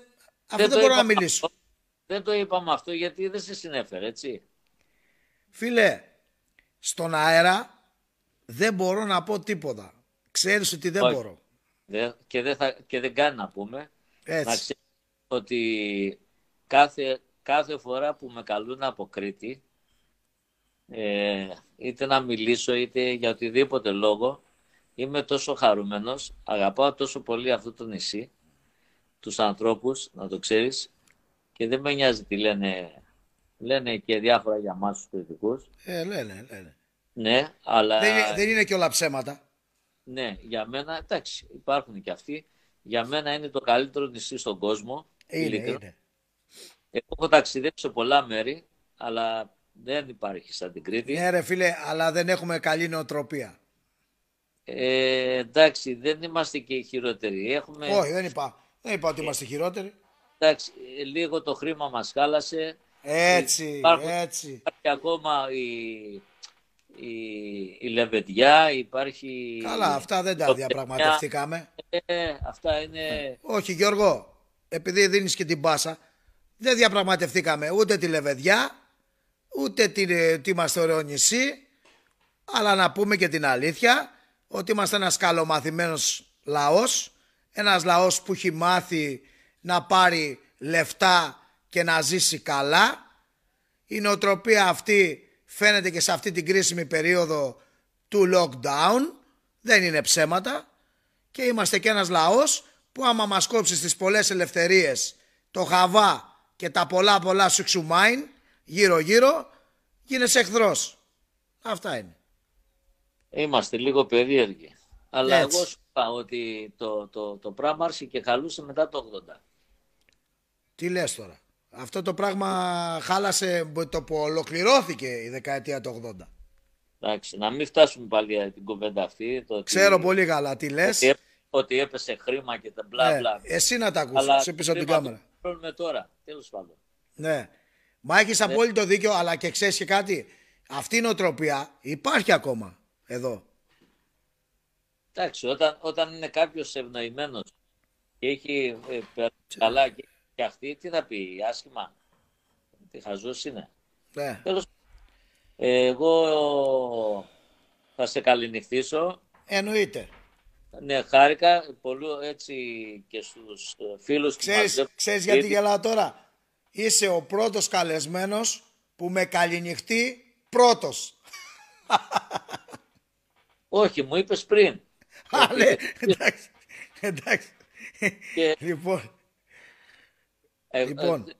αφού δεν μπορώ να μιλήσω. Δεν το είπαμε αυτό γιατί δεν σε συνέφερε, έτσι. Φίλε, στον αέρα δεν μπορώ να πω τίποτα. Ξέρεις ότι δεν μπορώ. και, δεν θα, και δεν κάνει να πούμε. Έτσι. Να ξέρεις ότι κάθε, κάθε φορά που με καλούν από Κρήτη, ε, είτε να μιλήσω είτε για οτιδήποτε λόγο, είμαι τόσο χαρούμενος, αγαπάω τόσο πολύ αυτό το νησί, τους ανθρώπους, να το ξέρεις, και δεν με νοιάζει τι λένε. Λένε και διάφορα για μας τους κριτικούς. Ε, λένε, λένε. Ναι, αλλά... Δεν, δεν είναι και όλα ψέματα. Ναι, για μένα, εντάξει, υπάρχουν και αυτοί. Για μένα είναι το καλύτερο νησί στον κόσμο. Είναι, είναι. Εγώ έχω ταξιδέψει σε πολλά μέρη, αλλά δεν υπάρχει σαν την Κρήτη. Ναι ρε φίλε, αλλά δεν έχουμε καλή νοοτροπία. Ε, εντάξει, δεν είμαστε και οι χειρότεροι. Έχουμε... Όχι, δεν είπα. Δεν είπα ότι είμαστε χειρότεροι εντάξει, λίγο το χρήμα μας χάλασε. Έτσι, υπάρχουν, έτσι. Υπάρχει ακόμα η, η, η Λεβεντιά, υπάρχει... Καλά, αυτά δεν τα διαπραγματευτήκαμε. Ε, αυτά είναι... Όχι Γιώργο, επειδή δίνεις και την πάσα, δεν διαπραγματευτήκαμε ούτε τη Λεβεδιά, ούτε την, ότι είμαστε ωραίο νησί, αλλά να πούμε και την αλήθεια, ότι είμαστε ένας καλομαθημένος λαός, ένας λαός που έχει μάθει να πάρει λεφτά και να ζήσει καλά. Η νοοτροπία αυτή φαίνεται και σε αυτή την κρίσιμη περίοδο του lockdown. Δεν είναι ψέματα. Και είμαστε και ένας λαός που άμα μας κόψει τις πολλές ελευθερίες το χαβά και τα πολλά πολλά σουξουμάιν γύρω γύρω γίνεσαι εχθρός. Αυτά είναι. Είμαστε λίγο περίεργοι. Αλλά Έτσι. εγώ σου είπα ότι το, το, το πράγμα άρχισε και χαλούσε μετά το 80. Τι λες τώρα; Αυτό το πράγμα χάλασε το που ολοκληρώθηκε η δεκαετία του 80. Εντάξει, να μην φτάσουμε πάλι για την κουβέντα αυτή. Το ότι- Ξέρω πολύ καλά τι λες. Ότι, έπ- ότι έπεσε χρήμα και τα μπλα Ναι, μπλα. εσύ να τα ακούσεις, Αλλά σε πίσω από την χρήμα κάμερα. το πληρώνουμε τώρα, τέλος πάντων. Ναι. Μα έχεις απόλυτο δίκιο, αλλά και ξέρεις και κάτι. Αυτή η νοοτροπία υπάρχει ακόμα εδώ. Εντάξει, όταν, όταν είναι κάποιος ευνοημένος και έχει ε, περάσει καλά και έχει φτιαχτεί, τι θα πει, άσχημα. Τι χαζός είναι. Ναι. Τέλος εγώ θα σε καληνυχτήσω. Εννοείται. Ναι, χάρηκα πολύ έτσι και στους ε, φίλους που Ξέρεις, μαζεύουν ξέρεις σπίτι. γιατί γελάω τώρα; Είσαι ο πρώτος καλεσμένος που με καληνυχτεί πρώτος. Όχι, μου είπες πριν. Α, ναι, εντάξει. εντάξει. Και, Λοιπόν, ε, Λοιπόν. ε,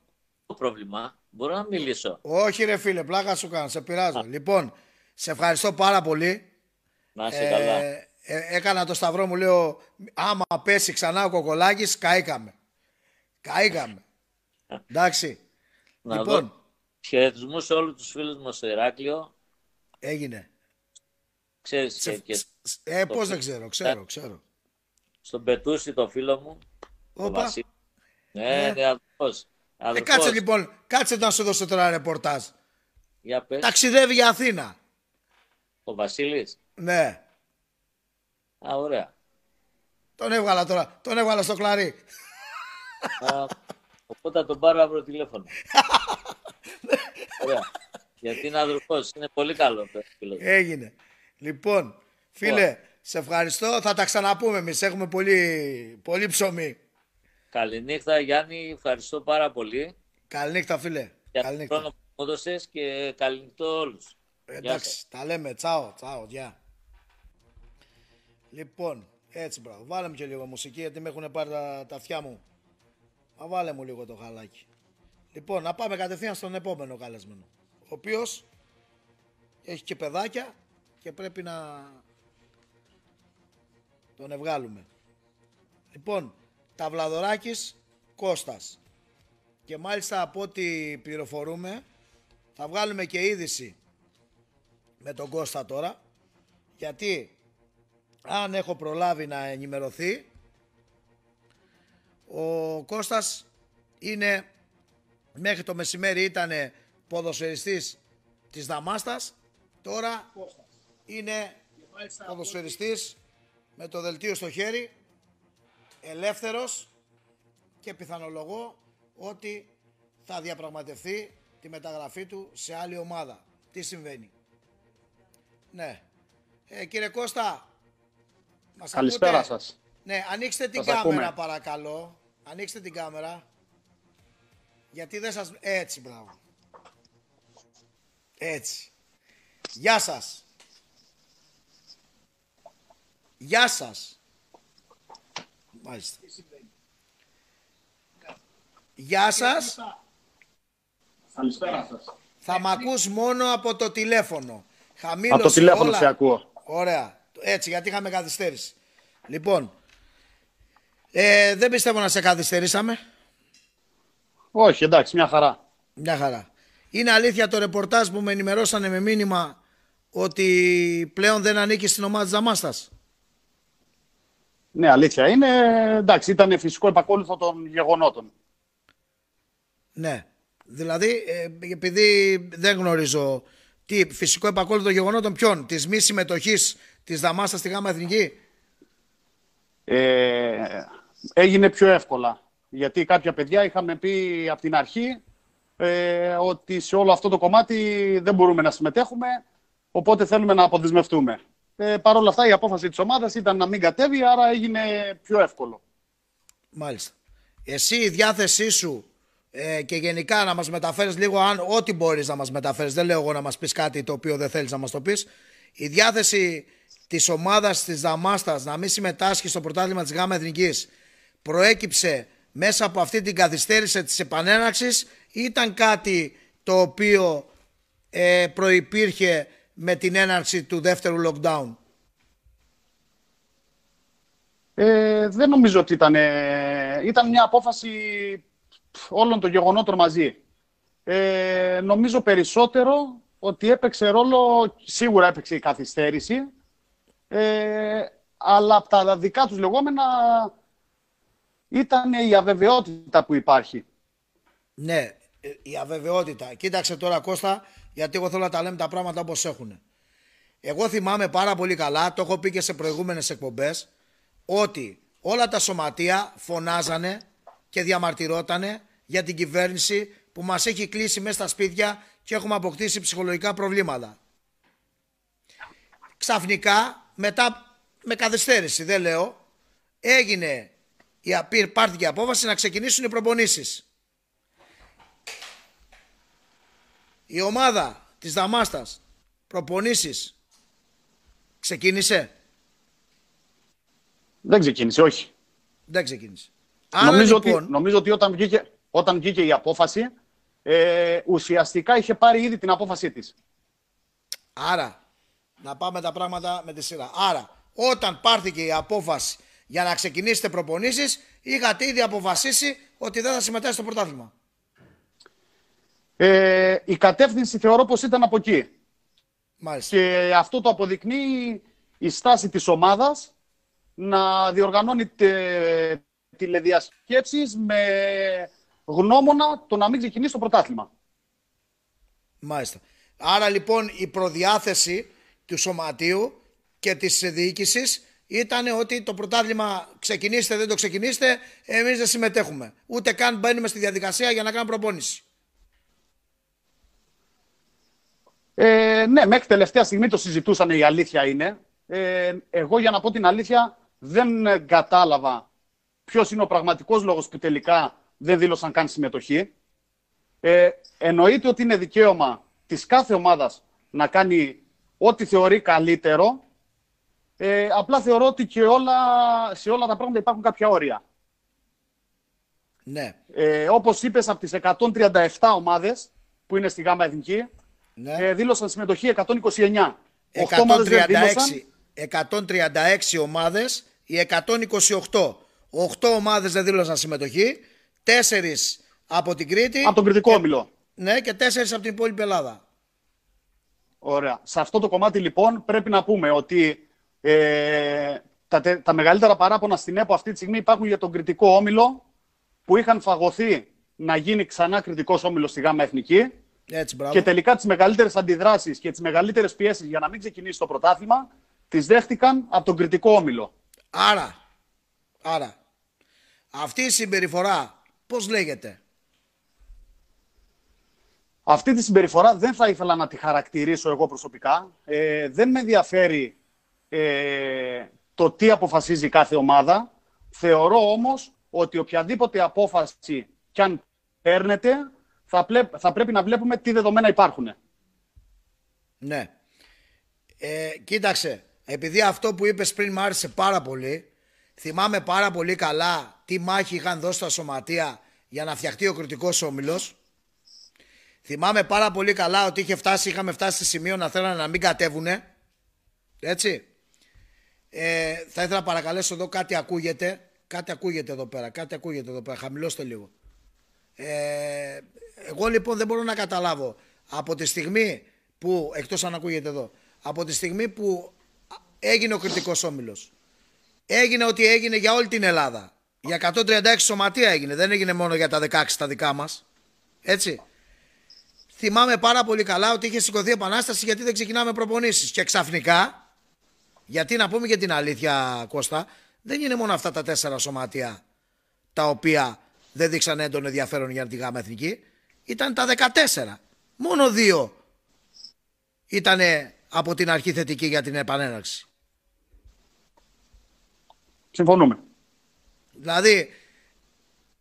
το πρόβλημα, μπορώ να μιλήσω. όχι ρε φίλε, πλάκα σου κάνω, σε πειράζω. Λοιπόν, σε ευχαριστώ πάρα πολύ. Να είσαι καλά. Ε, ε, έκανα το σταυρό μου, λέω, άμα πέσει ξανά ο κοκολάκης, καήκαμε. Καήκαμε. Εντάξει. Να λοιπόν. δω χαιρετισμούς σε όλους τους φίλους μου στο Ηράκλειο. Έγινε. Ξέρεις και, Σε- και σ- ε, πώς δεν ξέρω, ξέρω, ξέρω. στον Πετούση το φίλο μου, τον Όπα. Βασίλη. Ναι, ναι, αδερφός. Ε, Αδερφός. κάτσε λοιπόν, κάτσε να σου δώσω τώρα ρεπορτάζ. Για πες, Ταξιδεύει για Αθήνα. ο Βασίλης. Ναι. Α, ωραία. Τον έβγαλα τώρα, τον έβγαλα στο κλαρί. Α, οπότε θα τον πάρω αύριο τηλέφωνο. ωραία. Γιατί είναι αδερφός, είναι πολύ καλό το φίλος. Έγινε. Λοιπόν, φίλε, σε ευχαριστώ. Θα τα ξαναπούμε εμείς. Έχουμε πολύ, πολύ ψωμί. Καληνύχτα Γιάννη, ευχαριστώ πάρα πολύ Καληνύχτα, φίλε. για τον Καληνύχτα. χρόνο που μου έδωσες και καληνύχτα όλους. Γεια σας. Εντάξει, τα λέμε. Τσάω, τσάω, γεια. Λοιπόν, έτσι μπράβο. Βάλε μου και λίγο μουσική γιατί με έχουν πάρει τα, τα αυτιά μου. Μα βάλε μου λίγο το χαλάκι. Λοιπόν, να πάμε κατευθείαν στον επόμενο καλεσμένο. Ο οποίος έχει και παιδάκια και πρέπει να τον ευγάλουμε. Λοιπόν, Ταυλαδωράκης Κώστας. Και μάλιστα από ό,τι πληροφορούμε θα βγάλουμε και είδηση με τον Κώστα τώρα γιατί αν έχω προλάβει να ενημερωθεί ο Κώστας είναι μέχρι το μεσημέρι ήταν ποδοσφαιριστής της Δαμάστας τώρα είναι ποδοσφαιριστής με το δελτίο στο χέρι ελεύθερος και πιθανολογώ ότι θα διαπραγματευτεί τη μεταγραφή του σε άλλη ομάδα. Τι συμβαίνει; Ναι. Ε, κύριε Κώστα, μας Καλησπέρα ακούτε; σας. Ναι, ανοίξτε την Σας κάμερα ακούμε. παρακαλώ. Ανοίξτε την κάμερα. Γιατί δεν σας... Έτσι, μπράβο. Έτσι. Γεια σας. Γεια σας. Μάλιστα. Γεια σας. Καλησπέρα σας. Θα μ' ακούς μόνο από το τηλέφωνο. Χαμήλωσε Από το τηλέφωνο όλα. σε ακούω. Ωραία. Έτσι, γιατί είχαμε καθυστέρηση. Λοιπόν, ε, δεν πιστεύω να σε καθυστερήσαμε. Όχι, εντάξει, μια χαρά. Μια χαρά. Είναι αλήθεια το ρεπορτάζ που με ενημερώσανε με μήνυμα ότι πλέον δεν ανήκει στην ομάδα της Δαμάστας. Ναι, αλήθεια είναι. Εντάξει, ήταν φυσικό επακόλουθο των γεγονότων. Ναι. Δηλαδή, ε, επειδή δεν γνωρίζω τι φυσικό επακόλουθο γεγονότων ποιον, της μη συμμετοχής της Δαμάστας στη ΓΑΜΑ Εθνική; Ε, έγινε πιο εύκολα. Γιατί κάποια παιδιά είχαμε πει από την αρχή ε, ότι σε όλο αυτό το κομμάτι δεν μπορούμε να συμμετέχουμε, οπότε θέλουμε να αποδεσμευτούμε. Ε, Παρ' όλα αυτά η απόφαση της ομάδας ήταν να μην κατέβει, άρα έγινε πιο εύκολο. Μάλιστα. Εσύ η διάθεσή σου ε, και γενικά να μας μεταφέρεις λίγο αν ό,τι μπορείς να μας μεταφέρεις, δεν λέω εγώ να μας πεις κάτι το οποίο δεν θέλεις να μας το πεις, η διάθεση της ομάδας της Δαμάστας να μην συμμετάσχει στο πρωτάθλημα της ΓΑΜΑ Εθνικής προέκυψε μέσα από αυτή την καθυστέρηση της επανέναξης ή ήταν κάτι το οποίο ε, προϋπήρχε με την έναρξη του δεύτερου lockdown; Ε, δεν νομίζω ότι ήταν, ήταν μια απόφαση όλων των γεγονότων μαζί. Ε, νομίζω περισσότερο ότι έπαιξε ρόλο, σίγουρα έπαιξε η καθυστέρηση, ε, αλλά από τα δικά τους λεγόμενα ήταν η αβεβαιότητα που υπάρχει. Ναι, η αβεβαιότητα. Κοίταξε τώρα Κώστα, γιατί εγώ θέλω να τα λέμε τα πράγματα όπως έχουν. Εγώ θυμάμαι πάρα πολύ καλά, το έχω πει και σε προηγούμενες εκπομπές, ότι όλα τα σωματεία φωνάζανε και διαμαρτυρότανε για την κυβέρνηση που μας έχει κλείσει μέσα στα σπίτια και έχουμε αποκτήσει ψυχολογικά προβλήματα. Ξαφνικά, μετά με καθυστέρηση, δεν λέω, έγινε, πάρθηκε η απόφαση να ξεκινήσουν οι προπονήσεις. Η ομάδα της Δαμάστας προπονήσεις ξεκίνησε; Δεν ξεκίνησε, όχι. Δεν ξεκίνησε. Άρα, νομίζω, ότι, λοιπόν- νομίζω ότι όταν βγήκε, όταν βγήκε η απόφαση, ε, ουσιαστικά είχε πάρει ήδη την απόφασή της. Άρα, να πάμε τα πράγματα με τη σειρά. Άρα, όταν πάρθηκε η απόφαση για να ξεκινήσετε προπονήσεις, είχατε ήδη αποφασίσει ότι δεν θα συμμετέχει στο πρωτάθλημα. Ε, η κατεύθυνση θεωρώ πως ήταν από εκεί. Μάλιστα. Και αυτό το αποδεικνύει η στάση της ομάδας να διοργανώνει τε, τηλεδιασκέψεις με γνώμονα το να μην ξεκινήσει το πρωτάθλημα. Μάλιστα. Άρα λοιπόν η προδιάθεση του σωματείου και της διοίκησης ήταν ότι το πρωτάθλημα ξεκινήστε, δεν το ξεκινήστε, εμείς δεν συμμετέχουμε. Ούτε καν μπαίνουμε στη διαδικασία για να κάνουμε προπόνηση. Ε, ναι, μέχρι τελευταία στιγμή το συζητούσαν, η αλήθεια είναι. Ε, εγώ για να πω την αλήθεια δεν κατάλαβα ποιος είναι ο πραγματικός λόγος που τελικά δεν δήλωσαν καν συμμετοχή. Ε, εννοείται ότι είναι δικαίωμα της κάθε ομάδας να κάνει ό,τι θεωρεί καλύτερο. Ε, απλά θεωρώ ότι και όλα, σε όλα τα πράγματα υπάρχουν κάποια όρια. Ναι. Ε, όπως είπες, από τις 137 ομάδες που είναι στη ΓΑΜΑ Εθνική, ναι. ε, δήλωσαν συμμετοχή 129. 136, 136 ομάδες, οι 128. 8 ομάδες δεν δήλωσαν συμμετοχή, 4 από την Κρήτη. Από τον Κρητικό Όμιλο. Ναι, και 4 από την υπόλοιπη Ελλάδα. Ωραία. Σε αυτό το κομμάτι λοιπόν πρέπει να πούμε ότι ε, τα, τα μεγαλύτερα παράπονα στην ΕΠΟ αυτή τη στιγμή υπάρχουν για τον Κρητικό Όμιλο που είχαν φαγωθεί να γίνει ξανά κριτικός όμιλος στη ΓΑΜΑ Εθνική. Έτσι, και τελικά τις μεγαλύτερες αντιδράσεις και τις μεγαλύτερες πιέσεις για να μην ξεκινήσει το πρωτάθλημα τις δέχτηκαν από τον κριτικό όμιλο. Άρα, άρα, αυτή η συμπεριφορά πώς λέγεται; Αυτή τη συμπεριφορά δεν θα ήθελα να τη χαρακτηρίσω εγώ προσωπικά. Ε, δεν με ενδιαφέρει ε, το τι αποφασίζει κάθε ομάδα. Θεωρώ όμως ότι οποιαδήποτε απόφαση κι αν παίρνετε θα, θα πρέπει να βλέπουμε τι δεδομένα υπάρχουν. Ναι. Ε, κοίταξε, επειδή αυτό που είπες πριν μου άρεσε πάρα πολύ, θυμάμαι πάρα πολύ καλά τι μάχη είχαν δώσει τα σωματεία για να φτιαχτεί ο κριτικός όμιλος. Θυμάμαι πάρα πολύ καλά ότι είχε φτάσει, είχαμε φτάσει σε σημείο να θέλανε να μην κατέβουνε. Έτσι. Ε, θα ήθελα να παρακαλέσω εδώ κάτι ακούγεται. Κάτι ακούγεται εδώ πέρα. Κάτι ακούγεται εδώ πέρα. Χαμηλώστε λίγο. Ε, εγώ λοιπόν δεν μπορώ να καταλάβω από τη στιγμή που, εκτός αν ακούγεται εδώ, από τη στιγμή που έγινε ο κριτικός όμιλος, έγινε ό,τι έγινε για όλη την Ελλάδα. Για 136 σωματεία έγινε, δεν έγινε μόνο για τα 16 τα δικά μας. Έτσι. Θυμάμαι πάρα πολύ καλά ότι είχε σηκωθεί επανάσταση γιατί δεν ξεκινάμε προπονήσεις. Και ξαφνικά, γιατί να πούμε και την αλήθεια Κώστα, δεν είναι μόνο αυτά τα τέσσερα σωματεία τα οποία δεν δείξαν έντονο ενδιαφέρον για τη ΓΑΜΑ Εθνική. Ήταν τα 14. Μόνο δύο ήταν από την αρχή θετική για την επανέναρξη. Συμφωνούμε. Δηλαδή,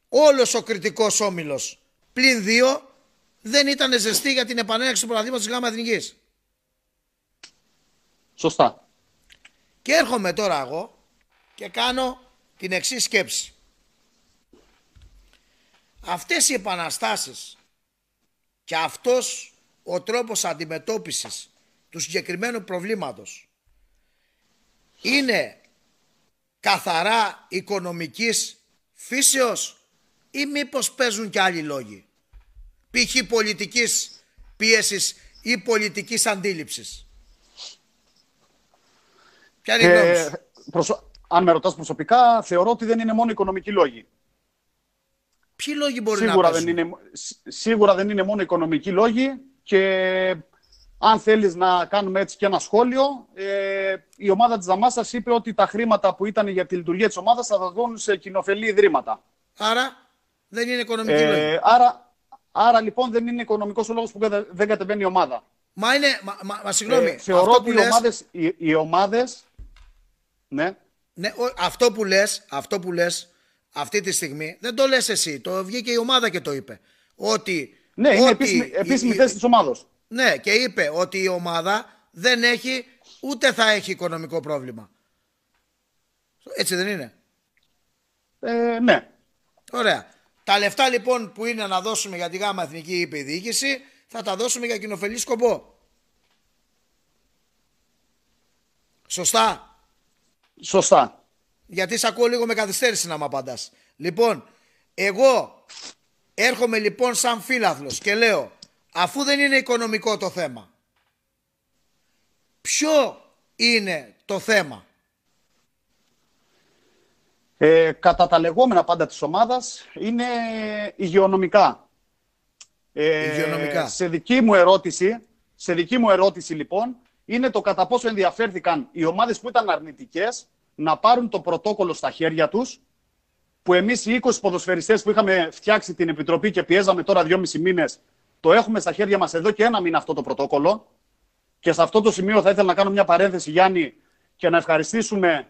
όλος ο κριτικός όμιλος πλην δύο δεν ήταν ζεστή για την επανέναρξη του παραδείγματος της ΓΑΜΑ Εθνικής. Σωστά. Και έρχομαι τώρα εγώ και κάνω την εξής σκέψη. Αυτές οι επαναστάσεις και αυτός ο τρόπος αντιμετώπισης του συγκεκριμένου προβλήματος είναι καθαρά οικονομικής φύσεως ή μήπως παίζουν και άλλοι λόγοι; Π.χ. πολιτικής πίεσης ή πολιτικής αντίληψης. Ποια είναι η ε, προσω... Αν με ρωτάς προσωπικά, θεωρώ ότι δεν είναι μόνο οικονομικοί λόγοι. Ποιοι λόγοι μπορεί σίγουρα να παίζουν. δεν είναι, Σίγουρα δεν είναι μόνο οικονομικοί λόγοι και αν θέλεις να κάνουμε έτσι και ένα σχόλιο, ε, η ομάδα της Δαμάσας είπε ότι τα χρήματα που ήταν για τη λειτουργία της ομάδας θα δοθούν σε κοινοφελή ιδρύματα. Άρα δεν είναι οικονομική λόγη. Ε, άρα, άρα λοιπόν δεν είναι οικονομικός ο λόγος που κατα- δεν κατεβαίνει η ομάδα. Μα είναι, μα, μα, μα συγγνώμη, Ε, θεωρώ αυτό ότι που, οι λες, ομάδες, οι, οι ομάδες ναι, ναι, ο- αυτό που λες, αυτό που λες αυτή τη στιγμή, δεν το λες εσύ, το βγήκε η ομάδα και το είπε. Ότι, ναι είναι ότι επίσημη, η- επίσημη η- θέση της ομάδος. Ναι, και είπε ότι η ομάδα δεν έχει, ούτε θα έχει οικονομικό πρόβλημα. Έτσι δεν είναι; Ε, ναι. Ωραία. Τα λεφτά λοιπόν που είναι να δώσουμε για τη ΓΑΜΑ Εθνική είπε η διοίκηση, θα τα δώσουμε για κοινοφελή σκοπό. Σωστά; Σωστά. Γιατί σε ακούω λίγο με καθυστέρηση να μου απαντάς. Λοιπόν, εγώ έρχομαι λοιπόν σαν φίλαθλος και λέω, αφού δεν είναι οικονομικό το θέμα, ποιο είναι το θέμα; Ε, κατά τα λεγόμενα πάντα της ομάδας είναι υγειονομικά. Ε, Υγειονομικά. Σε δική μου ερώτηση, σε δική μου ερώτηση λοιπόν, είναι το κατά πόσο ενδιαφέρθηκαν οι ομάδες που ήταν αρνητικές να πάρουν το πρωτόκολλο στα χέρια τους, που εμείς οι 20 ποδοσφαιριστές που είχαμε φτιάξει την Επιτροπή και πιέζαμε τώρα 2,5 μήνες, το έχουμε στα χέρια μας εδώ και ένα μήνα αυτό το πρωτόκολλο. Και σε αυτό το σημείο θα ήθελα να κάνω μια παρένθεση, Γιάννη, και να ευχαριστήσουμε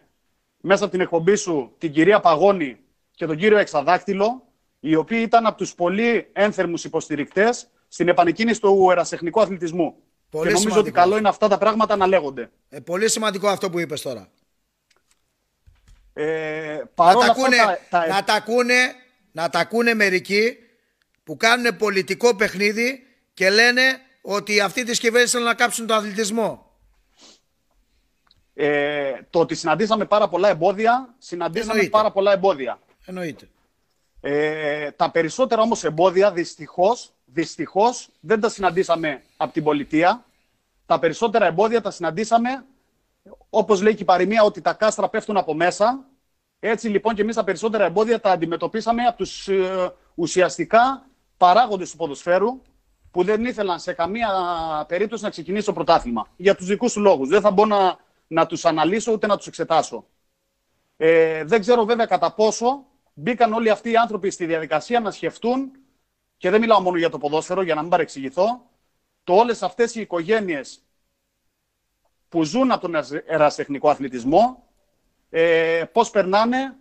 μέσα από την εκπομπή σου την κυρία Παγώνη και τον κύριο Εξαδάκτυλο, οι οποίοι ήταν από τους πολύ ένθερμους υποστηρικτές στην επανεκκίνηση του ερασιτεχνικού αθλητισμού. Πολύ και νομίζω σημαντικό. ότι καλό είναι αυτά τα πράγματα να λέγονται. Ε, πολύ σημαντικό αυτό που είπες τώρα. Ε, Να παρόλα τα, αυτά, ακούνε, τα- τα- να, τα ακούνε, να τα ακούνε μερικοί που κάνουν πολιτικό παιχνίδι και λένε ότι αυτοί της κυβέρνηση θέλουν να κάψουν τον αθλητισμό. ε, το ότι συναντήσαμε πάρα πολλά εμπόδια, συναντήσαμε Εννοείται. πάρα πολλά εμπόδια. Εννοείται. Ε, τα περισσότερα όμως εμπόδια δυστυχώς, δυστυχώς δεν τα συναντήσαμε από την πολιτεία. Τα περισσότερα εμπόδια τα συναντήσαμε, όπως λέει και η παροιμία, ότι τα κάστρα πέφτουν από μέσα. Έτσι λοιπόν και εμείς τα περισσότερα εμπόδια τα αντιμετωπίσαμε από τους ε, ουσιαστικά παράγοντες του ποδοσφαίρου που δεν ήθελαν σε καμία περίπτωση να ξεκινήσει το πρωτάθλημα. Για τους δικούς τους λόγους. Δεν θα μπω να, να τους αναλύσω ούτε να τους εξετάσω. Ε, δεν ξέρω βέβαια κατά πόσο μπήκαν όλοι αυτοί οι άνθρωποι στη διαδικασία να σκεφτούν, και δεν μιλάω μόνο για το ποδόσφαιρο, για να μην παρεξηγηθώ, το όλες αυτές οι οικογένειες που ζουν από τον ερασιτεχνικό αθλητισμό, ε, πώς περνάνε,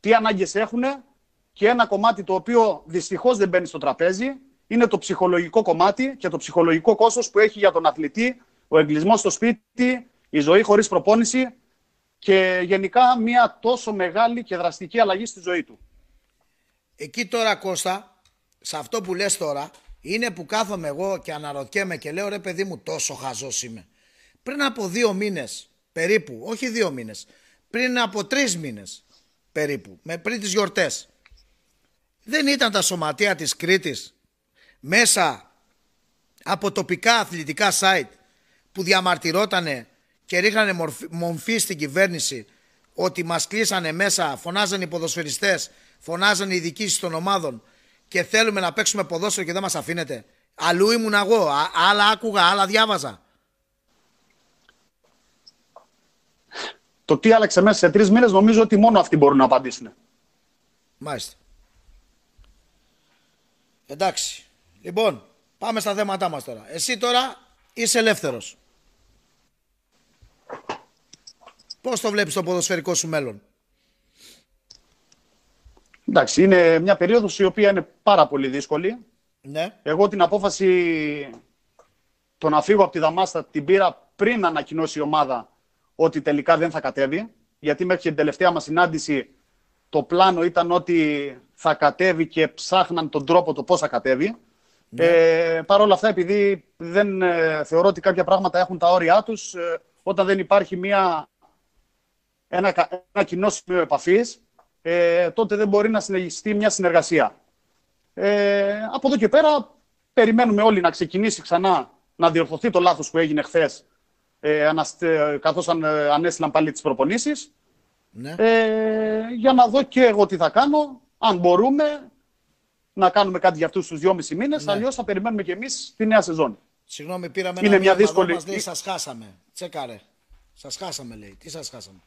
τι ανάγκες έχουν και ένα κομμάτι το οποίο δυστυχώς δεν μπαίνει στο τραπέζι είναι το ψυχολογικό κομμάτι και το ψυχολογικό κόστος που έχει για τον αθλητή ο εγκλισμός στο σπίτι, η ζωή χωρίς προπόνηση και γενικά μια τόσο μεγάλη και δραστική αλλαγή στη ζωή του. Εκεί τώρα Κώστα, σε αυτό που λες τώρα, είναι που κάθομαι εγώ και αναρωτιέμαι και λέω ρε παιδί μου τόσο χαζός είμαι. Πριν από δύο μήνες περίπου, όχι δύο μήνες, πριν από τρεις μήνες περίπου, με, πριν τις γιορτές, δεν ήταν τα σωματεία της Κρήτης μέσα από τοπικά αθλητικά site που διαμαρτυρότανε και ρίχνανε μορφή, μομφή στην κυβέρνηση ότι μας κλείσανε μέσα, φωνάζανε οι ποδοσφαιριστές, φωνάζανε οι διοικήσεις των ομάδων και θέλουμε να παίξουμε ποδόσφαιρο και δεν μας αφήνετε. Αλλού ήμουν εγώ, α- άλλα άκουγα, άλλα διάβαζα. Το τι άλλαξε μέσα σε τρεις μήνες νομίζω ότι μόνο αυτοί μπορούν να απαντήσουν. Μάλιστα. Εντάξει. Λοιπόν, πάμε στα θέματά μας τώρα. Εσύ τώρα είσαι ελεύθερος. Πώς το βλέπεις το ποδοσφαιρικό σου μέλλον; Εντάξει, είναι μια περίοδος η οποία είναι πάρα πολύ δύσκολη. Ναι. Εγώ την απόφαση το να φύγω από τη Δαμάστα την πήρα πριν ανακοινώσει η ομάδα ότι τελικά δεν θα κατέβει. Γιατί μέχρι και την τελευταία μας συνάντηση το πλάνο ήταν ότι θα κατέβει και ψάχναν τον τρόπο το πώς θα κατέβει. Ναι. Ε, Παρ' όλα αυτά, επειδή δεν ε, θεωρώ ότι κάποια πράγματα έχουν τα όρια τους, ε, όταν δεν υπάρχει μια, ένα, ένα κοινό σημείο επαφής, ε, τότε δεν μπορεί να συνεχιστεί μια συνεργασία. Ε, από εδώ και πέρα, περιμένουμε όλοι να ξεκινήσει ξανά να διορθωθεί το λάθος που έγινε χθες, ε, καθώς αν, ε, ανέστηλαν πάλι τις προπονήσεις. Ναι. Ε, για να δω και εγώ τι θα κάνω, αν μπορούμε να κάνουμε κάτι για αυτούς τους δυόμισι μήνες, ναι. αλλιώς θα περιμένουμε και εμείς τη νέα σεζόν. Συγγνώμη, πήραμε Είναι ένα μια δύσκολη... μας λέει σας χάσαμε. Τσεκάρε. Σας χάσαμε λέει. Τι σας χάσαμε.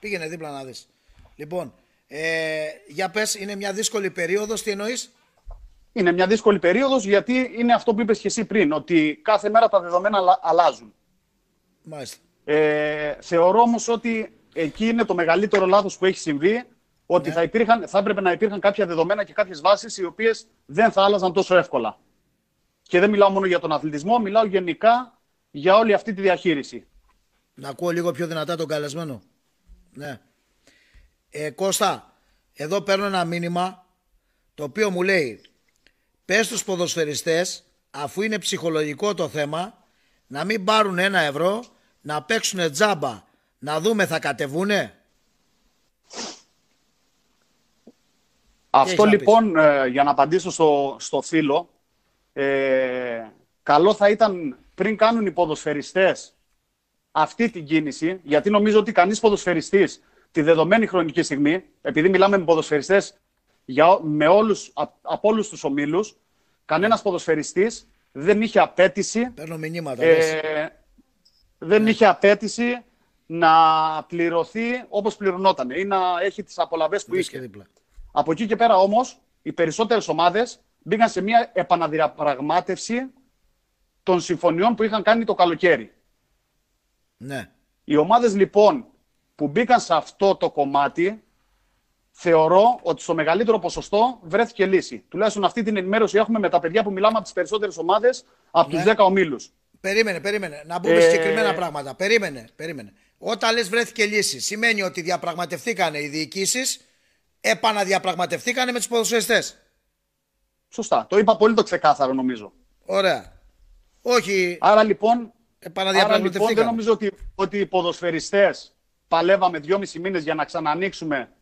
Πήγαινε δίπλα να δεις. Λοιπόν, ε, για πες, είναι μια δύσκολη περίοδος, τι εννοείς; Είναι μια δύσκολη περίοδος γιατί είναι αυτό που είπες και εσύ πριν, ότι κάθε μέρα τα δεδομένα αλλάζουν. Μάλιστα. Ε, θεωρώ όμως ότι εκεί είναι το μεγαλύτερο λάθος που έχει συμβεί, ότι ναι. θα, υπήρχαν, θα έπρεπε να υπήρχαν κάποια δεδομένα και κάποιες βάσεις οι οποίες δεν θα άλλαζαν τόσο εύκολα. Και δεν μιλάω μόνο για τον αθλητισμό, μιλάω γενικά για όλη αυτή τη διαχείριση. Να ακούω λίγο πιο δυνατά τον καλεσμένο. Ναι. Ε, Κώστα, εδώ παίρνω ένα μήνυμα το οποίο μου λέει πες στους ποδοσφαιριστές αφού είναι ψυχολογικό το θέμα να μην πάρουν ένα ευρώ να παίξουν τζάμπα να δούμε θα κατεβούνε. Αυτό λοιπόν ε, για να απαντήσω στο, στο φίλο ε, καλό θα ήταν πριν κάνουν οι ποδοσφαιριστές αυτή την κίνηση γιατί νομίζω ότι κανείς ποδοσφαιριστής τη δεδομένη χρονική στιγμή, επειδή μιλάμε με ποδοσφαιριστές με όλους, από όλους τους ομίλους, κανένας ποδοσφαιριστής δεν είχε απέτηση. Παίρνω μηνύματα. Ε, δεν ναι. είχε απέτηση να πληρωθεί όπως πληρωνόταν ή να έχει τις απολαυές που είχε. Από εκεί και πέρα όμως, οι περισσότερες ομάδες μπήκαν σε μια επαναδιαπραγμάτευση των συμφωνιών που είχαν κάνει το καλοκαίρι. Ναι. Οι ομάδες λοιπόν που μπήκαν σε αυτό το κομμάτι, θεωρώ ότι στο μεγαλύτερο ποσοστό βρέθηκε λύση. Τουλάχιστον αυτή την ενημέρωση έχουμε με τα παιδιά που μιλάμε από τις περισσότερες ομάδες, από ναι. του 10 ομίλους. Περίμενε, περίμενε. Να μπούμε ε... συγκεκριμένα πράγματα. Περίμενε, περίμενε. Όταν λες βρέθηκε λύση, σημαίνει ότι διαπραγματευτήκανε οι διοικήσεις, επαναδιαπραγματευτήκανε με τους ποδοσφαιριστές. Σωστά. Το είπα πολύ το ξεκάθαρο νομίζω. Ωραία. Όχι. Άρα λοιπόν, άρα, λοιπόν δεν νομίζω ότι, ότι οι ποδοσφαιριστές παλεύαμε δυόμισι μήνες για να ξανανοίξουμε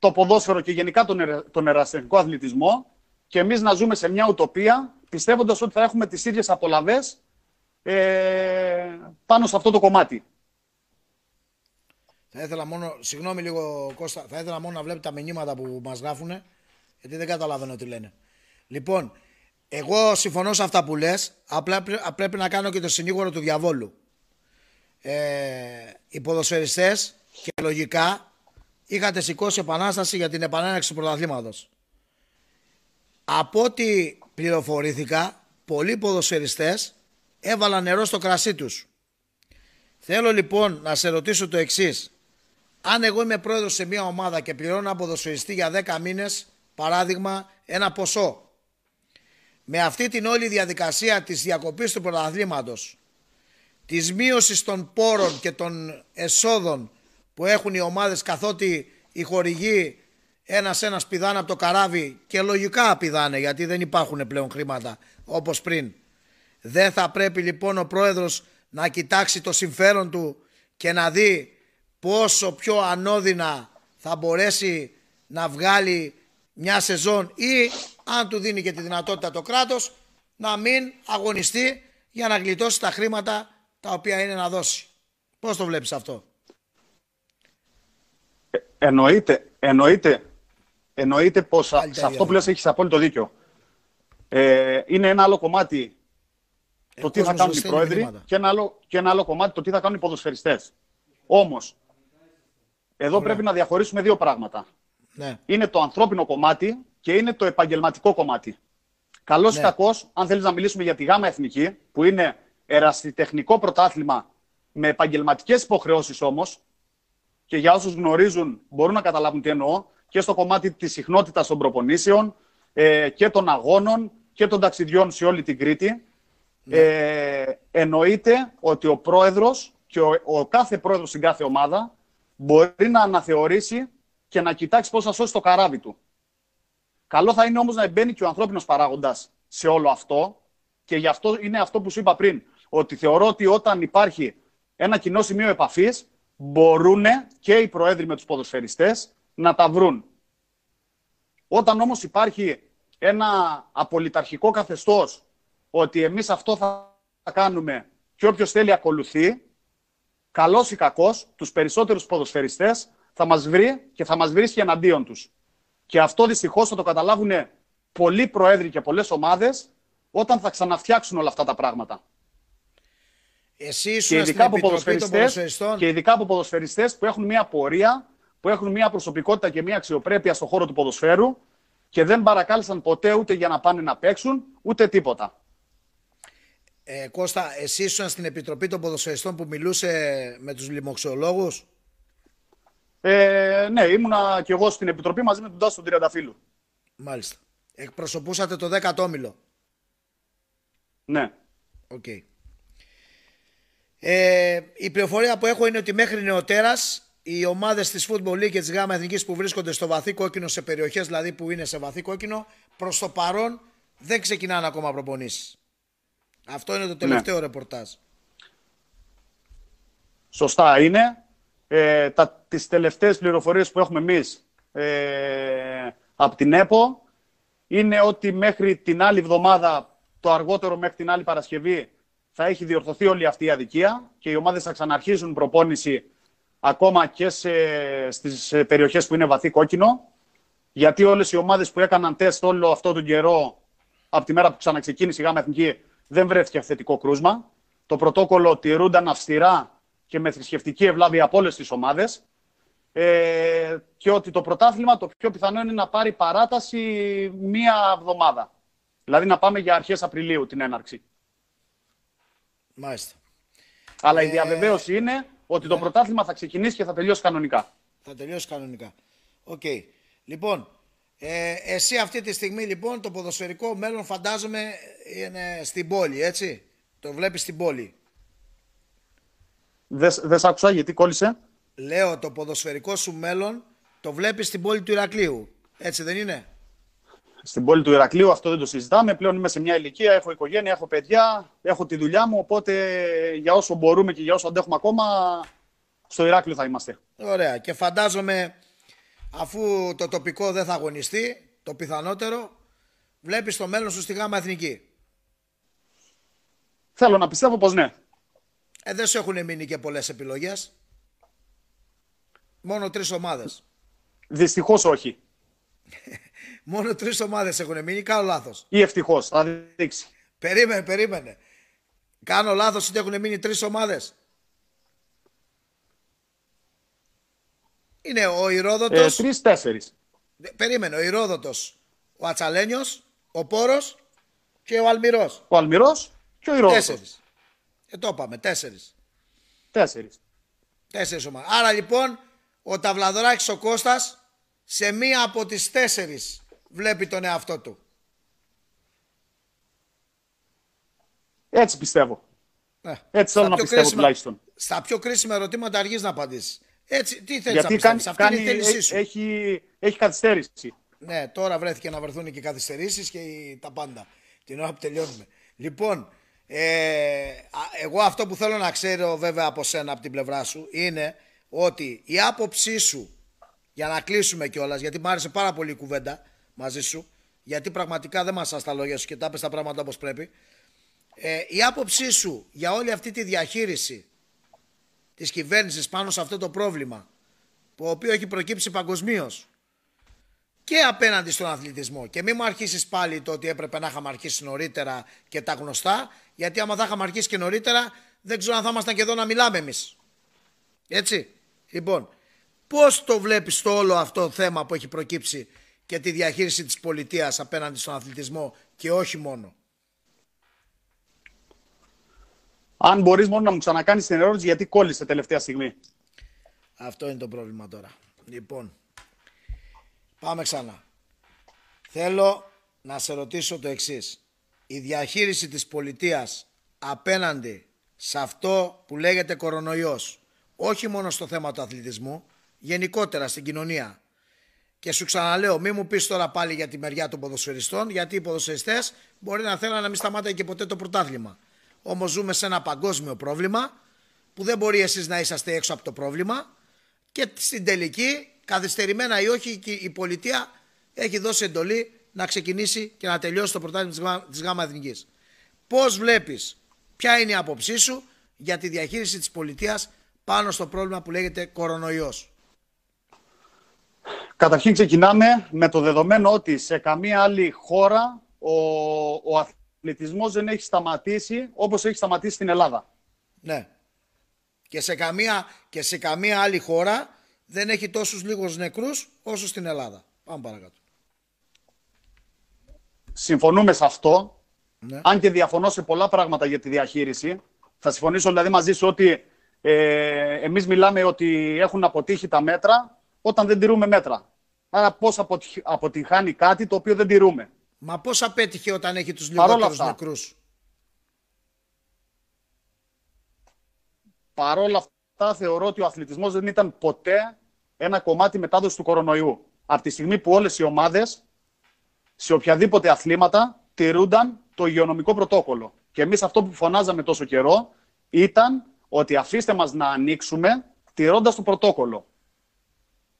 το ποδόσφαιρο και γενικά τον, τον ερασιτεχνικό αθλητισμό και εμείς να ζούμε σε μια ουτοπία πιστεύοντας ότι θα έχουμε τις ίδιες απολαβές ε, πάνω σε αυτό το κομμάτι. Θα ήθελα μόνο, συγγνώμη λίγο Κώστα, θα ήθελα μόνο να βλέπετε τα μηνύματα που μας γράφουν γιατί δεν καταλαβαίνω τι λένε. Λοιπόν, εγώ συμφωνώ σε αυτά που λες, απλά πρέπει να κάνω και το συνήγορο του διαβόλου ε, οι ποδοσφαιριστές και λογικά είχατε σηκώσει επανάσταση για την επανέναξη του πρωταθλήματος. Από ό,τι πληροφορήθηκα, πολλοί ποδοσφαιριστές έβαλαν νερό στο κρασί τους. Θέλω λοιπόν να σε ρωτήσω το εξής. Αν εγώ είμαι πρόεδρος σε μια ομάδα και πληρώνω ένα ποδοσφαιριστή για 10 μήνες, παράδειγμα, ένα ποσό. Με αυτή την όλη διαδικασία της διακοπής του πρωταθλήματος της μείωσης των πόρων και των εσόδων που έχουν οι ομάδες καθότι οι χορηγοί ένας-ένας πηδάνε από το καράβι και λογικά πηδάνε γιατί δεν υπάρχουν πλέον χρήματα όπως πριν. Δεν θα πρέπει λοιπόν ο πρόεδρος να κοιτάξει το συμφέρον του και να δει πόσο πιο ανώδυνα θα μπορέσει να βγάλει μια σεζόν ή αν του δίνει και τη δυνατότητα το κράτος να μην αγωνιστεί για να γλιτώσει τα χρήματα τα οποία είναι να δώσει. Πώς το βλέπεις αυτό; Ε, εννοείται, εννοείται, εννοείται πως σε αυτό που λες έχεις απόλυτο δίκιο. Ε, είναι ένα άλλο κομμάτι το ε, τι θα κάνουν οι πρόεδροι και ένα, άλλο, και ένα άλλο κομμάτι το τι θα κάνουν οι ποδοσφαιριστές. Όμως, εδώ πρέπει να διαχωρίσουμε δύο πράγματα. Ναι. Είναι το ανθρώπινο κομμάτι και είναι το επαγγελματικό κομμάτι. Καλός ναι. ή κακός, αν θέλεις να μιλήσουμε για τη γάμα εθνική, που είναι ερασιτεχνικό πρωτάθλημα με επαγγελματικές υποχρεώσεις όμως, και για όσους γνωρίζουν μπορούν να καταλάβουν τι εννοώ, και στο κομμάτι της συχνότητας των προπονήσεων ε, και των αγώνων και των ταξιδιών σε όλη την Κρήτη. Ναι. Ε, εννοείται ότι ο πρόεδρος και ο, ο κάθε πρόεδρος στην κάθε ομάδα μπορεί να αναθεωρήσει και να κοιτάξει πώς θα σώσει το καράβι του. Καλό θα είναι όμως να μπαίνει και ο ανθρώπινος παράγοντας σε όλο αυτό και γι' αυτό είναι αυτό που σου είπα πριν, ότι θεωρώ ότι όταν υπάρχει ένα κοινό σημείο επαφής, μπορούν και οι προέδροι με τους ποδοσφαιριστές να τα βρουν. Όταν όμως υπάρχει ένα απολυταρχικό καθεστώς ότι εμείς αυτό θα κάνουμε και όποιος θέλει ακολουθεί, καλός ή κακός, τους περισσότερους ποδοσφαιριστές θα μας βρει και θα μας βρίσκει εναντίον τους. Και αυτό δυστυχώς θα το καταλάβουν πολλοί προέδροι και πολλές ομάδες όταν θα ξαναφτιάξουν όλα αυτά τα πράγματα. Εσύ και ειδικά, από ποδοσφαιριστές, και ειδικά από ποδοσφαιριστές που έχουν μια πορεία, που έχουν μια προσωπικότητα και μια αξιοπρέπεια στον χώρο του ποδοσφαίρου και δεν παρακάλεσαν ποτέ ούτε για να πάνε να παίξουν, ούτε τίποτα. Ε, Κώστα, εσύ ήσουν στην Επιτροπή των Ποδοσφαιριστών που μιλούσε με τους λοιμωξιολόγους; Ε, ναι, ήμουνα και εγώ στην Επιτροπή μαζί με τον Τάσο Τριανταφύλου. Μάλιστα. Εκπροσωπούσατε το 10ο όμιλο. Ναι. OK. Okay. Ε, η πληροφορία που έχω είναι ότι μέχρι νεωτέρας οι ομάδες της Football League και της ΓΑΜΑ Εθνικής που βρίσκονται στο βαθύ κόκκινο, σε περιοχές δηλαδή που είναι σε βαθύ κόκκινο, προς το παρόν δεν ξεκινάνε ακόμα προπονήσεις. Αυτό είναι το τελευταίο ναι. ρεπορτάζ. Σωστά είναι. Ε, τα, τις τελευταίες πληροφορίες που έχουμε εμείς ε, από την ΕΠΟ είναι ότι μέχρι την άλλη εβδομάδα, το αργότερο μέχρι την άλλη Παρασκευή, θα έχει διορθωθεί όλη αυτή η αδικία και οι ομάδες θα ξαναρχίσουν προπόνηση ακόμα και σε, στις περιοχές που είναι βαθύ κόκκινο. Γιατί όλες οι ομάδες που έκαναν τεστ όλο αυτό τον καιρό από τη μέρα που ξαναξεκίνησε η ΓΑΜΑ Εθνική δεν βρέθηκε θετικό κρούσμα. Το πρωτόκολλο τηρούνταν αυστηρά και με θρησκευτική ευλάβεια από όλες τις ομάδες. Ε, και ότι το πρωτάθλημα το πιο πιθανό είναι να πάρει παράταση μία εβδομάδα. Δηλαδή να πάμε για αρχές Απριλίου την έναρξη. Μάλιστα. Αλλά η ε, διαβεβαίωση είναι ότι το ναι. πρωτάθλημα θα ξεκινήσει και θα τελειώσει κανονικά. Θα τελειώσει κανονικά. Οκ. Λοιπόν, ε, εσύ αυτή τη στιγμή λοιπόν το ποδοσφαιρικό μέλλον φαντάζομαι είναι στην πόλη, έτσι; Το βλέπεις στην πόλη; Δεν δες σ' άκουσα γιατί κόλλησε. Λέω το ποδοσφαιρικό σου μέλλον το βλέπεις στην πόλη του Ηρακλείου. Έτσι δεν είναι; Στην πόλη του Ηρακλείου αυτό δεν το συζητάμε. Πλέον είμαι σε μια ηλικία, έχω οικογένεια, έχω παιδιά, έχω τη δουλειά μου. Οπότε για όσο μπορούμε και για όσο αντέχουμε ακόμα, στο Ηράκλειο θα είμαστε. Ωραία. Και φαντάζομαι αφού το τοπικό δεν θα αγωνιστεί, το πιθανότερο, βλέπεις το μέλλον σου στη γάμα εθνική. Θέλω να πιστεύω πως ναι. Ε, δεν σου έχουν μείνει και πολλές επιλογές. Μόνο τρεις ομάδες. Δυστυχώς όχι. Μόνο τρεις ομάδες έχουν μείνει, κάνω λάθος. Ή ευτυχώς, θα δείξει. Περίμενε, περίμενε. Κάνω λάθος ότι έχουν μείνει τρεις ομάδες. Είναι ο Ηρόδοτο. Ε, Τρει-τέσσερι. Περίμενε. Ο Ηρόδοτος, ο Ατσαλένιος, ο Πόρος και ο Αλμυρός. Ο Αλμυρός και ο Ηρόδοτος. Τέσσερις. Ε, το είπαμε. Τέσσερις. Τέσσερις. Τέσσερις ομάδες. Άρα λοιπόν ο Ταυλαδράκης ο Κώστας σε μία από τις τέσσερις βλέπει τον εαυτό του. Έτσι πιστεύω. Ε, Έτσι θέλω να πιστεύω κρίσιμα, τουλάχιστον. Στα πιο κρίσιμα ερωτήματα αργείς να απαντήσεις. Έτσι, τι θέλεις να κάνει, Αυτή κάνει, είναι η θέλησή σου. Έχει, έχει καθυστέρηση. Ναι, τώρα βρέθηκε να βρεθούν και καθυστερήσεις και τα πάντα. Την ώρα που τελειώνουμε. Λοιπόν, ε, εγώ αυτό που θέλω να ξέρω βέβαια από σένα, από την πλευρά σου, είναι ότι η άποψή σου, για να κλείσουμε κιόλας, γιατί μου άρεσε πάρα πολύ η κουβέντα μαζί σου, γιατί πραγματικά δεν μας τα λόγια σου και τα πες τα πράγματα όπως πρέπει, ε, η άποψή σου για όλη αυτή τη διαχείριση της κυβέρνησης πάνω σε αυτό το πρόβλημα το οποίος έχει προκύψει παγκοσμίως και απέναντι στον αθλητισμό. Και μην μου αρχίσεις πάλι το ότι έπρεπε να είχαμε αρχίσει νωρίτερα και τα γνωστά, γιατί άμα θα είχαμε αρχίσει και νωρίτερα, δεν ξέρω αν θα ήμασταν και εδώ να μιλάμε εμείς. Έτσι. Λοιπόν, πώς το βλέπεις το όλο αυτό το θέμα που έχει προκύψει και τη διαχείριση της πολιτείας απέναντι στον αθλητισμό και όχι μόνο. Αν μπορείς μόνο να μου ξανακάνεις την ερώτηση, γιατί κόλλησε τελευταία στιγμή. Αυτό είναι το πρόβλημα τώρα. Λοιπόν, πάμε ξανά. Θέλω να σε ρωτήσω το εξής. Η διαχείριση της πολιτείας απέναντι σε αυτό που λέγεται κορονοϊός, όχι μόνο στο θέμα του αθλητισμού, γενικότερα στην κοινωνία, Και σου ξαναλέω, μην μου πεις τώρα πάλι για τη μεριά των ποδοσφαιριστών, γιατί οι ποδοσφαιριστές μπορεί να θέλουν να μην σταμάτάει και ποτέ το πρωτάθλημα. Όμως ζούμε σε ένα παγκόσμιο πρόβλημα που δεν μπορεί εσείς να είσαστε έξω από το πρόβλημα και στην τελική, καθυστερημένα ή όχι, η πολιτεία έχει δώσει εντολή να ξεκινήσει και να τελειώσει το πρωτάθλημα της ΓΑΜΑ Εθνικής. Πώς βλέπεις, ποια είναι η άποψή σου για τη διαχείριση της πολιτείας πάνω στο πρόβλημα που λέγεται κορονοϊός; Καταρχήν ξεκινάμε με το δεδομένο ότι σε καμία άλλη χώρα ο, ο αθλητισμός δεν έχει σταματήσει όπως έχει σταματήσει στην Ελλάδα. Ναι. Και σε καμία, και σε καμία άλλη χώρα δεν έχει τόσους λίγους νεκρούς όσο στην Ελλάδα. Πάμε παρακάτω. Συμφωνούμε σε αυτό. Ναι. Αν και διαφωνώ σε πολλά πράγματα για τη διαχείριση. Θα συμφωνήσω δηλαδή μαζί σου ότι ε, εμείς μιλάμε ότι έχουν αποτύχει τα μέτρα όταν δεν τηρούμε μέτρα. Άρα πώς αποτυχάνει κάτι το οποίο δεν τηρούμε. Μα πώς απέτυχε όταν έχει τους λιγότερους νεκρούς; Παρόλα αυτά θεωρώ ότι ο αθλητισμός δεν ήταν ποτέ ένα κομμάτι μετάδοσης του κορονοϊού. Από τη στιγμή που όλες οι ομάδες σε οποιαδήποτε αθλήματα τηρούνταν το υγειονομικό πρωτόκολλο. Και εμείς αυτό που φωνάζαμε τόσο καιρό ήταν ότι αφήστε μας να ανοίξουμε τηρώντας το πρωτόκολλο.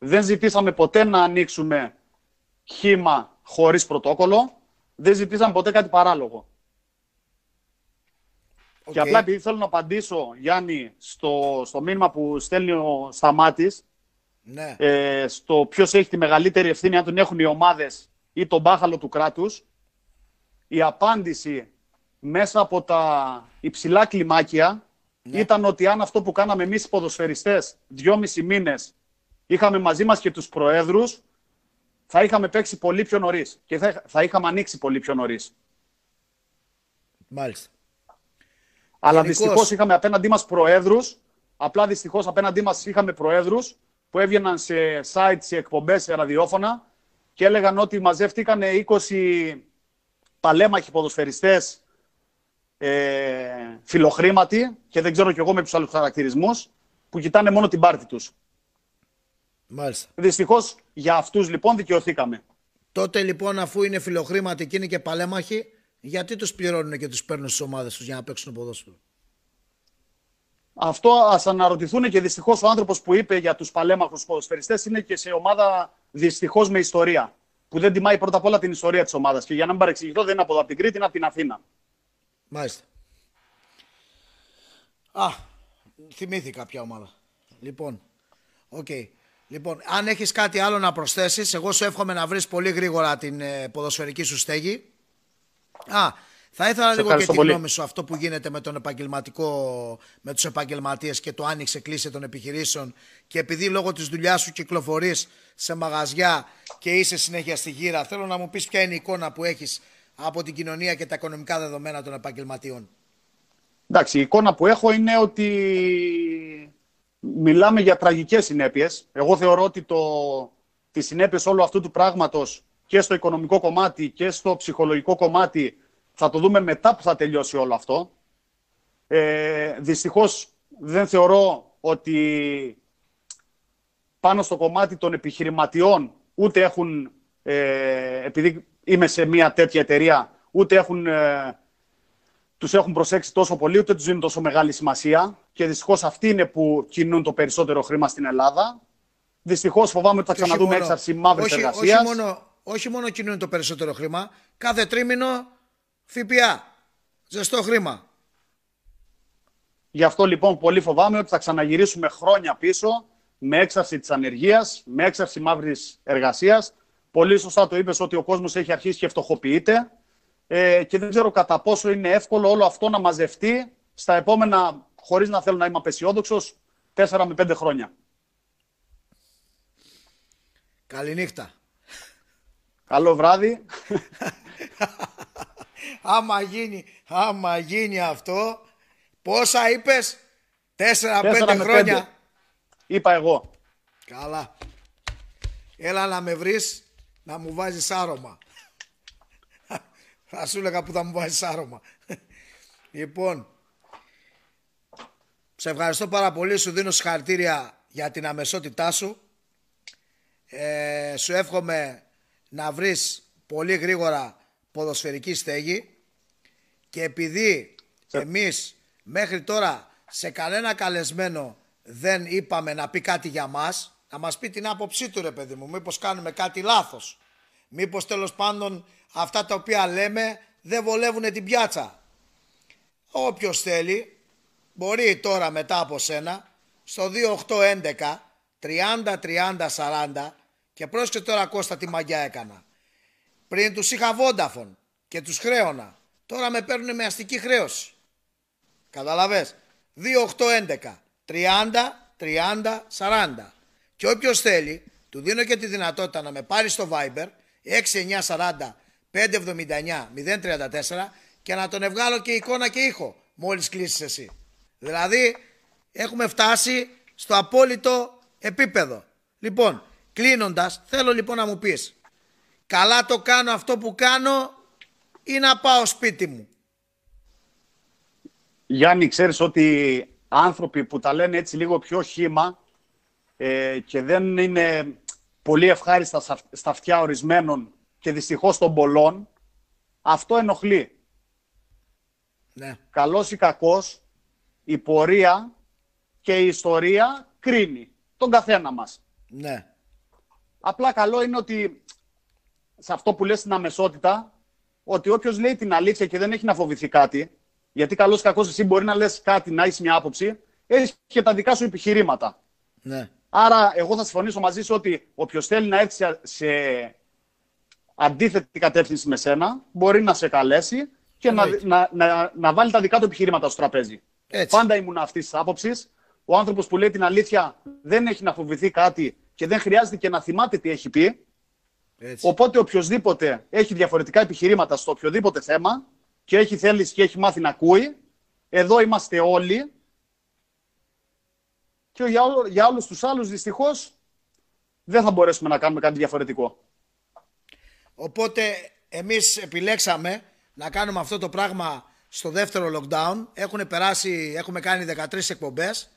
Δεν ζητήσαμε ποτέ να ανοίξουμε χήμα χωρίς πρωτόκολλο. Δεν ζητήσαμε ποτέ κάτι παράλογο. Okay. Και απλά επειδή θέλω να απαντήσω, Γιάννη, στο, στο μήνυμα που στέλνει ο Σταμάτης, ναι. ε, στο ποιος έχει τη μεγαλύτερη ευθύνη, αν τον έχουν οι ομάδες ή τον μπάχαλο του κράτους, η απάντηση μέσα από τα υψηλά κλιμάκια ναι. ήταν ότι αν αυτό που κάναμε εμείς οι ποδοσφαιριστές δυόμισι μήνες είχαμε μαζί μας και τους προέδρους, θα είχαμε παίξει πολύ πιο νωρίς και θα, θα είχαμε ανοίξει πολύ πιο νωρίς. Μάλιστα. Αλλά δυστυχώς είχαμε απέναντί μας προέδρους. Απλά δυστυχώς απέναντί μας είχαμε προέδρους που έβγαιναν σε site, σε εκπομπές, σε ραδιόφωνα και έλεγαν ότι μαζεύτηκαν 20 παλέμαχοι ποδοσφαιριστές ε, φιλοχρήματοι και δεν ξέρω κι εγώ με ποιου άλλους χαρακτηρισμούς που κοιτάνε μόνο την πάρτη τους. Μάλιστα. Δυστυχώς για αυτούς λοιπόν δικαιωθήκαμε. Τότε λοιπόν, αφού είναι φιλοχρήματοι και είναι και παλέμαχοι, γιατί τους πληρώνουν και τους παίρνουν στις ομάδες τους για να παίξουν ποδόσφαιρο; Αυτό ας αναρωτηθούν και δυστυχώς ο άνθρωπος που είπε για τους παλέμαχους ποδοσφαιριστές είναι και σε ομάδα δυστυχώς με ιστορία. Που δεν τιμάει πρώτα απ' όλα την ιστορία της ομάδας. Και για να μην παρεξηγηθώ, δεν είναι από εδώ από την Κρήτη, είναι από την Αθήνα. Μάλιστα. Α, θυμήθηκα ποια ομάδα. Λοιπόν, OK. Okay. Λοιπόν, αν έχεις κάτι άλλο να προσθέσεις, εγώ σου εύχομαι να βρεις πολύ γρήγορα την ε, ποδοσφαιρική σου στέγη. Α, θα ήθελα λίγο και τη γνώμη σου αυτό που γίνεται με τον επαγγελματικό, με τους επαγγελματίες και το άνοιξε κλείσε των επιχειρήσεων και επειδή λόγω της δουλειάς σου κυκλοφορείς σε μαγαζιά και είσαι συνέχεια στη γύρα, θέλω να μου πεις ποια είναι η εικόνα που έχεις από την κοινωνία και τα οικονομικά δεδομένα των επαγγελματιών. Εντάξει, η εικόνα που έχω είναι ότι μιλάμε για τραγικές συνέπειες. Εγώ θεωρώ ότι το, τις συνέπειες όλου αυτού του πράγματος και στο οικονομικό κομμάτι και στο ψυχολογικό κομμάτι θα το δούμε μετά που θα τελειώσει όλο αυτό. Ε, δυστυχώς δεν θεωρώ ότι πάνω στο κομμάτι των επιχειρηματιών ούτε έχουν, ε, επειδή είμαι σε μια τέτοια εταιρεία, ούτε έχουν, ε, τους έχουν προσέξει τόσο πολύ, ούτε τους δίνουν τόσο μεγάλη σημασία. Και δυστυχώς αυτοί είναι που κινούν το περισσότερο χρήμα στην Ελλάδα. Δυστυχώς φοβάμαι ότι θα ξαναδούμε έξαρση μαύρης εργασία. Όχι μόνο, όχι μόνο κινούν το περισσότερο χρήμα, κάθε τρίμηνο ΦΠΑ. Ζεστό χρήμα. Γι' αυτό λοιπόν πολύ φοβάμαι ότι θα ξαναγυρίσουμε χρόνια πίσω με έξαρση της ανεργίας, με έξαρση μαύρης εργασίας Πολύ σωστά το είπες ότι ο κόσμος έχει αρχίσει και φτωχοποιείται ε, και δεν ξέρω κατά πόσο είναι εύκολο όλο αυτό να μαζευτεί στα επόμενα, χωρίς να θέλω να είμαι απεσιόδοξος, 4 με 5 χρόνια. Καληνύχτα. Καλό βράδυ. άμα, γίνει, άμα γίνει αυτό, πόσα είπες, 4-5 χρόνια. Είπα εγώ. Καλά. Έλα να με βρεις να μου βάζεις άρωμα. θα σου έλεγα που θα μου βάζεις άρωμα. λοιπόν, σε ευχαριστώ πάρα πολύ. Σου δίνω συγχαρητήρια για την αμεσότητά σου. Ε, σου εύχομαι να βρεις πολύ γρήγορα ποδοσφαιρική στέγη και επειδή εμείς μέχρι τώρα σε κανένα καλεσμένο δεν είπαμε να πει κάτι για μας, να μας πει την άποψή του ρε παιδί μου, μήπως κάνουμε κάτι λάθος. Μήπως τέλος πάντων αυτά τα οποία λέμε δεν βολεύουν την πιάτσα. Όποιος θέλει μπορεί τώρα μετά από σένα στο 2811 30 30 40 και πρόσεξε τώρα Κώστα τι μαγιά έκανα. Πριν τους είχα βόνταφων και τους χρέωνα. Τώρα με παίρνουν με αστική χρέωση. Καταλαβες; 2811 30 30 40. Και όποιος θέλει, του δίνω και τη δυνατότητα να με πάρει στο Viber 6940 579 034 και να τον ευγάλω και εικόνα και ήχο μόλις κλείσεις εσύ. Δηλαδή έχουμε φτάσει στο απόλυτο επίπεδο. Λοιπόν, κλείνοντας, θέλω λοιπόν να μου πεις καλά το κάνω αυτό που κάνω ή να πάω σπίτι μου; Γιάννη, ξέρεις ότι άνθρωποι που τα λένε έτσι λίγο πιο χήμα ε, και δεν είναι πολύ ευχάριστα στα αυτιά ορισμένων και δυστυχώς των πολλών, αυτό ενοχλεί. Ναι. Καλός ή κακός, η πορεία και η ιστορία κρίνει τον καθένα μας. Ναι. Απλά καλό είναι ότι σε αυτό που λες στην αμεσότητα, ότι όποιος λέει την αλήθεια και δεν έχει να φοβηθεί κάτι, γιατί καλώ ή κακός εσύ μπορεί να λες κάτι, να έχεις μια άποψη, έχει και τα δικά σου επιχειρήματα. Ναι. Άρα, εγώ θα συμφωνήσω μαζί σου ότι όποιος θέλει να έρθει σε αντίθετη κατεύθυνση με σένα, μπορεί να σε καλέσει και να, να, να, να, βάλει τα δικά του επιχειρήματα στο τραπέζι. Έτσι. Πάντα ήμουν αυτής της άποψης. Ο άνθρωπος που λέει την αλήθεια δεν έχει να φοβηθεί κάτι και δεν χρειάζεται και να θυμάται τι έχει πει. Έτσι. Οπότε οποιοδήποτε έχει διαφορετικά επιχειρήματα στο οποιοδήποτε θέμα και έχει θέληση και έχει μάθει να ακούει, εδώ είμαστε όλοι. Και για, όλο, για όλους τους άλλους δυστυχώς δεν θα μπορέσουμε να κάνουμε κάτι διαφορετικό. Οπότε εμείς επιλέξαμε να κάνουμε αυτό το πράγμα στο δεύτερο lockdown. Έχουν περάσει, έχουμε κάνει 13 εκπομπές.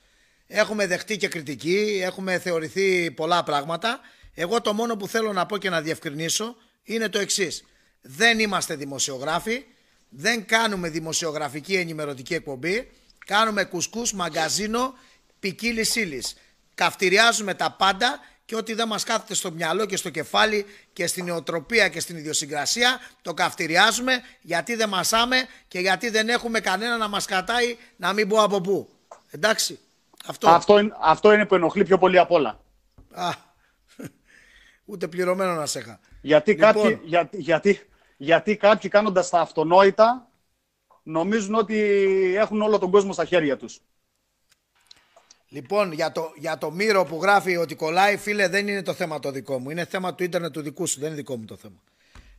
Έχουμε δεχτεί και κριτική, έχουμε θεωρηθεί πολλά πράγματα. Εγώ το μόνο που θέλω να πω και να διευκρινίσω είναι το εξής. Δεν είμαστε δημοσιογράφοι, δεν κάνουμε δημοσιογραφική ενημερωτική εκπομπή, κάνουμε κουσκούς, μαγκαζίνο, ποικίλη ύλης. Καυτηριάζουμε τα πάντα και ό,τι δεν μας κάθεται στο μυαλό και στο κεφάλι και στην νοοτροπία και στην ιδιοσυγκρασία το καυτηριάζουμε γιατί δεν μασάμε και γιατί δεν έχουμε κανένα να μας κρατάει να μην πω από πού. Εντάξει. Αυτό. Αυτό, είναι, αυτό είναι που ενοχλεί πιο πολύ απ' όλα. Α, ούτε πληρωμένο να σε είχα. Γιατί, Λοιπόν. κάποιοι, για, γιατί, γιατί κάποιοι κάνοντας τα αυτονόητα νομίζουν ότι έχουν όλο τον κόσμο στα χέρια τους. Λοιπόν, για το, για το Μύρο που γράφει ότι κολλάει, φίλε, δεν είναι το θέμα το δικό μου. Είναι θέμα του ίντερνετ του δικού σου, δεν είναι δικό μου το θέμα.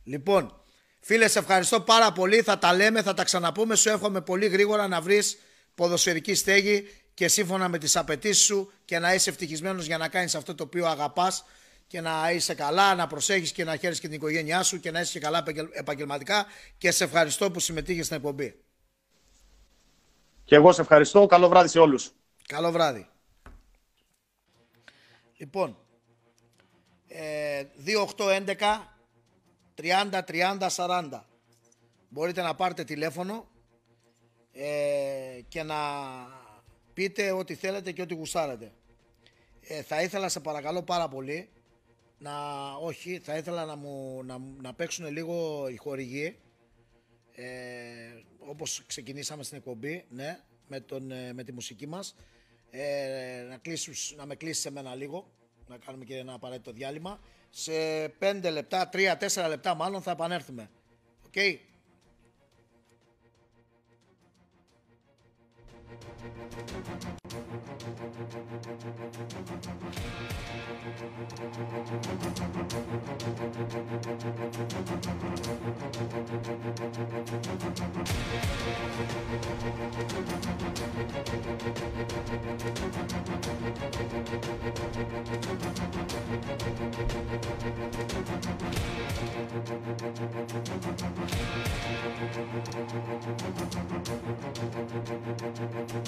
Λοιπόν, φίλε, σε ευχαριστώ πάρα πολύ. Θα τα λέμε, θα τα ξαναπούμε. Σου εύχομαι πολύ γρήγορα να βρεις ποδοσφαιρική στέγη και σύμφωνα με τις απαιτήσεις σου και να είσαι ευτυχισμένος για να κάνεις αυτό το οποίο αγαπάς και να είσαι καλά, να προσέχεις και να χαίρεις και την οικογένειά σου και να είσαι και καλά επαγγελ- επαγγελματικά και σε ευχαριστώ που συμμετείχες στην εκπομπή. Και εγώ σε ευχαριστώ. Καλό βράδυ σε όλους. Καλό βράδυ. Λοιπόν, ε, 2811 30 30 40. Μπορείτε να πάρετε τηλέφωνο ε, και να πείτε ό,τι θέλετε και ό,τι γουστάρετε. Ε, θα ήθελα σε παρακαλώ πάρα πολύ να, όχι, θα ήθελα να, μου, να, να παίξουν λίγο οι χορηγοί ε, όπως ξεκινήσαμε στην εκπομπή, ναι, με, τον, ε, με τη μουσική μας. Ε, να, κλείσεις, να με κλείσεις εμένα λίγο, να κάνουμε και ένα απαραίτητο διάλειμμα. Σε 5 λεπτά, 3-4 λεπτά μάλλον θα επανέλθουμε. ΟΚ; Thank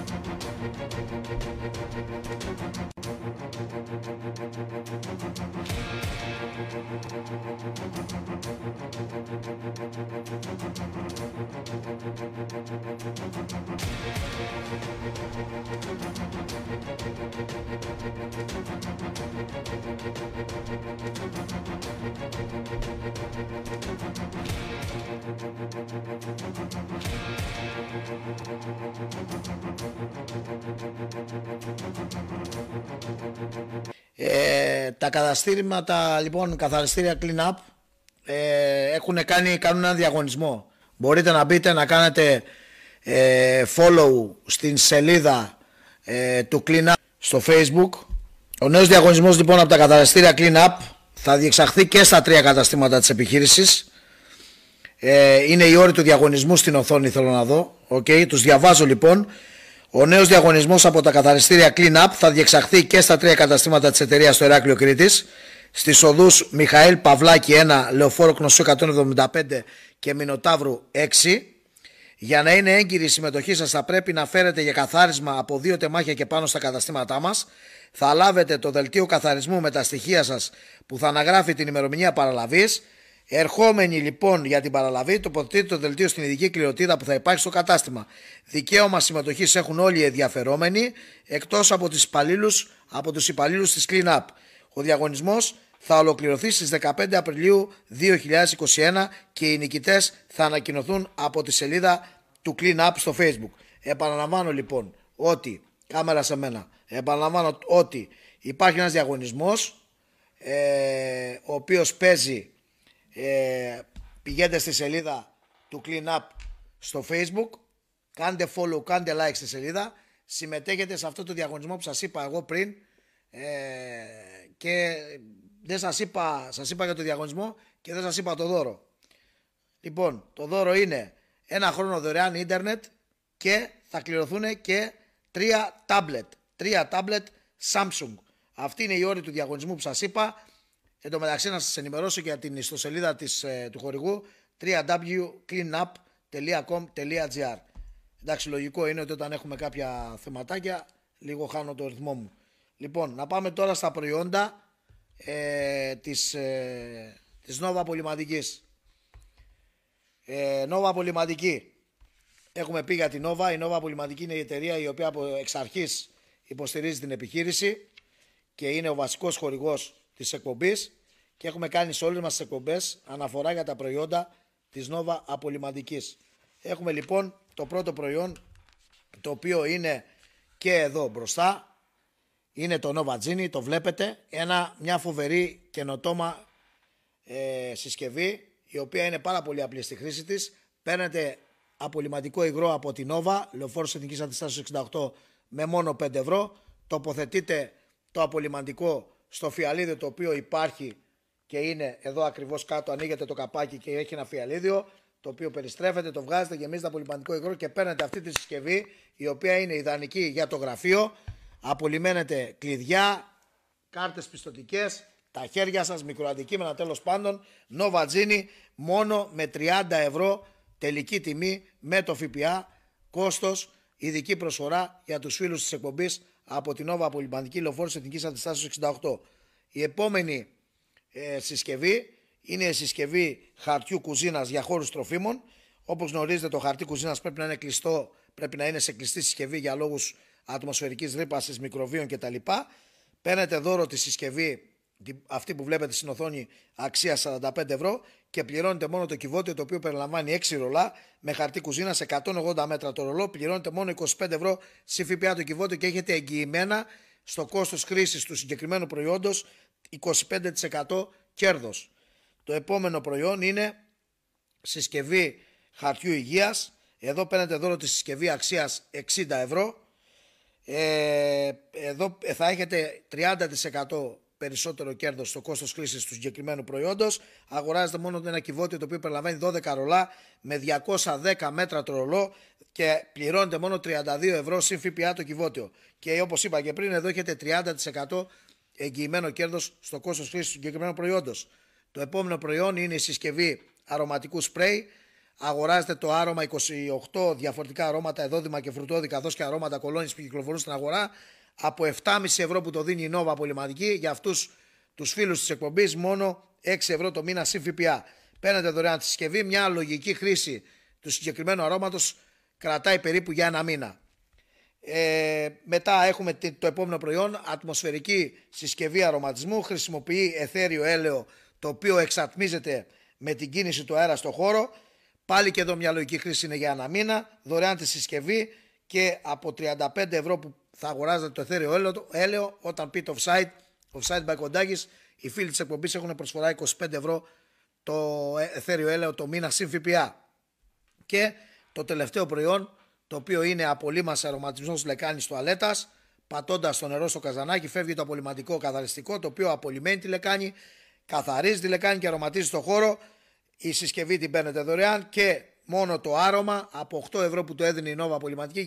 Τα καταστήρματα, λοιπόν, καθαριστήρια clean up ε, έχουν κάνει, κάνουν ένα διαγωνισμό. Μπορείτε να μπείτε να κάνετε ε, follow στην σελίδα ε, του clean up στο facebook. Ο νέος διαγωνισμός λοιπόν από τα καταστήρια clean up θα διεξαχθεί και στα τρία καταστήματα της επιχείρησης. Ε, είναι η όρη του διαγωνισμού στην οθόνη θέλω να δω. Okay, τους διαβάζω λοιπόν. Ο νέος διαγωνισμός από τα καθαριστήρια Clean Up θα διεξαχθεί και στα τρία καταστήματα της εταιρείας στο Εράκλειο Κρήτης. Στις οδούς Μιχαήλ Παυλάκη 1, Λεωφόρο Κνωσού 175 και Μινοτάβρου 6. Για να είναι έγκυρη η συμμετοχή σας, θα πρέπει να φέρετε για καθάρισμα από δύο τεμάχια και πάνω στα καταστήματά μας. Θα λάβετε το δελτίο καθαρισμού με τα στοιχεία σας που θα αναγράφει την ημερομηνία παραλαβής Ερχόμενοι λοιπόν για την παραλαβή, τοποθετείτε το δελτίο στην ειδική κληροτίδα που θα υπάρχει στο κατάστημα. Δικαίωμα συμμετοχής έχουν όλοι οι ενδιαφερόμενοι, εκτός από, από τους υπαλλήλους της Clean Up. Ο διαγωνισμός θα ολοκληρωθεί στις 15 Απριλίου 2021 και οι νικητές θα ανακοινωθούν από τη σελίδα του Clean Up στο Facebook. Επαναλαμβάνω λοιπόν ότι, κάμερα σε μένα, επαναλαμβάνω ότι υπάρχει ένας διαγωνισμός ε, ο οποίος παίζει ε, πηγαίνετε στη σελίδα του Clean Up στο Facebook. Κάντε follow, κάντε like στη σελίδα. Συμμετέχετε σε αυτό το διαγωνισμό που σας είπα εγώ πριν. Ε, και δεν σας είπα, σας είπα για το διαγωνισμό και δεν σας είπα το δώρο. Λοιπόν, το δώρο είναι ένα χρόνο δωρεάν ίντερνετ και θα κληρωθούν και τρία τάμπλετ. Τρία τάμπλετ Samsung. Αυτή είναι η όρη του διαγωνισμού που σας είπα. Εν τω μεταξύ να σας ενημερώσω για την ιστοσελίδα της, ε, του χορηγού www.cleanup.com.gr Εντάξει, λογικό είναι ότι όταν έχουμε κάποια θεματάκια λίγο χάνω το ρυθμό μου. Λοιπόν, να πάμε τώρα στα προϊόντα ε, της, ε, της Nova Πολυματικής. Ε, Nova Πολυματική. Έχουμε πει για την Nova. Η Nova Πολυματική είναι η εταιρεία η οποία από εξ αρχής υποστηρίζει την επιχείρηση και είναι ο βασικός χορηγός της εκπομπής και έχουμε κάνει σε όλες μας τις εκπομπές αναφορά για τα προϊόντα της Nova Απολυμαντική. Έχουμε λοιπόν το πρώτο προϊόν το οποίο είναι και εδώ μπροστά. Είναι το Nova Genie, το βλέπετε. Ένα, μια φοβερή καινοτόμα ε, συσκευή η οποία είναι πάρα πολύ απλή στη χρήση της. Παίρνετε απολυματικό υγρό από την Nova, λεωφόρος εθνικής αντιστάσεως 68 με μόνο 5 ευρώ. Τοποθετείτε το απολυμαντικό στο φιαλίδιο το οποίο υπάρχει και είναι εδώ ακριβώς κάτω ανοίγεται το καπάκι και έχει ένα φιαλίδιο το οποίο περιστρέφεται, το βγάζετε, γεμίζετε απολυμαντικό υγρό και παίρνετε αυτή τη συσκευή η οποία είναι ιδανική για το γραφείο. Απολυμμένετε κλειδιά, κάρτες πιστοτικές, τα χέρια σας, μικροαντικείμενα τέλος πάντων. Nova Gini μόνο με 30 ευρώ τελική τιμή με το ΦΠΑ, κόστος, ειδική προσφορά για τους φίλους της εκπομπής από την Nova Πολυμπαντική Λεωφόρος Εθνικής Αντιστάσεως 68. Η επόμενη ε, συσκευή είναι η συσκευή χαρτιού κουζίνας για χώρους τροφίμων. Όπως γνωρίζετε το χαρτί κουζίνας πρέπει να είναι κλειστό, πρέπει να είναι σε κλειστή συσκευή για λόγους ατμοσφαιρικής ρήπασης, μικροβίων κτλ. Παίρνετε δώρο τη συσκευή αυτή που βλέπετε στην οθόνη αξία 45 ευρώ και πληρώνετε μόνο το κυβότιο το οποίο περιλαμβάνει 6 ρολά με χαρτί κουζίνα σε 180 μέτρα το ρολό. Πληρώνετε μόνο 25 ευρώ σε ΦΠΑ το κυβότιο και έχετε εγγυημένα στο κόστος χρήσης του συγκεκριμένου προϊόντος 25% κέρδος. Το επόμενο προϊόν είναι συσκευή χαρτιού υγείας. Εδώ παίρνετε δώρο τη συσκευή αξίας 60 ευρώ. Ε, εδώ θα έχετε 30% περισσότερο κέρδος στο κόστος χρήσης του συγκεκριμένου προϊόντος. Αγοράζετε μόνο ένα κυβότιο το οποίο περιλαμβάνει 12 ρολά με 210 μέτρα το ρολό και πληρώνετε μόνο 32 ευρώ συν ΦΠΑ το κυβότιο. Και όπως είπα και πριν, εδώ έχετε 30% εγγυημένο κέρδος στο κόστος χρήσης του συγκεκριμένου προϊόντος. Το επόμενο προϊόν είναι η συσκευή αρωματικού σπρέι. Αγοράζετε το άρωμα 28 διαφορετικά αρώματα, εδόδημα και φρουτόδι, καθώς και αρώματα κολόνης που κυκλοφορούν στην αγορά από 7,5 ευρώ που το δίνει η Nova Πολυματική για αυτούς τους φίλους της εκπομπής μόνο 6 ευρώ το μήνα συν ΦΠΑ. Παίρνετε δωρεάν τη συσκευή. Μια λογική χρήση του συγκεκριμένου αρώματος κρατάει περίπου για ένα μήνα. Ε, μετά έχουμε το επόμενο προϊόν, ατμοσφαιρική συσκευή αρωματισμού, χρησιμοποιεί εθέριο έλαιο το οποίο εξατμίζεται με την κίνηση του αέρα στο χώρο. Πάλι και εδώ μια λογική χρήση είναι για ένα μήνα, δωρεάν τη συσκευή και από 35 ευρώ που θα αγοράζετε το εθέριο έλαιο, έλαιο όταν πείτε offside, offside by Κοντάκης, οι φίλοι της εκπομπής έχουν προσφορά 25 ευρώ το εθέριο έλαιο το μήνα συν ΦΠΑ. Και το τελευταίο προϊόν το οποίο είναι απολύμαση αρωματισμός λεκάνης τουαλέτας. Πατώντας το νερό στο καζανάκι, φεύγει το απολυματικό καθαριστικό, το οποίο απολυμμένει τη λεκάνη, καθαρίζει τη λεκάνη και αρωματίζει το χώρο. Η συσκευή την παίρνετε δωρεάν και μόνο το άρωμα από 8 ευρώ που το έδινε η Νόβα απολυματική